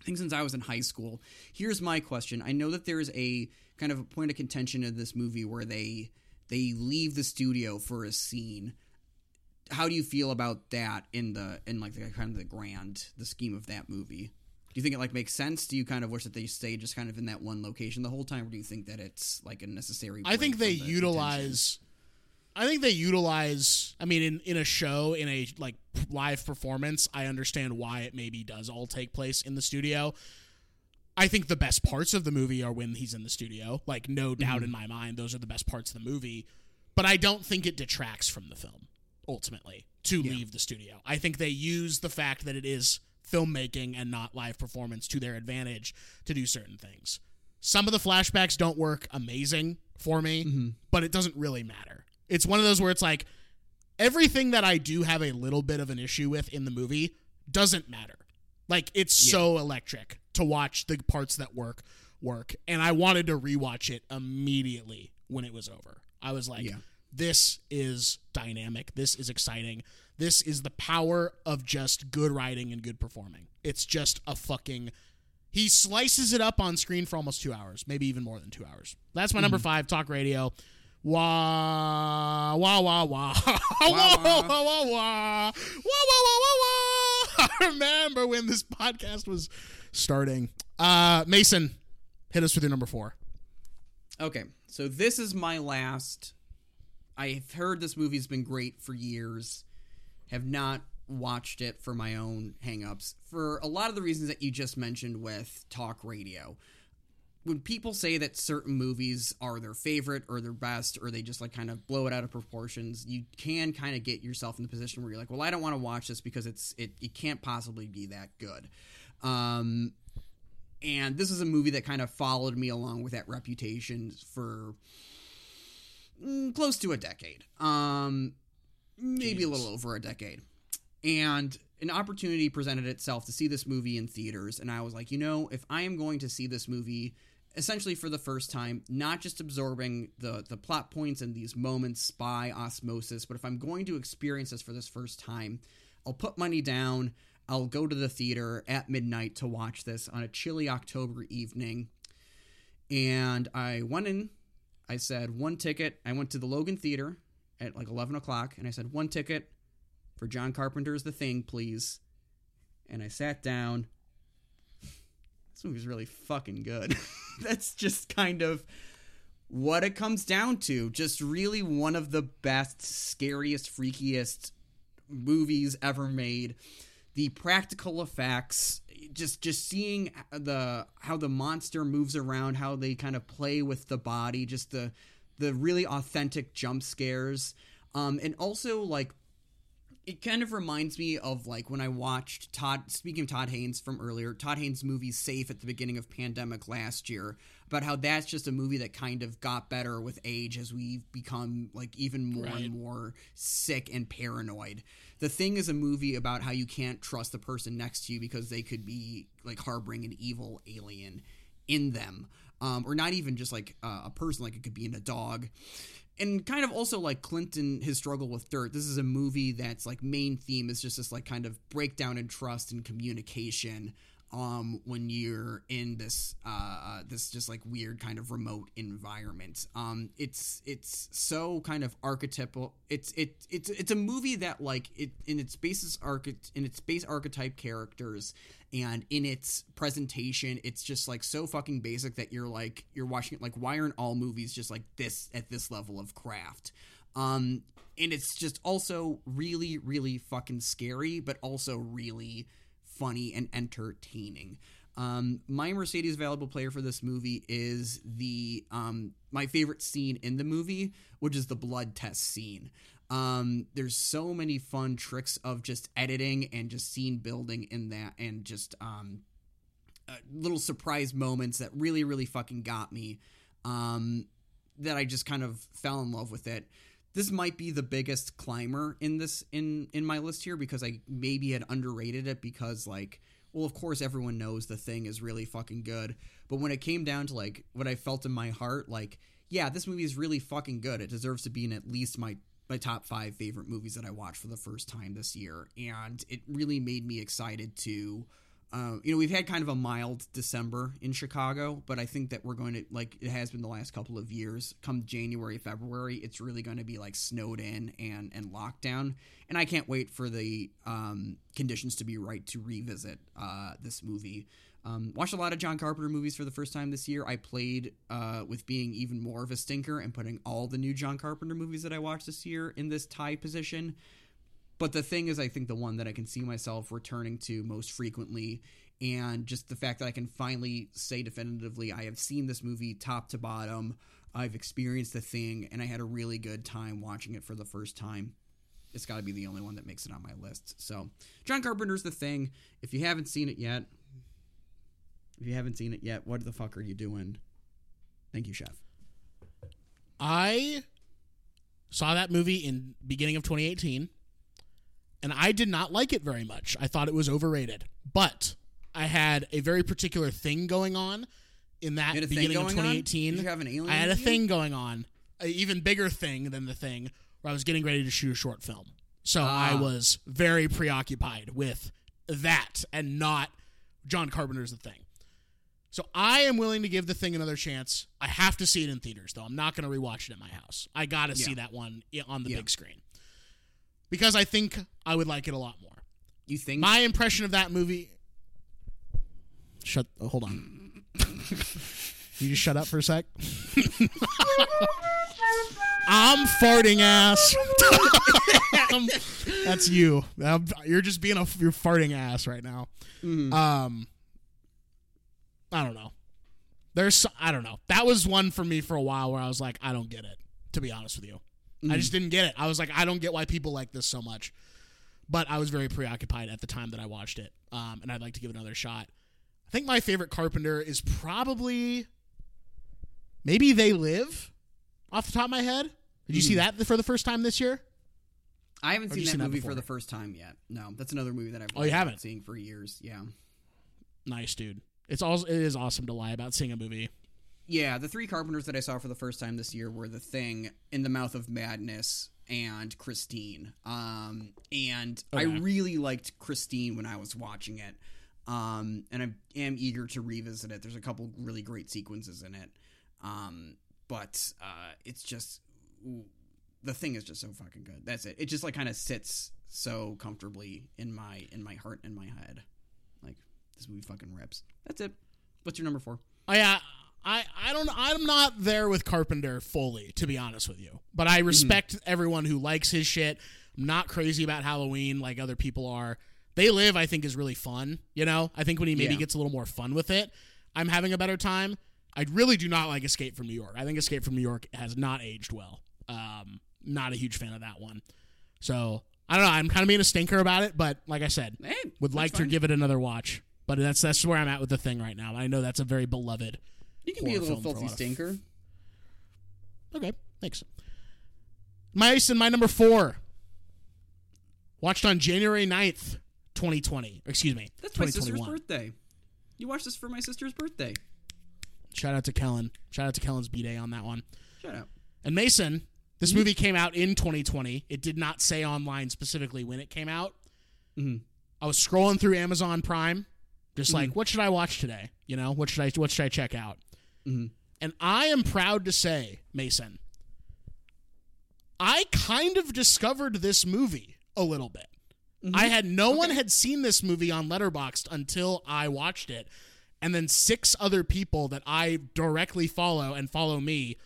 I think since I was in high school. Here's my question: I know that there is a kind of a point of contention in this movie where they they leave the studio for a scene. How do you feel about that in the in like the kind of the grand the scheme of that movie? Do you think it like makes sense? Do you kind of wish that they stay just kind of in that one location the whole time, or do you think that it's like a necessary?
I think they
the
utilize. I think they utilize. I mean, in in a show, in a like live performance, I understand why it maybe does all take place in the studio. I think the best parts of the movie are when he's in the studio. Like, no doubt
Mm-hmm.
in my mind, those are the best parts of the movie. But I don't think it detracts from the film ultimately to leave the studio. I think they use the fact that it is filmmaking and not live performance to their advantage to do certain things. Some of the flashbacks don't work amazing for me,
Mm-hmm.
but it doesn't really matter. It's one of those where it's like everything that I do have a little bit of an issue with in the movie doesn't matter. Like it's so electric to watch the parts that work work, and I wanted to rewatch it immediately when it was over. I was like,
Yeah.
this is dynamic. This is exciting. This is the power of just good writing and good performing. It's just a fucking. He slices it up on screen for almost two hours, maybe even more than two hours. That's my number five, talk radio. Wah, wah, wah, wah. wah, wah, wah, wah, wah. Wah, wah, wah, wah, wah. I remember when this podcast was starting. Uh, Mason, hit us with your number four.
Okay, so this is my last. I've heard this movie's been great for years. Have not watched it for my own hangups for a lot of the reasons that you just mentioned with talk radio. When people say that certain movies are their favorite or their best or they just like kind of blow it out of proportions, you can kind of get yourself in the position where you're like, well, I don't want to watch this because it's it, it can't possibly be that good. Um, and this is a movie that kind of followed me along with that reputation for mm, close to a decade. Um, maybe a little over a decade. And an opportunity presented itself to see this movie in theaters. And I was like, you know, if I am going to see this movie essentially for the first time, not just absorbing the, the plot points and these moments by osmosis, but if I'm going to experience this for this first time, I'll put money down. I'll go to the theater at midnight to watch this on a chilly October evening. And I went in. I said one ticket. I went to the Logan Theater at like 11 o'clock, and I said one ticket for John Carpenter's The Thing, please. And I sat down. This movie's really fucking good. That's just kind of what it comes down to. Just really one of the best, scariest, freakiest movies ever made. The practical effects, just just seeing the how the monster moves around, how they kind of play with the body, just the the really authentic jump scares. Um, and also like it kind of reminds me of like when I watched Todd. Speaking of Todd Haynes from earlier, Todd Haynes' movie "Safe" at the beginning of pandemic last year, about how that's just a movie that kind of got better with age as we've become like even more
Right.
and more sick and paranoid. The Thing is a movie about how you can't trust the person next to you because they could be like harboring an evil alien in them, um, or not even just like uh, a person, like it could be in a dog and kind of also like Clinton his struggle with dirt. This is a movie that's like main theme is just this like kind of breakdown in trust and communication um when you're in this uh this just like weird kind of remote environment. Um it's it's so kind of archetypal it's it it's it's a movie that like it in its basis arch in its base archetype characters and in its presentation it's just like so fucking basic that you're like you're watching it like why aren't all movies just like this at this level of craft? Um and it's just also really really fucking scary but also really funny and entertaining um my mercedes valuable player for this movie is the um my favorite scene in the movie which is the blood test scene um, there's so many fun tricks of just editing and just scene building in that, and just um, uh, little surprise moments that really, really fucking got me. Um, that I just kind of fell in love with it. This might be the biggest climber in this in in my list here because I maybe had underrated it because like well of course everyone knows the thing is really fucking good but when it came down to like what I felt in my heart like yeah this movie is really fucking good it deserves to be in at least my my top five favorite movies that I watched for the first time this year, and it really made me excited to. Uh, you know, we've had kind of a mild December in Chicago, but I think that we're going to like it has been the last couple of years. Come January, February, it's really going to be like snowed in and and lockdown, and I can't wait for the um, conditions to be right to revisit uh, this movie. Um, watched a lot of John Carpenter movies for the first time this year. I played uh, with being even more of a stinker and putting all the new John Carpenter movies that I watched this year in this tie position. But the thing is, I think the one that I can see myself returning to most frequently, and just the fact that I can finally say definitively, I have seen this movie top to bottom. I've experienced the thing, and I had a really good time watching it for the first time. It's got to be the only one that makes it on my list. So, John Carpenter's The Thing. If you haven't seen it yet, if you haven't seen it yet, what the fuck are you doing? Thank you, chef.
I saw that movie in beginning of 2018 and I did not like it very much. I thought it was overrated. But I had a very particular thing going on in that
You had a thing
beginning of 2018.
Did you have an alien
I had a thing going on, an even bigger thing than the thing where I was getting ready to shoot a short film. So I
Ah.
was very preoccupied with that and not John Carpenter's The Thing. So I am willing to give the thing another chance. I have to see it in theaters though. I'm not going to rewatch it at my house. I got to see that one on the
Yeah.
big screen. Because I think I would like it a lot more.
You think?
My impression of that movie Shut oh, hold on. you just shut up for a sec. I'm farting ass. That's you. You're just being a you're farting ass right now.
Mm-hmm.
Um, I don't know. There's I don't know. That was one for me for a while where I was like, I don't get it. To be honest with you, I just didn't get it. I was like, I don't get why people like this so much. But I was very preoccupied at the time that I watched it, um, and I'd like to give it another shot. I think my favorite Carpenter is probably maybe They Live, off the top of my head. Did you see that for the first time this year?
I haven't seen that
seen that
movie
before?
for the first time yet. No, that's another movie that I've
Oh, you haven't?
seeing for years. Yeah,
Nice, dude. It's all it is awesome to lie about seeing a movie.
Yeah. The three Carpenters that I saw for the first time this year were The Thing, In the Mouth of Madness, and Christine. Um, and I really liked Christine when I was watching it. Um, and I am eager to revisit it. There's a couple really great sequences in it. Um, but uh, it's just the thing is just so fucking good. That's it. It just like kind of sits so comfortably in my in my heart and my head. Like this movie fucking rips. That's it. What's your number four?
Oh yeah, I I don't I'm not there with Carpenter fully to be honest with you, but I respect everyone who likes his shit. I'm not crazy about Halloween like other people are. They Live I think is really fun. You know, I think when he maybe
Yeah.
gets a little more fun with it, I'm having a better time. I really do not like Escape from New York. I think Escape from New York has not aged well. Um, not a huge fan of that one. So I don't know. I'm kind of being a stinker about it, but like I said,
Hey,
would like to give it another watch. But that's that's where I'm at with the thing right now. I know that's a very beloved
You can be a little
film for a
filthy stinker.
Okay, thanks. My and my number four. Watched on January 9th, 2020. Excuse me.
That's my sister's
2021.
birthday. You watched this for my sister's birthday.
Shout out to Kellen. Shout out to Kellen's B Day on that one.
Shut up.
And Mason, this movie came out in 2020. It did not say online specifically when it came out.
Mhm.
I was scrolling through Amazon Prime, just like, what should I watch today? You know, what should I what should I check out?
Mhm.
And I am proud to say, Mason, I kind of discovered this movie a little bit. I had no one had seen this movie on Letterboxd until I watched it, and then six other people that I directly follow and follow me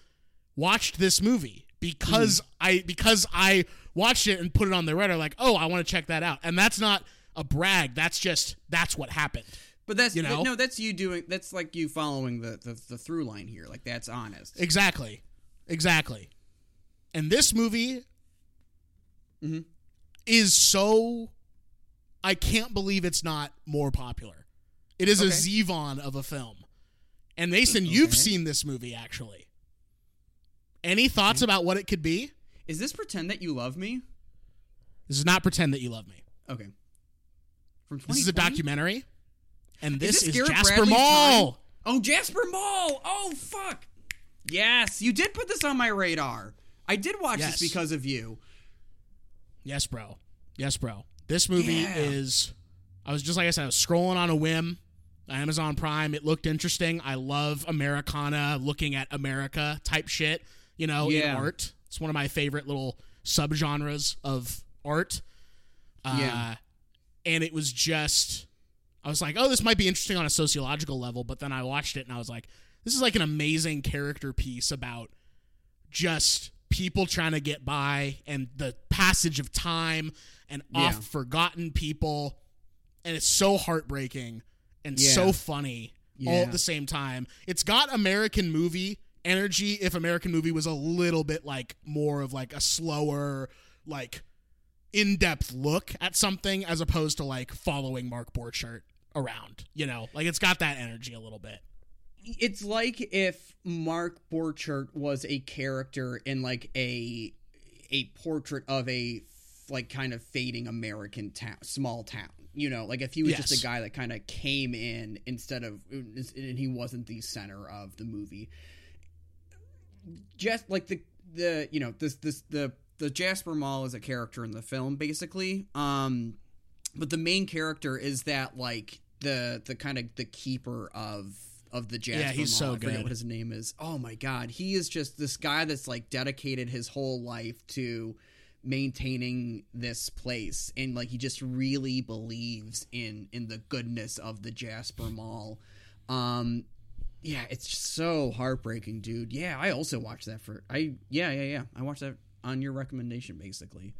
watched this movie because I because I watched it and put it on their radar like, oh, I want to check that out, and that's not a brag. That's just that's what happened.
But that's
You know?
no, that's you doing. That's like you following the the, the through line here. Like that's honest.
Exactly, exactly. And this movie
Mhm.
is so. I can't believe it's not more popular. It is a
Okay.
Zevon of a film. And Mason, you've seen this movie actually. Any thoughts about what it could be?
Is this pretend that you love me?
This is not pretend that you love me.
Okay. From
This is a documentary, and this is,
Garrett
Jasper
Bradley's
Mall.
time? Oh, Jasper Mall. Oh, fuck. Yes, you did put this on my radar. I did watch
Yes.
this because of you.
Yes, bro. Yes, bro. This movie
Yeah.
is. I was just like I said, I was scrolling on a whim. Amazon Prime. It looked interesting. I love Americana, looking at America type shit. You know, in art. It's one of my favorite little subgenres of art. Uh,
Yeah.
And it was just, I was like, oh, this might be interesting on a sociological level. But then I watched it and I was like, this is like an amazing character piece about just people trying to get by and the passage of time and
Yeah.
oft forgotten people. And it's so heartbreaking and
Yeah.
so funny all at the same time. It's got American movie energy if American movie was a little bit like more of like a slower, like in-depth look at something as opposed to like following Mark Borchardt around. You know, like it's got that energy a little bit.
It's like if Mark Borchardt was a character in like a a portrait of a like kind of fading American town, small town. You know, like if he was just a guy that kind of came in instead of and he wasn't the center of the movie. Just like the the you know this this the the Jasper Mall is a character in the film basically. Um but the main character is that like the the kind of the keeper of of the Jasper
Yeah, he's
Mall.
so
I forget what his name is. Oh my god, he is just this guy that's like dedicated his whole life to maintaining this place and like he just really believes in in the goodness of the Jasper Mall. Um yeah, it's just so heartbreaking, dude. Yeah, I also watched that for I yeah, yeah, yeah. I watched that on your recommendation basically.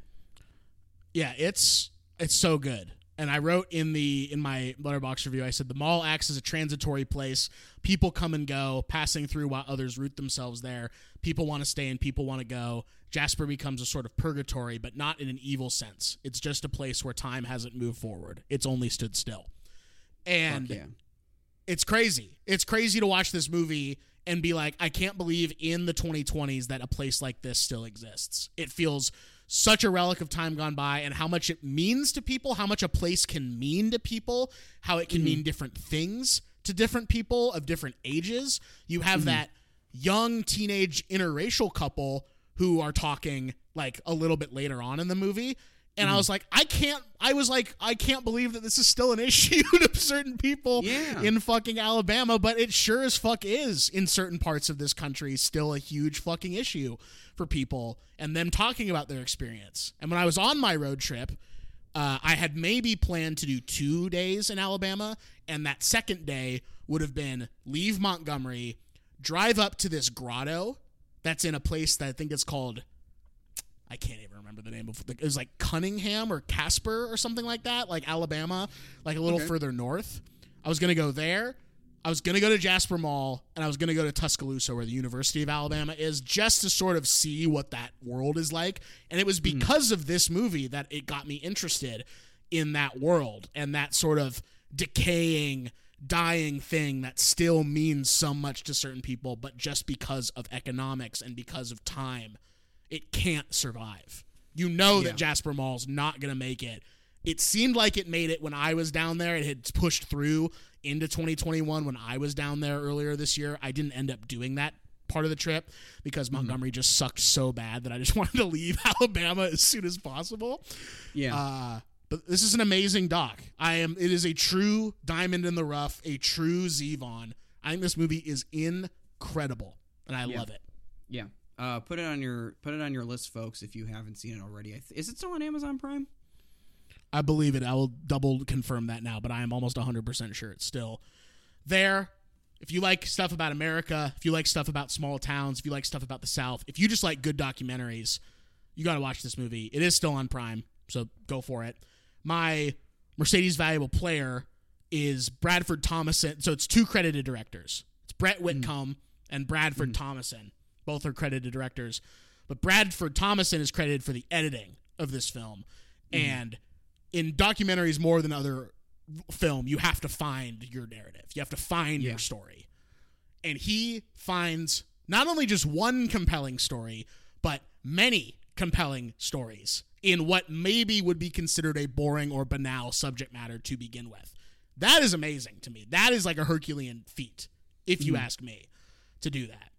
Yeah, it's it's so good. And I wrote in the in my letterboxd review, I said the mall acts as a transitory place. People come and go, passing through while others root themselves there. People want to stay and people want to go. Jasper becomes a sort of purgatory, but not in an evil sense. It's just a place where time hasn't moved forward. It's only stood still. And
yeah.
it's crazy. It's crazy to watch this movie and be like, I can't believe in the 2020s that a place like this still exists. It feels such a relic of time gone by and how much it means to people, how much a place can mean to people, how it can mean mm-hmm. different things to different people of different ages. You have mm-hmm. that young teenage interracial couple who are talking like a little bit later on in the movie. And I was like, I can't. I was like, I can't believe that this is still an issue to certain people
Yeah.
in fucking Alabama, but it sure as fuck is in certain parts of this country still a huge fucking issue for people and them talking about their experience. And when I was on my road trip, uh, I had maybe planned to do two days in Alabama, and that second day would have been leave Montgomery, drive up to this grotto that's in a place that I think it's called I can't even remember the name of it. was like Cunningham or Casper or something like that, like Alabama, like a little further north. I was gonna go there. I was gonna go to Jasper Mall, and I was gonna go to Tuscaloosa, where the University of Alabama is, just to sort of see what that world is like. And it was mm-hmm. because of this movie that it got me interested in that world and that sort of decaying, dying thing that still means so much to certain people, but just because of economics and because of time it can't survive. You know
Yeah.
that Jasper Mall's not going to make it. It seemed like it made it when I was down there. It had pushed through into 2021 when I was down there earlier this year. I didn't end up doing that part of the trip because Montgomery just sucked so bad that I just wanted to leave Alabama as soon as possible.
Yeah.
Uh, but this is an amazing doc. I am. It is a true diamond in the rough, a true Zevon. I think this movie is incredible, and I
Yeah.
love it.
yeah. Uh, put it on your put it on your list, folks, if you haven't seen it already. I th- is it still on Amazon Prime?
I believe it. I will double confirm that now, but I am almost 100% sure it's still there. If you like stuff about America, if you like stuff about small towns, if you like stuff about the South, if you just like good documentaries, you got to watch this movie. It is still on Prime, so go for it. My Mercedes Valuable Player is Bradford Thomason. So it's two credited directors. It's Brett Whitcomb and Bradford Thomason. Both are credited directors. But Bradford Thomason is credited for the editing of this film. Mm-hmm. And in documentaries more than other film, you have to find your narrative. You have to find
Yeah.
your story. And he finds not only just one compelling story, but many compelling stories in what maybe would be considered a boring or banal subject matter to begin with. That is amazing to me. That is like a Herculean feat, if you mm-hmm. ask me, to do that.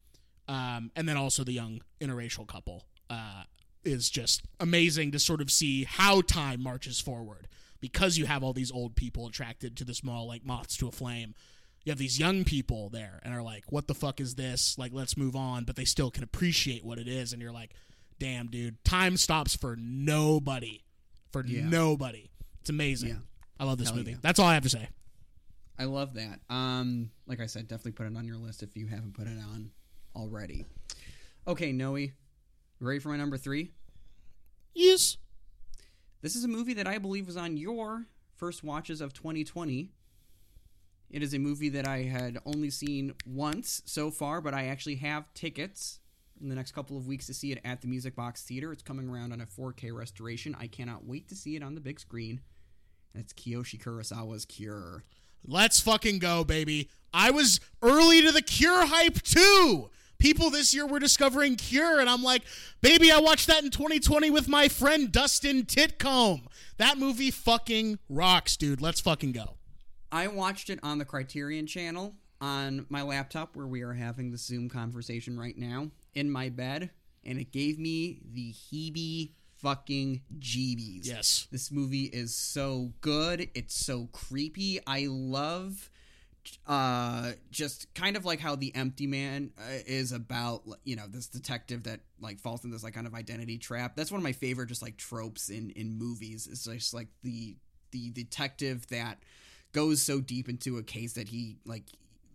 Um, and then also the young interracial couple uh, is just amazing to sort of see how time marches forward because you have all these old people attracted to the small like moths to a flame. You have these young people there and are like, "What the fuck is this? Like, let's move on." But they still can appreciate what it is, and you're like, "Damn, dude, time stops for nobody, for
Yeah.
nobody." It's amazing.
Yeah.
I love this
Hell
movie.
yeah.
That's all I have to say.
I love that. Um, like I said, definitely put it on your list if you haven't put it on already. Okay, Noah, ready for my number three?
Yes.
This is a movie that I believe was on your first watches of 2020. It is a movie that I had only seen once so far, but I actually have tickets in the next couple of weeks to see it at the Music Box Theater. It's coming around on a 4K restoration. I cannot wait to see it on the big screen. And it's Kiyoshi Kurosawa's Cure.
Let's fucking go, baby. I was early to the Cure hype too. People this year were discovering Cure, and I'm like, baby, I watched that in 2020 with my friend Dustin Titcomb. That movie fucking rocks, dude. Let's fucking go.
I watched it on the Criterion channel on my laptop where we are having the Zoom conversation right now in my bed, and it gave me the heebie fucking jeebies.
Yes.
This movie is so good. It's so creepy. I love uh just kind of like how the empty man uh, is about you know this detective that like falls in this like kind of identity trap. That's one of my favorite just like tropes in in movies it's just like the the detective that goes so deep into a case that he like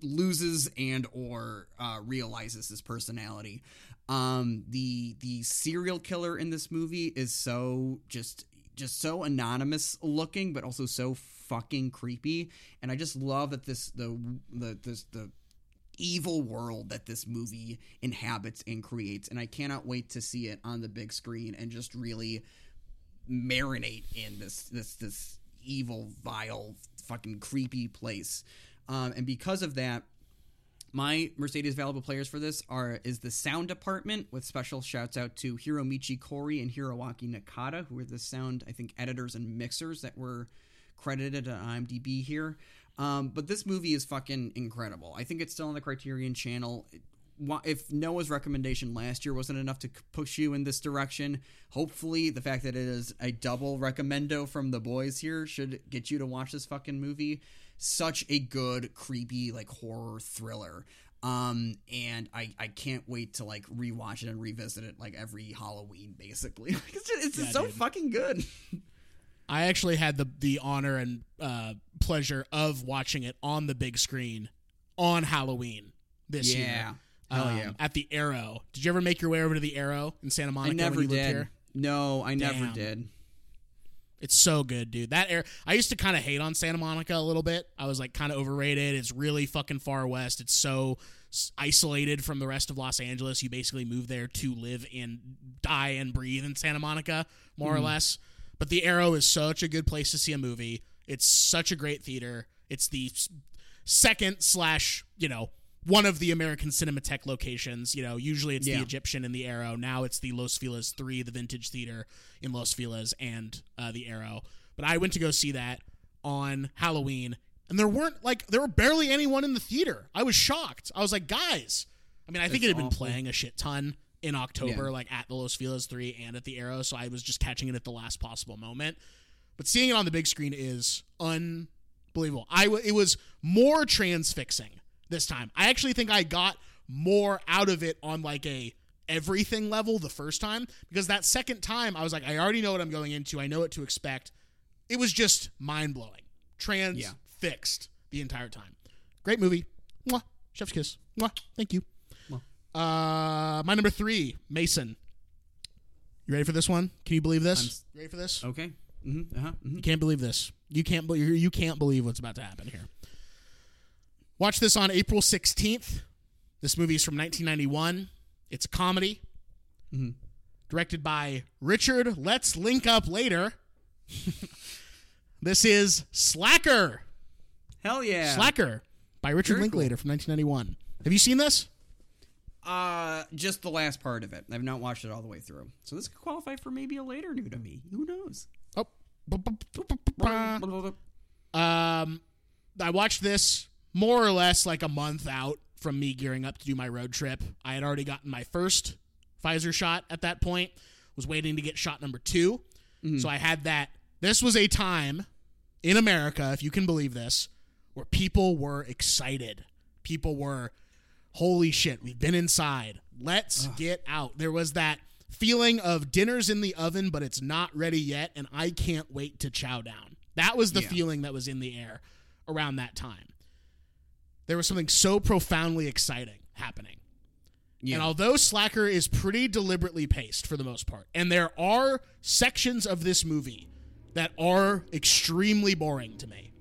loses and or uh realizes his personality. Um the the serial killer in this movie is so just just so anonymous looking, but also so fucking creepy. And I just love that this the the this the evil world that this movie inhabits and creates. And I cannot wait to see it on the big screen and just really marinate in this this this evil, vile, fucking creepy place. Um, and because of that, my Mercedes valuable players for this are is the sound department with special shouts out to Hiromichi Kori and Hiroaki Nakata, who are the sound I think editors and mixers that were credited at IMDb here. Um, but this movie is fucking incredible. I think it's still on the Criterion Channel. If Noah's recommendation last year wasn't enough to push you in this direction, hopefully the fact that it is a double recommendo from the boys here should get you to watch this fucking movie such a good creepy like horror thriller um and i i can't wait to like rewatch it and revisit it like every halloween basically it's just, it's
Yeah,
so
dude.
fucking good
I actually had the the honor and uh, pleasure of watching it on the big screen on Halloween this year.
yeah hell
um,
yeah
At the Arrow. Did you ever make your way over to the Arrow in Santa Monica
i never
when you lived
did
here?
no i never did
It's so good, dude. That air. I used to kind of hate on Santa Monica a little bit. I was like kind of overrated. It's really fucking far west. It's so isolated from the rest of Los Angeles. You basically move there to live and die and breathe in Santa Monica, more or less. But the Arrow is such a good place to see a movie. It's such a great theater. It's the second slash you know one of the American Cinematheque locations. You know, usually it's
Yeah.
the Egyptian and the Arrow. Now it's the Los Feliz Three, the Vintage Theater in Los Feliz, and uh, the Arrow. But I went to go see that on Halloween, and there weren't like there were barely anyone in the theater. I was shocked. I was like, guys. I mean, I think it had been playing a shit ton in October,
Yeah.
like at the Los Feliz Three and at the Arrow. So I was just catching it at the last possible moment. But seeing it on the big screen is unbelievable. I w- it was more transfixing this time. I actually think I got more out of it on like a everything level the first time because that second time I was like I already know what I'm going into. I know what to expect. It was just mind-blowing. Transfixed the entire time. Great movie. Mwah. Chef's kiss. Mwah. Thank you. Uh, my number 3, Mason. You ready for this one? Can you believe this?
I'm s-
you ready for this?
okay mm-hmm, uh-huh, mm-hmm.
You can't believe this. You can't. be- You can't believe what's about to happen here. Watch this on April sixteenth. This movie is from 1991. It's a comedy, directed by Richard. Let's link up later. this is Slacker.
hell yeah
Slacker by Richard
Very cool.
Linklater from 1991. Have you seen this?
Uh just the last part of it i've not watched it all the way through so this could qualify for maybe a later new to me who knows
Oh. Um, I watched this more or less like a month out from me gearing up to do my road trip. I had already gotten my first Pfizer shot at that point. Was waiting to get shot number 2 So I had that. This was a time in America, if you can believe this, where people were excited. People were, holy shit, we've been inside. Let's get out. There was that feeling of dinner's in the oven, but it's not ready yet, and I can't wait to chow down. That was the
Yeah.
feeling that was in the air around that time. There was something so profoundly exciting happening.
yeah
And although Slacker is pretty deliberately paced for the most part, and there are sections of this movie that are extremely boring to me,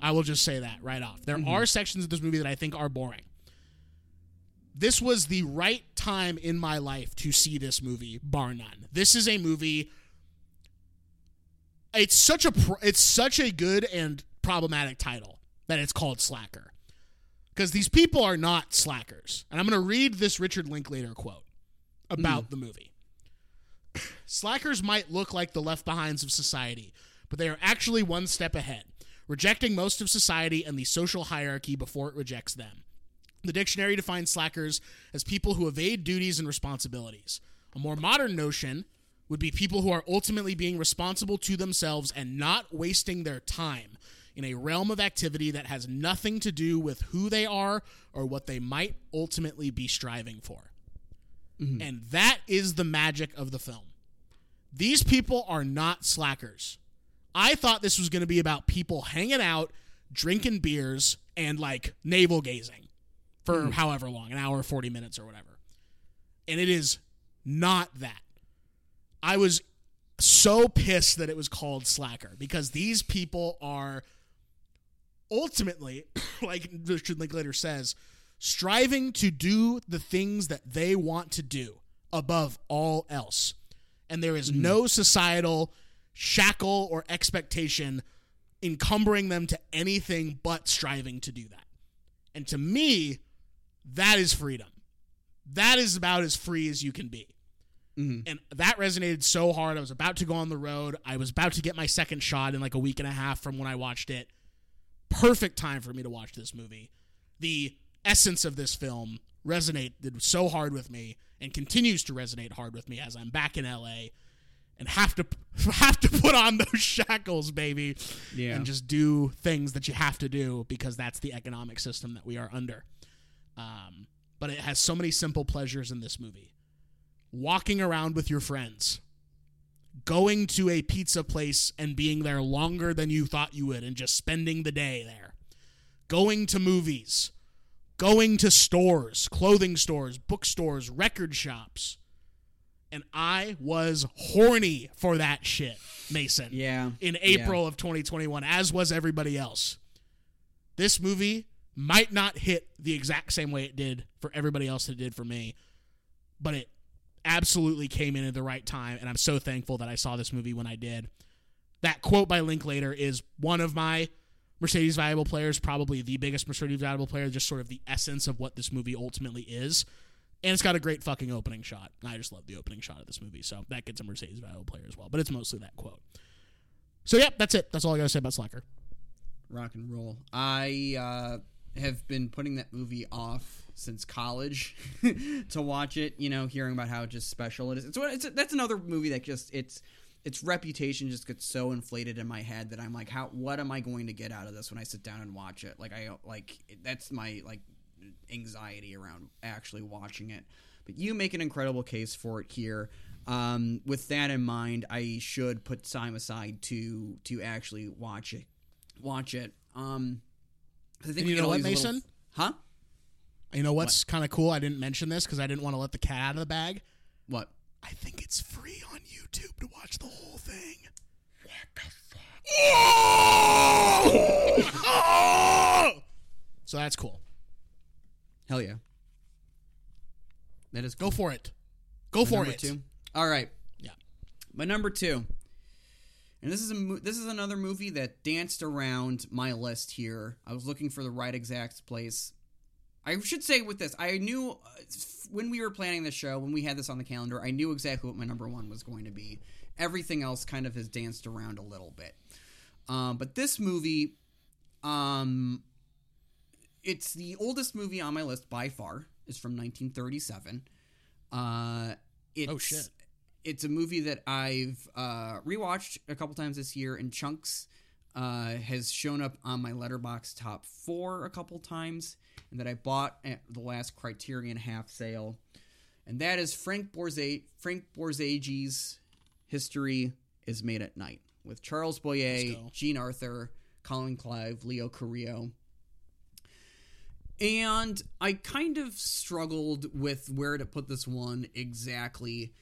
I will just say that right off. There mm-hmm. are sections of this movie that I think are boring. This was the right time in my life to see this movie, bar none. This is a movie. It's such a it's such a good and problematic title that it's called Slacker because these people are not slackers. And I'm going to read this Richard Linklater quote about hmm. the movie. Slackers might look like the left behinds of society, but they are actually one step ahead, rejecting most of society and the social hierarchy before it rejects them. The dictionary defines slackers as people who evade duties and responsibilities. A more modern notion would be people who are ultimately being responsible to themselves and not wasting their time in a realm of activity that has nothing to do with who they are or what they might ultimately be striving for. Mm-hmm. And that is the magic of the film. These people are not slackers. I thought this was going to be about people hanging out, drinking beers, and like navel gazing for hmm. however long an hour, 40 minutes, or whatever. And it is not that. I was so pissed that it was called Slacker because these people are ultimately, like Richard Linklater says, striving to do the things that they want to do above all else. And there is hmm. no societal shackle or expectation encumbering them to anything but striving to do that. And to me, that is freedom. That is about as free as you can be. Mm-hmm. And that resonated so hard. I was about to go on the road. I was about to get my second shot in like a week and a half from when I watched it. Perfect time for me to watch this movie. The essence of this film resonated so hard with me and continues to resonate hard with me as I'm back in LA and have to have to put on those shackles, baby,
Yeah.
and just do things that you have to do because that's the economic system that we are under. Um, but it has so many simple pleasures in this movie. Walking around with your friends, going to a pizza place and being there longer than you thought you would and just spending the day there, going to movies, going to stores, clothing stores, bookstores, record shops. And I was horny for that shit, Mason
Yeah.
in April of 2021, as was everybody else. This movie might not hit the exact same way it did for everybody else that it did for me, but it absolutely came in at the right time, and I'm so thankful that I saw this movie when I did. That quote by Linklater is one of my Mercedes valuable players, probably the biggest Mercedes valuable player, just sort of the essence of what this movie ultimately is. And it's got a great fucking opening shot. I just love the opening shot of this movie, so that gets a Mercedes valuable player as well. But it's mostly that quote. So yeah, that's it. That's all I gotta say about Slacker.
rock and roll. I uh, have been putting that movie off since college to watch it. You know, hearing about how just special it is. It's, it's that's another movie that just it's its reputation just gets so inflated in my head that I'm like, how what am I going to get out of this when I sit down and watch it? Like I like that's my like anxiety around actually watching it. But you make an incredible case for it here. Um, with that in mind, I should put time aside to to actually watch it. Watch it. Um, I think
And you know what,
these little-
Mason?
huh?
You know what's kind of cool? I didn't mention this because I didn't want to let the cat out of the bag.
What?
I think it's free on YouTube to watch the whole thing. What the fuck? Oh! oh! so that's cool.
Hell yeah. That is
Go for it. Go for
number
it.
two. All right.
Yeah.
My number two, and this is a mo- this is another movie that danced around my list here. I was looking for the right exact place. I should say with this, I knew uh, when we were planning the show, when we had this on the calendar, I knew exactly what my number one was going to be. Everything else kind of has danced around a little bit, um, but this movie, um, it's the oldest movie on my list by far. It's from 1937. Uh, it's,
Oh, shit.
It's a movie that I've uh, rewatched a couple times this year in chunks. Uh, has shown up on my Letterboxd top four a couple times, and that I bought at the last Criterion half sale, and that is Frank Frank Borzage's History is Made at Night with Charles Boyer. Jean Arthur, Colin Clive, Leo Carrillo. And I kind of struggled with where to put this one exactly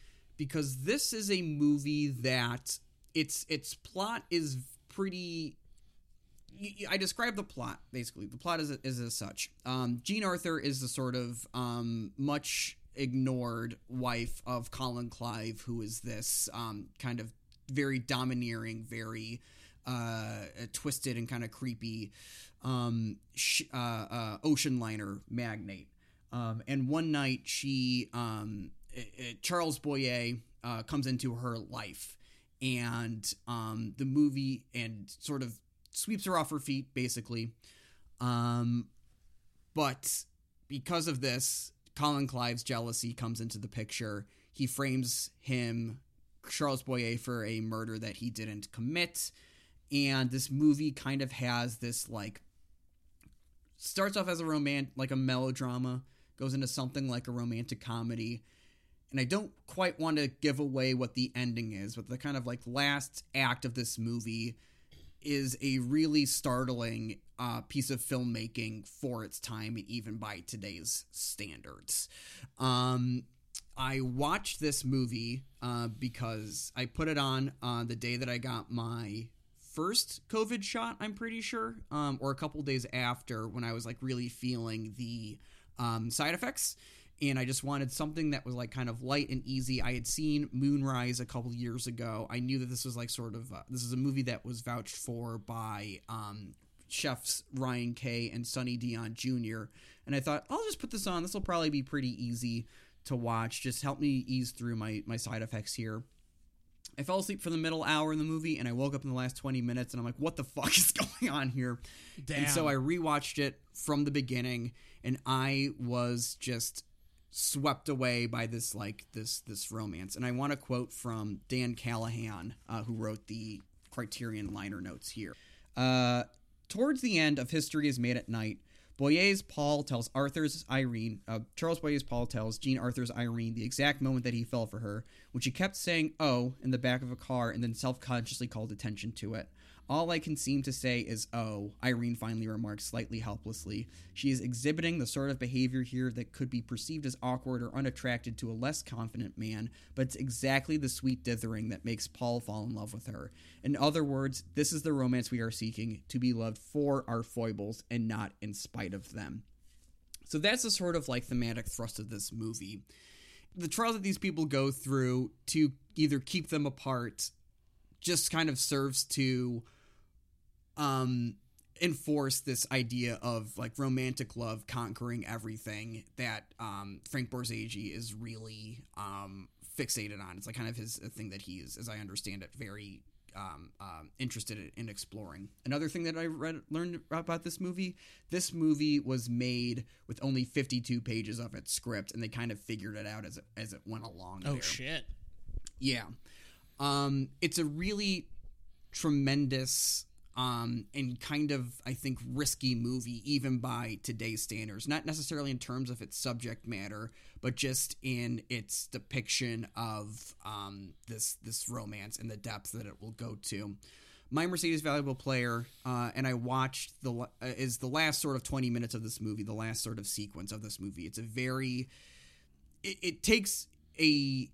because this is a movie that its its plot is pretty I describe the plot basically. The plot is is as such. Um, Jean Arthur is the sort of um, much ignored wife of Colin Clive, who is this um, kind of very domineering, very uh, twisted and kind of creepy um, sh- uh, uh, ocean liner magnate. Um, and one night, she um, Charles Boyer uh, comes into her life, and um, the movie and sort of sweeps her off her feet, basically. Um, but because of this, Colin Clive's jealousy comes into the picture. He frames him, Charles Boyer, for a murder that he didn't commit. And this movie kind of has this like starts off as a romance like a melodrama, goes into something like a romantic comedy. And I don't quite want to give away what the ending is, but the kind of like last act of this movie is a really startling uh, piece of filmmaking for its time, even by today's standards. Um, I watched this movie uh, because I put it on on the day that I got my first COVID shot. I'm pretty sure, um, or a couple days after when I was like really feeling the um, side effects. And I just wanted something that was like kind of light and easy. I had seen Moonrise a couple years ago. I knew that this was like sort of uh, this is a movie that was vouched for by um, chefs Ryan Kay and Sonny Dion Jr. And I thought I'll just put this on. This will probably be pretty easy to watch. Just help me ease through my my side effects here. I fell asleep for the middle hour in the movie, and I woke up in the last twenty minutes, and I'm like, "What the fuck is going on here?" And so I rewatched it from the beginning, and I was just swept away by this like this this romance. And I want to quote from Dan Callahan, uh, who wrote the Criterion liner notes here. Uh, towards the end of History is Made at Night, Boyer's Paul tells Arthur's Irene, uh, Charles Boyer's Paul tells Jean Arthur's Irene the exact moment that he fell for her, when she kept saying "oh" in the back of a car and then self consciously called attention to it. All I can seem to say is "oh," Irene finally remarks slightly helplessly. She is exhibiting the sort of behavior here that could be perceived as awkward or unattracted to a less confident man, but it's exactly the sweet dithering that makes Paul fall in love with her. In other words, this is the romance we are seeking to be loved for our foibles and not in spite of them. So that's the sort of like thematic thrust of this movie. The trials that these people go through to either keep them apart just kind of serves to um enforce this idea of like romantic love conquering everything that um Frank Borzage is really um fixated on. It's like kind of his a thing that he is, as I understand it, very um, um, interested in, in exploring. Another thing that I read learned about this movie: this movie was made with only 52 pages of its script, and they kind of figured it out as it, as it went along.
Oh
there.
shit.
Yeah. Um, it's a really tremendous um, and kind of, I think, risky movie, even by today's standards. Not necessarily in terms of its subject matter, but just in its depiction of um, this this romance and the depth that it will go to. My Mercedes valuable player, uh, and I watched the uh, is the last sort of twenty minutes of this movie, the last sort of sequence of this movie. It's a very, it, it takes a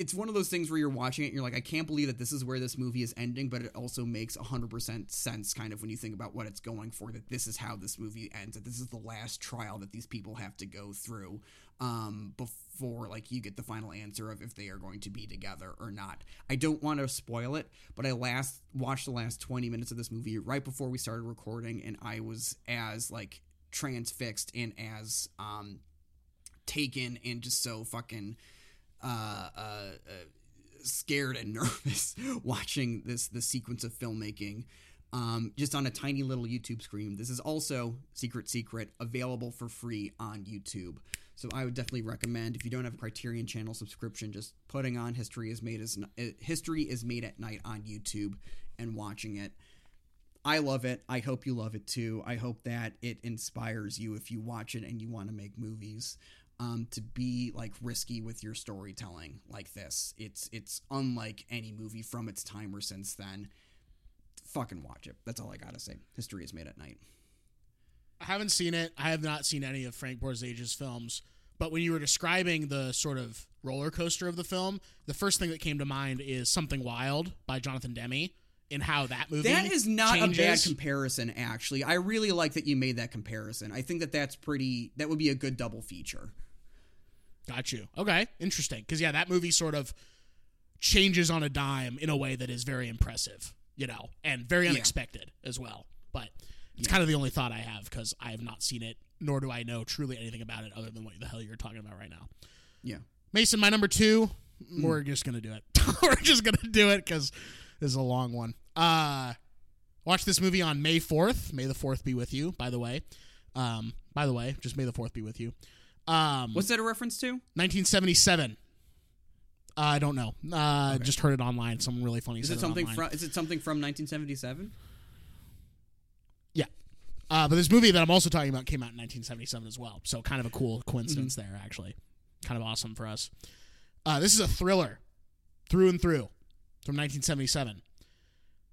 it's one of those things where you're watching it and you're like, I can't believe that this is where this movie is ending, but it also makes 100% sense kind of when you think about what it's going for, that this is how this movie ends, that this is the last trial that these people have to go through um, before like you get the final answer of if they are going to be together or not. I don't want to spoil it, but I last watched the last 20 minutes of this movie right before we started recording and I was as like transfixed and as um, taken and just so fucking uh, uh, scared and nervous watching this this sequence of filmmaking. Um, just on a tiny little YouTube screen. This is also Secret Secret available for free on YouTube. So I would definitely recommend if you don't have a Criterion Channel subscription, just putting on History is made as uh, History is made at night on YouTube and watching it. I love it. I hope you love it too. I hope that it inspires you if you watch it and you want to make movies um, to be like risky with your storytelling like this. It's it's unlike any movie from its time or since then. Fucking watch it. That's all I gotta say. History is made at night.
I haven't seen it. I have not seen any of Frank Borzage's films. But when you were describing the sort of roller coaster of the film, the first thing that came to mind is Something Wild by Jonathan Demme and how that movie
That is not a bad comparison, actually. I really like that you made that comparison. I think that that's pretty. That would be a good double feature.
Got you. Okay, interesting. Because yeah, that movie sort of changes on a dime in a way that is very impressive, you know, and very
Yeah.
unexpected as well. But it's kind of the only thought I have because I have not seen it, nor do I know truly anything about it other than what the hell you're talking about right now.
Yeah.
Mason, my number two.
Hmm.
We're just gonna do it. we're just gonna do it because this is a long one. Uh, watch this movie on May fourth. May the fourth be with you. By the way, um, by the way, just May the fourth be with you. Um,
What's that a reference to?
1977. Uh, I don't know. Uh, Just heard it online. Someone really funny
Is it something
online.
from? Is it something from 1977?
Yeah. Uh, but this movie that I'm also talking about came out in 1977 as well. So kind of a cool coincidence
Mm-hmm.
there, actually. Kind of awesome for us. Uh, this is a thriller through and through from 1977.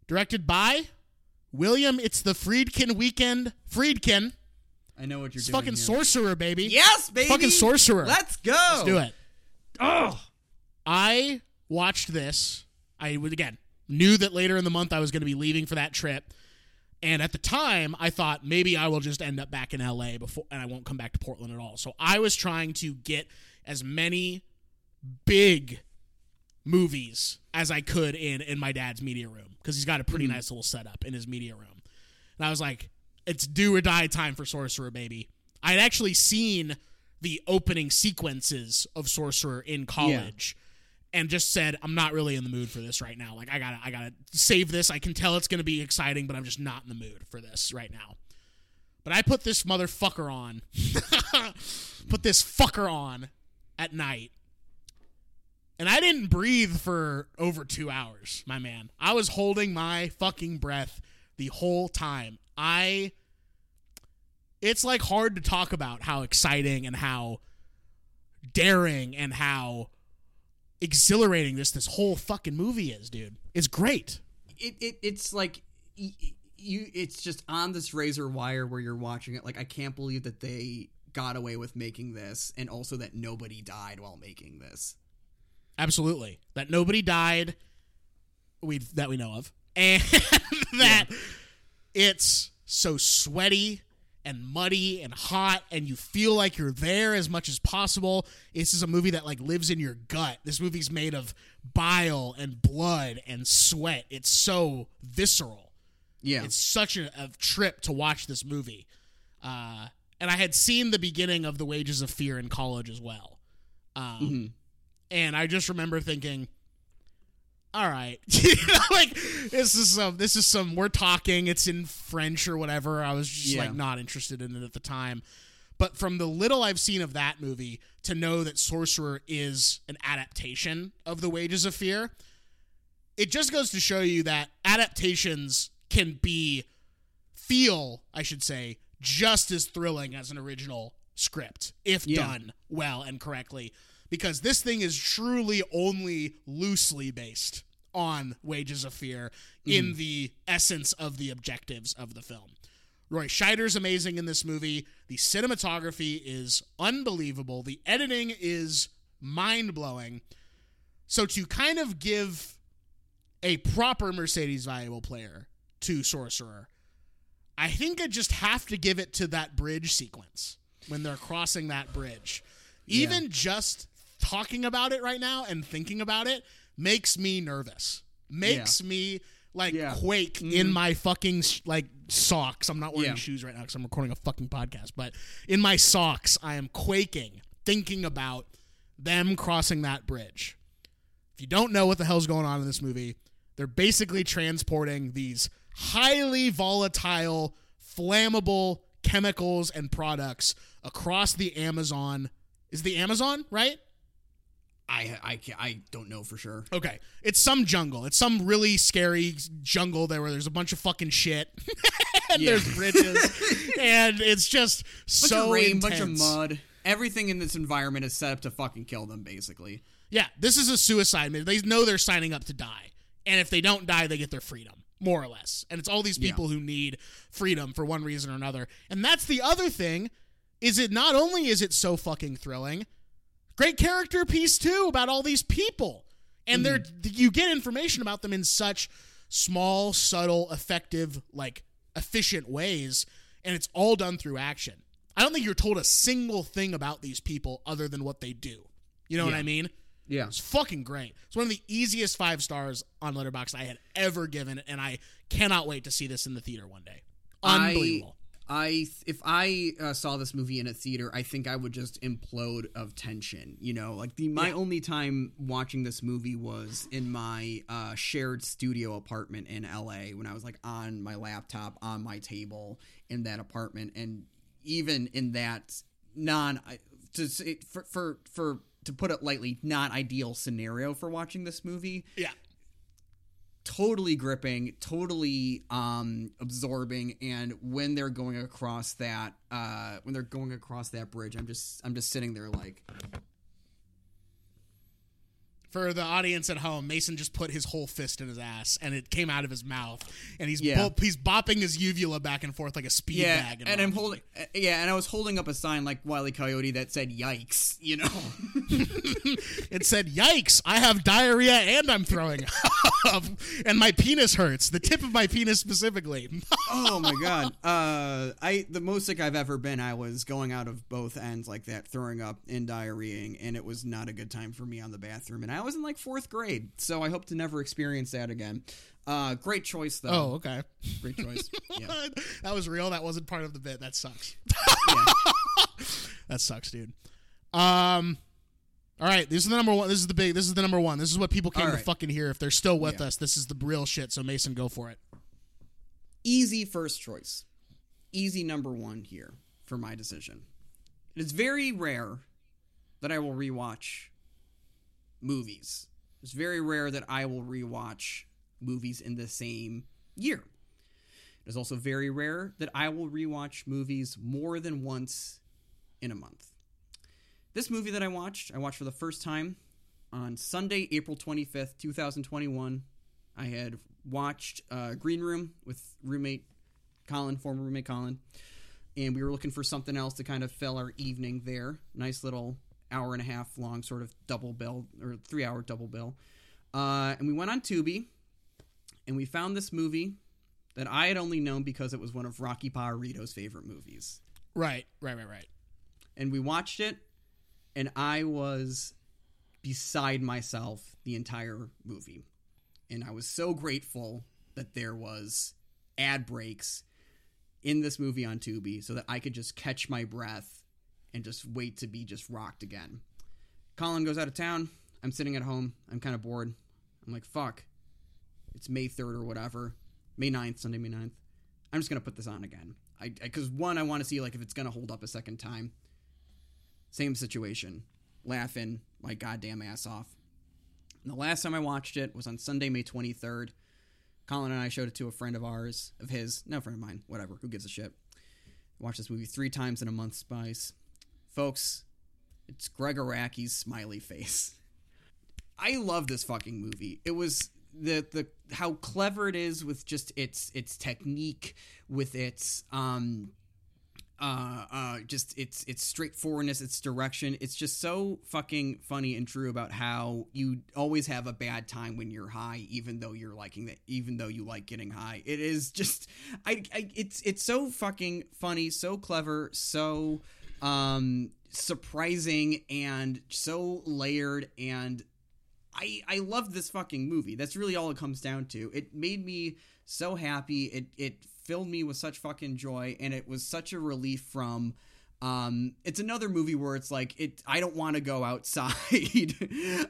Directed by William It's the Friedkin Weekend Friedkin.
I know what you're
It's
doing.
fucking
here.
sorcerer, baby.
Yes, baby.
Fucking sorcerer.
Let's go.
Let's do it.
Oh,
I watched this. I would again knew that later in the month I was going to be leaving for that trip. And at the time, I thought maybe I will just end up back in LA before and I won't come back to Portland at all. So I was trying to get as many big movies as I could in in my dad's media room because he's got a pretty hmm. nice little setup in his media room. And I was like, it's do or die time for Sorcerer, baby. I'd actually seen the opening sequences of Sorcerer in college and just said, I'm not really in the mood for this right now. Like I gotta I gotta save this. I can tell it's gonna be exciting, but I'm just not in the mood for this right now. But I put this motherfucker on. put this fucker on at night. And I didn't breathe for over two hours, my man. I was holding my fucking breath the whole time. I. It's like hard to talk about how exciting and how daring and how exhilarating this this whole fucking movie is, dude. It's great.
it, it it's like you it's just on this razor wire where you're watching it like i can't believe that they got away with making this and also that nobody died while making this
Absolutely. That nobody died we that we know of. And that it's so sweaty and muddy and hot and you feel like you're there as much as possible. This is a movie that like lives in your gut. This movie's made of bile and blood and sweat. It's so visceral.
yeah
It's such a, a trip to watch this movie. Uh, and I had seen the beginning of The Wages of Fear in college as well. Um, And I just remember thinking, all right, you know, like this is some, this is some, we're talking, it's in French or whatever. I was just
Yeah.
like not interested in it at the time. But from the little I've seen of that movie to know that Sorcerer is an adaptation of The Wages of Fear, it just goes to show you that adaptations can be feel, I should say, just as thrilling as an original script if
Yeah.
done well and correctly. Because this thing is truly only loosely based on Wages of Fear in mm. the essence of the objectives of the film. Roy Scheider's amazing in this movie. The cinematography is unbelievable. The editing is mind blowing. So to kind of give a proper Mercedes valuable player to Sorcerer, I think I just have to give it to that bridge sequence when they're crossing that bridge. Even just talking about it right now and thinking about it makes me nervous. Makes me like
Yeah.
quake in mm-hmm. my fucking sh- like socks. I'm not wearing
Yeah.
shoes right now because I'm recording a fucking podcast, but in my socks, I am quaking thinking about them crossing that bridge. If you don't know what the hell's going on in this movie, they're basically transporting these highly volatile, flammable chemicals and products across the Amazon. Is the Amazon, right?
I, I I don't know for sure
Okay. It's some jungle. It's some really scary jungle there where there's a bunch of fucking shit. and
Yeah.
there's bridges. and it's just
bunch
so
of rain
intense.
bunch of mud everything in this environment is set up to fucking kill them basically
Yeah, this is a suicide mission. They know they're signing up to die. And if they don't die, they get their freedom, more or less. And it's all these people who need freedom for one reason or another. And that's the other thing is it not only is it so fucking thrilling, great character piece too about all these people. And they're mm. you get information about them in such small, subtle, effective, like efficient ways, and it's all done through action. I don't think you're told a single thing about these people other than what they do. You know what I mean?
yeah
It's fucking great. It's one of the easiest five stars on Letterboxd I had ever given, and I cannot wait to see this in the theater one day. Unbelievable.
I if I uh, saw this movie in a theater, I think I would just implode of tension. You know, like the my
Yeah.
only time watching this movie was in my uh, shared studio apartment in LA when I was like on my laptop on my table in that apartment, and even in that non to say, for for for to put it lightly, not ideal scenario for watching this movie
yeah.
Totally gripping, totally um absorbing and when they're going across that uh when they're going across that bridge, I'm just I'm just sitting there like
For the audience at home, Mason just put his whole fist in his ass, and it came out of his mouth, and he's
Yeah.
bop- he's bopping his uvula back and forth like a speed
yeah,
bag.
and I'm holding yeah, and I was holding up a sign like Wile E. Coyote that said "Yikes," you know.
it said, "Yikes! I have diarrhea and I'm throwing up, and my penis hurts. The tip of my penis specifically."
oh my god. Uh, I the most sick I've ever been. I was going out of both ends like that, throwing up and diarrheaing, and it was not a good time for me on the bathroom. And I was in like fourth grade, so I hope to never experience that again. Uh, great choice though.
oh, okay.
great choice. Yeah.
that was real. That wasn't part of the bit. That sucks. that sucks, dude. Um. All right, this is the number one. This is the big. This is the number one. This is what people came
All
to fucking hear. If they're still with
Yeah.
us, this is the real shit. So Mason, go for it.
easy first choice. Easy number one here for my decision. It is very rare that I will rewatch movies. It's very rare that I will rewatch movies in the same year. It is also very rare that I will rewatch movies more than once in a month. This movie that I watched, I watched for the first time on Sunday, April 25th, 2021. I had watched uh, Green Room with roommate Colin, former roommate Colin, and we were looking for something else to kind of fill our evening there. Nice little hour and a half long sort of double bill or three hour double bill. Uh, and we went on Tubi, and we found this movie that I had only known because it was one of Rocky Pajarito's favorite movies.
Right, right, right, right.
And we watched it, and I was beside myself the entire movie. And I was so grateful that there was ad breaks in this movie on Tubi so that I could just catch my breath and just wait to be just rocked again. Colin goes out of town. I'm sitting at home. I'm kind of bored. I'm like, fuck. It's May 3rd or whatever. May 9th, Sunday, May 9th. I'm just going to put this on again. I Because, one, I want to see like if it's going to hold up a second time. Same situation. Laughing my goddamn ass off. And the last time I watched it was on Sunday, May 23rd. Colin and I showed it to a friend of ours, of his, no friend of mine, whatever, who gives a shit. Watched this movie three times in a month, Spice. Folks, it's Gregg Araki's smiley face. I love this fucking movie. It was the the how clever it is with just its its technique, with its um uh, uh, just its its straightforwardness, its direction. It's just so fucking funny and true about how you always have a bad time when you're high, even though you're liking that, even though you like getting high. It is just, I, I it's it's so fucking funny, so clever, so um surprising, and so layered and. I, I love this fucking movie. That's really all it comes down to. It made me so happy. It it filled me with such fucking joy, and it was such a relief from. Um, it's another movie where it's like it. I don't want to go outside.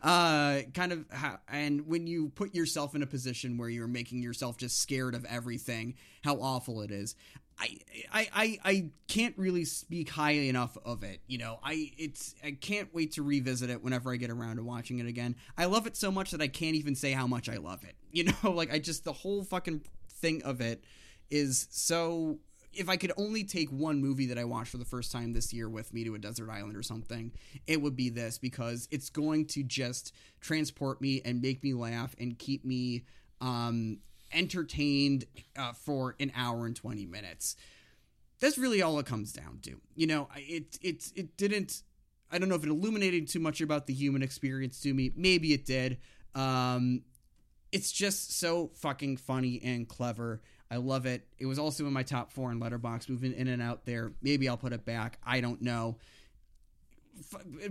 uh, kind of, ha- and when you put yourself in a position where you're making yourself just scared of everything, how awful it is. I, I, I, can't really speak high enough of it. You know, I it's I can't wait to revisit it whenever I get around to watching it again. I love it so much that I can't even say how much I love it. You know, like I just the whole fucking thing of it is so. If I could only take one movie that I watched for the first time this year with me to a desert island or something, it would be this because it's going to just transport me and make me laugh and keep me um, entertained uh, for an hour and 20 minutes. That's really all it comes down to. You know, it it it didn't I don't know if it illuminated too much about the human experience to me. Maybe it did. Um it's just so fucking funny and clever. I love it. It was also in my top 4 in Letterboxd moving in and out there. Maybe I'll put it back. I don't know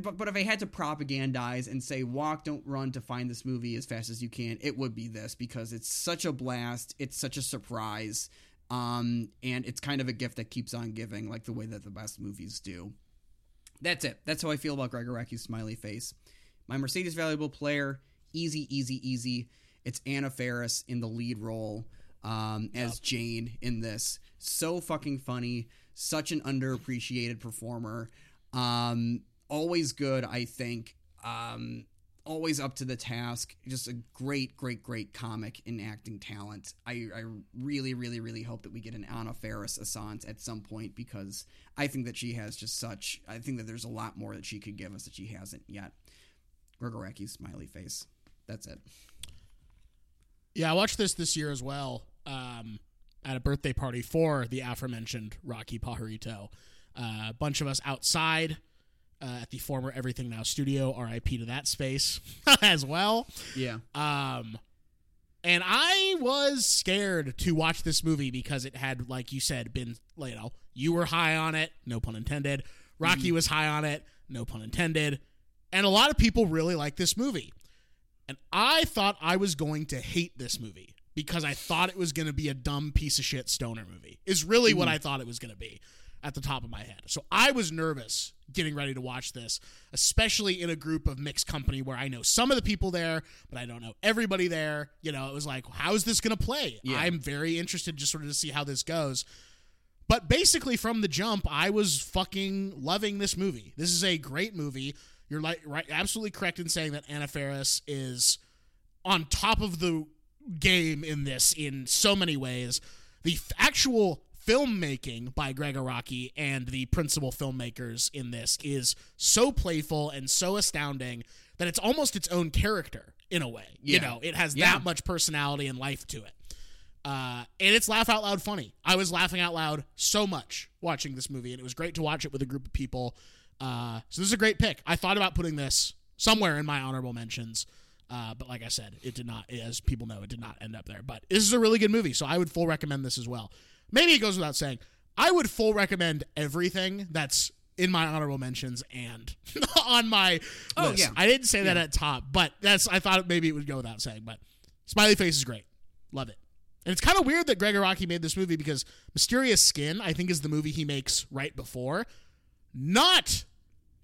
but, but if I had to propagandize and say walk, don't run to find this movie as fast as you can, it would be this because it's such a blast. It's such a surprise. Um, and it's kind of a gift that keeps on giving, like the way that the best movies do. That's it. That's how I feel about Gregg Araki's smiley face. My Mercedes valuable player, easy, easy, easy. It's Anna Faris in the lead role um, as Jane in this. So fucking funny. Such an underappreciated performer. Um, always good, I think. Um, always up to the task. Just a great, great, great comic and acting talent. I, I really, really, really hope that we get an Anna Faris Assance at some point because I think that she has just such. I think that there's a lot more that she could give us that she hasn't yet. Gregg Araki's smiley face. That's it.
Yeah, I watched this this year as well um, at a birthday party for the aforementioned Rocky Pajarito. Uh, a bunch of us outside uh, at the former Everything Now studio. R.I.P. to that space as well.
Yeah.
Um, and I was scared to watch this movie because it had, like you said, been you know you were high on it, no pun intended. Rocky was high on it, no pun intended, and a lot of people really like this movie. And I thought I was going to hate this movie because I thought it was going to be a dumb piece of shit stoner movie. Is really what I thought it was going to be at the top of my head. So I was nervous getting ready to watch this, especially in a group of mixed company where I know some of the people there, but I don't know everybody there. You know, it was like, how's this going to play?
Yeah.
I'm very interested just sort of to see how this goes. But basically, from the jump, I was fucking loving this movie. This is a great movie. You're like right, absolutely correct in saying that Anna Faris is on top of the game in this in so many ways. The f- actual filmmaking by Gregg Araki and the principal filmmakers in this is so playful and so astounding that it's almost its own character in a way. You know, it has
Yeah.
that much personality and life to it. Uh, and it's laugh out loud funny. I was laughing out loud so much watching this movie, and it was great to watch it with a group of people. Uh, so this is a great pick. I thought about putting this somewhere in my honorable mentions, uh, but like I said, it did not. As people know, it did not end up there. But this is a really good movie, so I would full recommend this as well. Maybe it goes without saying, I would full recommend everything that's in my honorable mentions and on my
Oh,
list.
yeah.
I didn't say that at top, but that's I thought maybe it would go without saying. But Smiley Face is great. Love it. And it's kind of weird that Gregg Araki made this movie because Mysterious Skin, I think, is the movie he makes right before. Not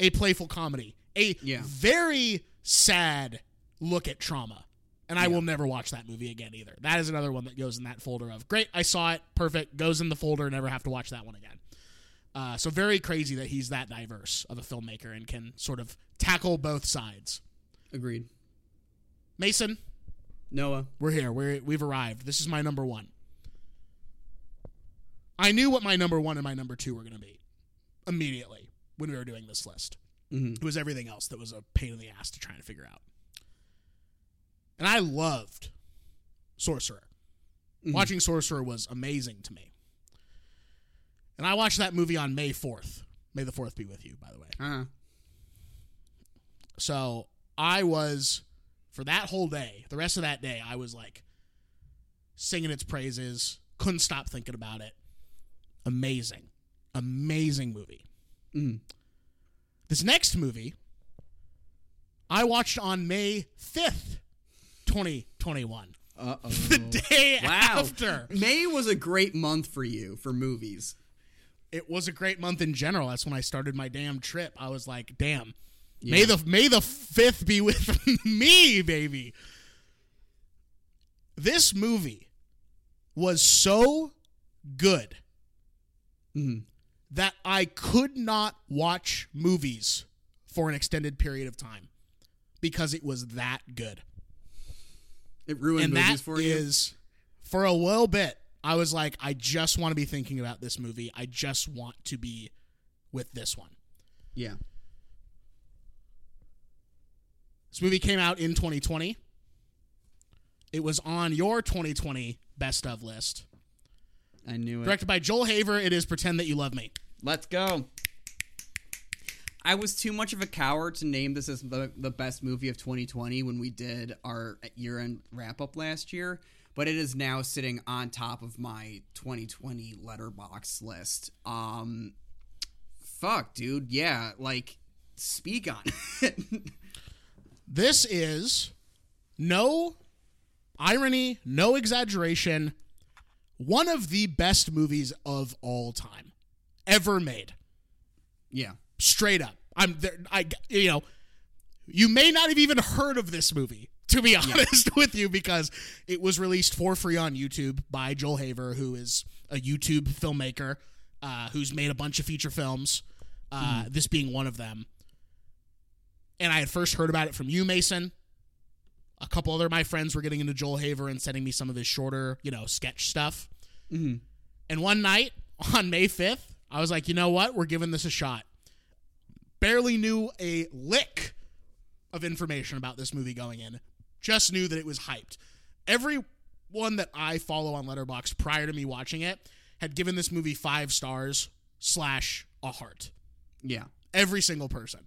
a playful comedy. A
Yeah.
very sad look at trauma. And I will never watch that movie again either. That is another one that goes in that folder of great, I saw it, perfect, goes in the folder, never have to watch that one again. Uh, so very crazy that he's that diverse of a filmmaker and can sort of tackle both sides.
Agreed.
Mason,
Noah.
we're here. We're we've arrived. This is my number one. I knew what my number one and my number two were going to be immediately when we were doing this list.
Mhm.
It was everything else that was a pain in the ass to try and figure out. And I loved Sorcerer. Watching Sorcerer was amazing to me. And I watched that movie on May 4th. May the 4th be with you, by the way.
Uh,
So I was for that whole day, the rest of that day, I was like singing its praises. Couldn't stop thinking about it. Amazing, amazing movie.
mm.
This next movie, I watched on May fifth, twenty twenty one,
Uh oh.
the day
Wow.
after.
May was a great month for you for movies.
It was a great month in general. That's when I started my damn trip. I was like, damn. May the May the fifth be with me, baby. This movie was so good
Mhm.
that I could not watch movies for an extended period of time because it was that good.
It ruined
and
movies
that
for you.
is for a little bit. I was like, I just want to be thinking about this movie. I just want to be with this one.
Yeah.
This movie came out in 2020. It was on your 2020 best of list.
I knew it.
Directed by Joel Haver, it is Pretend That You Love Me.
Let's go. I was too much of a coward to name this as the, the best movie of 2020 when we did our year end wrap up last year, but it is now sitting on top of my 2020 Letterboxd list. Um, fuck, dude. Yeah, like, speak on it.
This is no irony, no exaggeration, one of the best movies of all time ever made.
yeah.
Straight up. I'm there. I you know, you may not have even heard of this movie. To be honest with you, because it was released for free on YouTube by Joel Haver, who is a YouTube filmmaker uh, who's made a bunch of feature films. Uh, This being one of them. And I had first heard about it from you, Mason. A couple other of my friends were getting into Joel Haver and sending me some of his shorter, you know, sketch stuff.
Mhm.
And one night on May 5th, I was like, you know what? We're giving this a shot. Barely knew a lick of information about this movie going in. Just knew that it was hyped. Everyone that I follow on Letterboxd prior to me watching it had given this movie five stars slash a heart.
Yeah.
Every single person.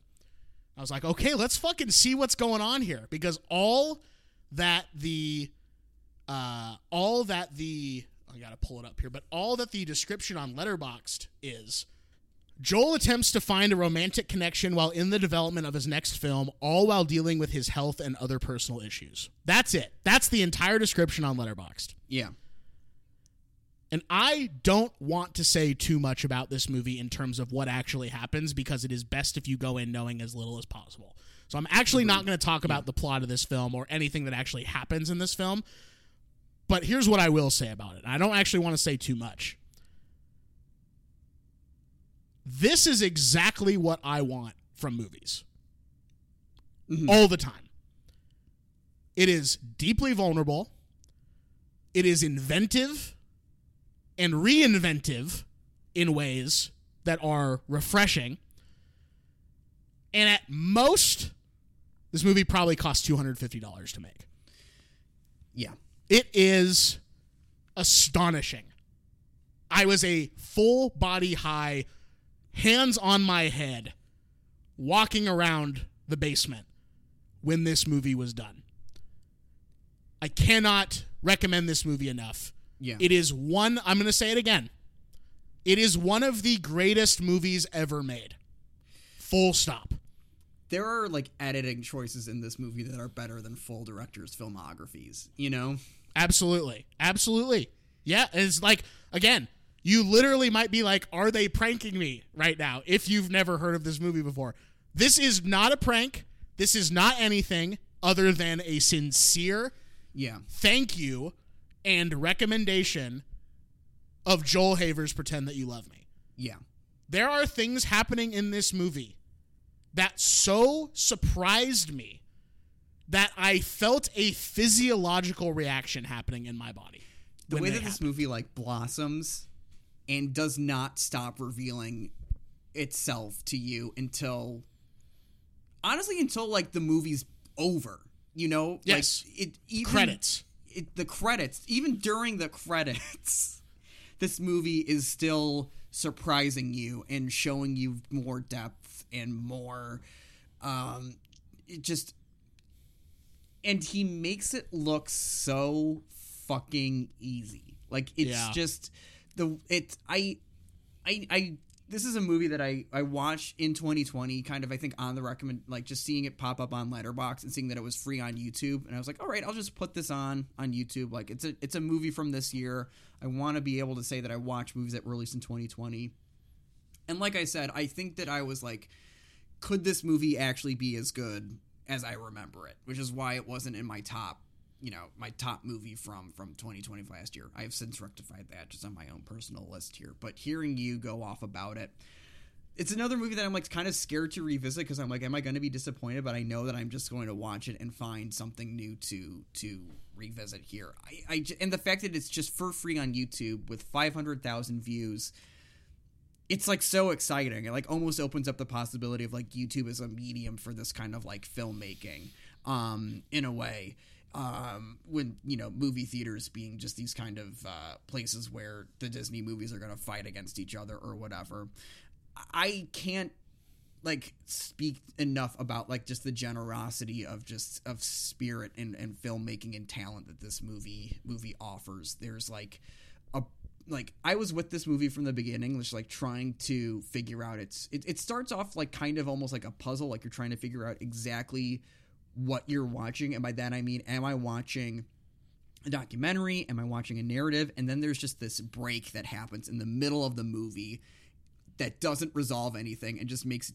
I was like, okay, let's fucking see what's going on here because all that the uh all that the I got to pull it up here, but all that the description on Letterboxd is Joel attempts to find a romantic connection while in the development of his next film, all while dealing with his health and other personal issues. That's it. That's the entire description on Letterboxd.
Yeah.
And I don't want to say too much about this movie in terms of what actually happens because it is best if you go in knowing as little as possible. So I'm actually not going to talk about the plot of this film or anything that actually happens in this film. But here's what I will say about it. I don't actually want to say too much. This is exactly what I want from movies. Mm-hmm. All the time. It is deeply vulnerable. It is inventive and reinventive in ways that are refreshing. And at most, this movie probably cost $250 to make.
Yeah.
It is astonishing. I was a full body high, hands on my head, walking around the basement when this movie was done. I cannot recommend this movie enough.
Yeah.
It is one, I'm going to say it again. It is one of the greatest movies ever made. Full stop.
there are like editing choices in this movie that are better than full directors' filmographies. You know?
Absolutely. Absolutely. Yeah. It's like, again, you literally might be like, are they pranking me right now if you've never heard of this movie before? This is not a prank. This is not anything other than a sincere
Yeah.
thank you and recommendation of Joel Haver's Pretend That You Love Me.
Yeah.
There are things happening in this movie that so surprised me that I felt a physiological reaction happening in my body.
The way that this movie like blossoms and does not stop revealing itself to you until honestly until like the movie's over. You know?
Yes.
Like it even
Credits.
it, the credits, even during the credits, this movie is still surprising you and showing you more depth and more um it just and he makes it look so fucking easy. Like it's
Yeah.
just the it I I I this is a movie that I I watched in 2020 kind of I think on the recommend like just seeing it pop up on Letterboxd and seeing that it was free on YouTube. And I was like all right I'll just put this on on YouTube. Like it's a it's a movie from this year. I want to be able to say that I watch movies that were released in 2020 and like I said I think that I was like could this movie actually be as good as I remember it? Which is why it wasn't in my top you know my top movie from from 2020 last year. I have since rectified that just on my own personal list here. But hearing you go off about it, it's another movie that I'm like kind of scared to revisit because I'm like, am I going to be disappointed? But I know that I'm just going to watch it and find something new to to revisit here. I, I and the fact that it's just for free on YouTube with 500,000 views. It's like so exciting. It like almost opens up the possibility of like YouTube as a medium for this kind of like filmmaking, um, in a way um, when you know movie theaters being just these kind of uh, places where the Disney movies are going to fight against each other or whatever. I can't like speak enough about like just the generosity of just of spirit and, and filmmaking and talent that this movie movie offers. There's like a like I was with this movie from the beginning, just like trying to figure out its it, it starts off like kind of almost like a puzzle, like you're trying to figure out exactly what you're watching. And by that I mean am I watching a documentary? Am I watching a narrative? And then there's just this break that happens in the middle of the movie that doesn't resolve anything and just makes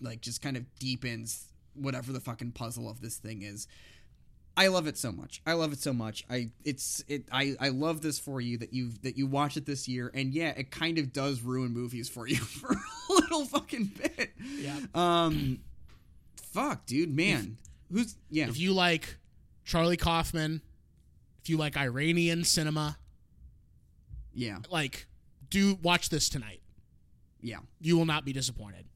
like just kind of deepens whatever the fucking puzzle of this thing is. I love it so much. I love it so much. I it's it I I love this for you that you that you watch it this year and yeah, it kind of does ruin movies for you for a little fucking bit.
Yeah.
Um fuck, dude, man. Who's yeah.
If you like Charlie Kaufman, if you like Iranian cinema,
yeah.
like do watch this tonight.
Yeah.
You will not be disappointed.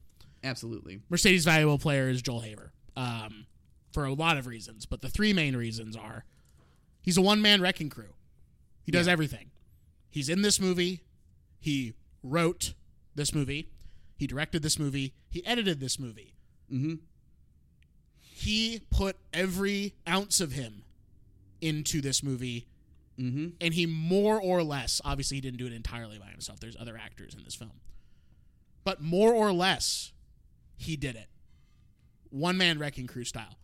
Absolutely.
Mercedes' valuable player is Joel Haver, um, for a lot of reasons, but the three main reasons are he's a one man wrecking crew. He does
Yeah.
everything. He's in this movie. He wrote this movie. He directed this movie. He edited this movie.
Mm-hmm.
He put every ounce of him into this movie,
Mm-hmm.
and he more or less, obviously, he didn't do it entirely by himself. There's other actors in this film, but more or less, he did it. One man wrecking crew style.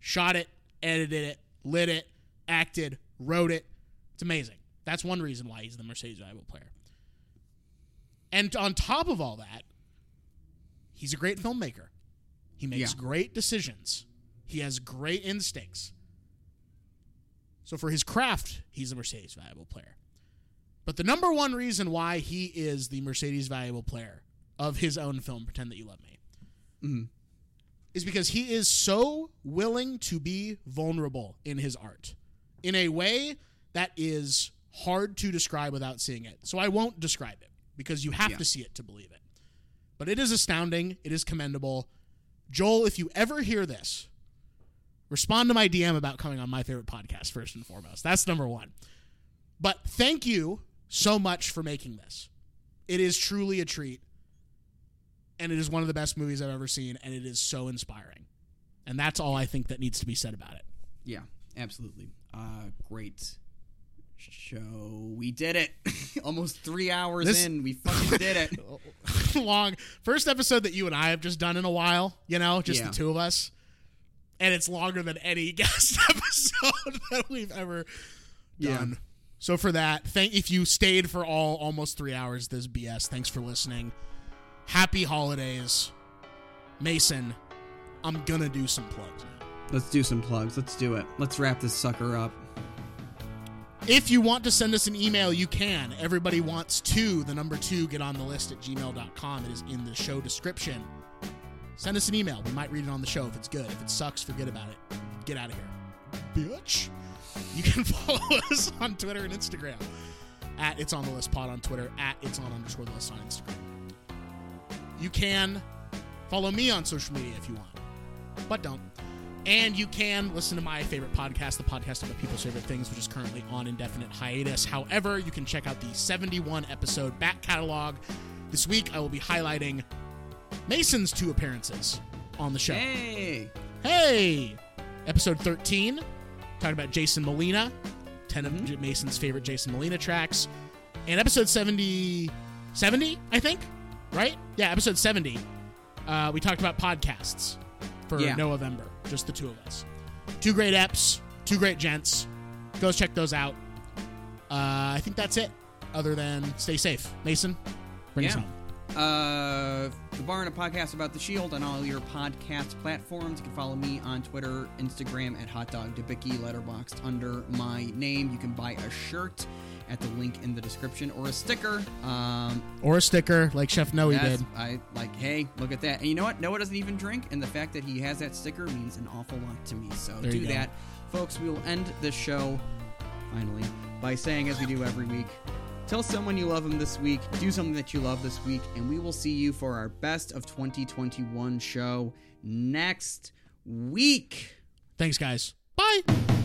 Shot it, edited it, lit it, acted, wrote it. It's amazing. That's one reason why he's the Mercedes valuable player. And on top of all that, he's a great filmmaker. He makes
Yeah.
great decisions. He has great instincts. So for his craft, he's a Mercedes valuable player. But the number one reason why he is the Mercedes valuable player of his own film, Pretend That You Love Me,
Mhm.
is because he is so willing to be vulnerable in his art in a way that is hard to describe without seeing it. So I won't describe it because you have
Yeah.
to see it to believe it. But it is astounding. It is commendable. Joel, if you ever hear this, respond to my DM about coming on my favorite podcast first and foremost. That's number one. But thank you so much for making this. It is truly a treat. And it is one of the best movies I've ever seen, and it is so inspiring. And that's all I think that needs to be said about it.
Yeah, absolutely. Uh, great show. We did it. Almost three hours
This-
in, we fucking did it.
long first episode that you and I have just done in a while, you know, just
Yeah.
the two of us. And it's longer than any guest episode that we've ever
Yeah.
done. So for that, thank if you stayed for all almost 3 hours this BS, thanks for listening. Happy holidays. Mason, I'm going to do some plugs now.
Let's do some plugs. Let's do it. Let's wrap this sucker up.
If you want to send us an email, you can. Everybody wants to, the number two, get on the list at gmail.com. It is in the show description. Send us an email. We might read it on the show if it's good. If it sucks, forget about it. Get out of here. Bitch. You can follow us on Twitter and Instagram. At It's On The List Pod on Twitter. At It's On underscore the list on Instagram. You can follow me on social media if you want, but don't. And you can listen to my favorite podcast, the podcast about people's favorite things, which is currently on indefinite hiatus. However, you can check out the 71 episode back catalog. This week, I will be highlighting Mason's two appearances on the show.
Hey!
Hey! Episode 13, talking about Jason Molina, 10 of J- Mason's favorite Jason Molina tracks. And episode 70, 70, I think, right? Yeah, episode 70, uh, we talked about podcasts for
Yeah.
November, just the two of us. Two great eps, two great gents. Go check those out. Uh, I think that's it, other than stay safe. Mason, bring us home.
Uh, the Bar and a podcast about the Shield on all your podcast platforms. You can follow me on Twitter, Instagram at Hot Dog Debicki, letterboxd under my name. You can buy a shirt at the link in the description or a sticker. Um,
Or a sticker like Chef Noe did.
I like, hey, look at that. And you know what? Noah doesn't even drink, and the fact that he has that sticker means an awful lot to me. So
There
do that, folks. We will end this show finally by saying, as we do every week, tell someone you love them this week, do something that you love this week, and we will see you for our best of 2021 show next week.
Thanks, guys. Bye.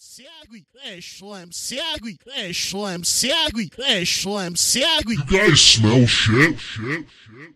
Schlemm Siagui, Schlemm Siagui, Schlemm Siagui, Schlemm Siagui.
You guys smell shit. Shit. Shit.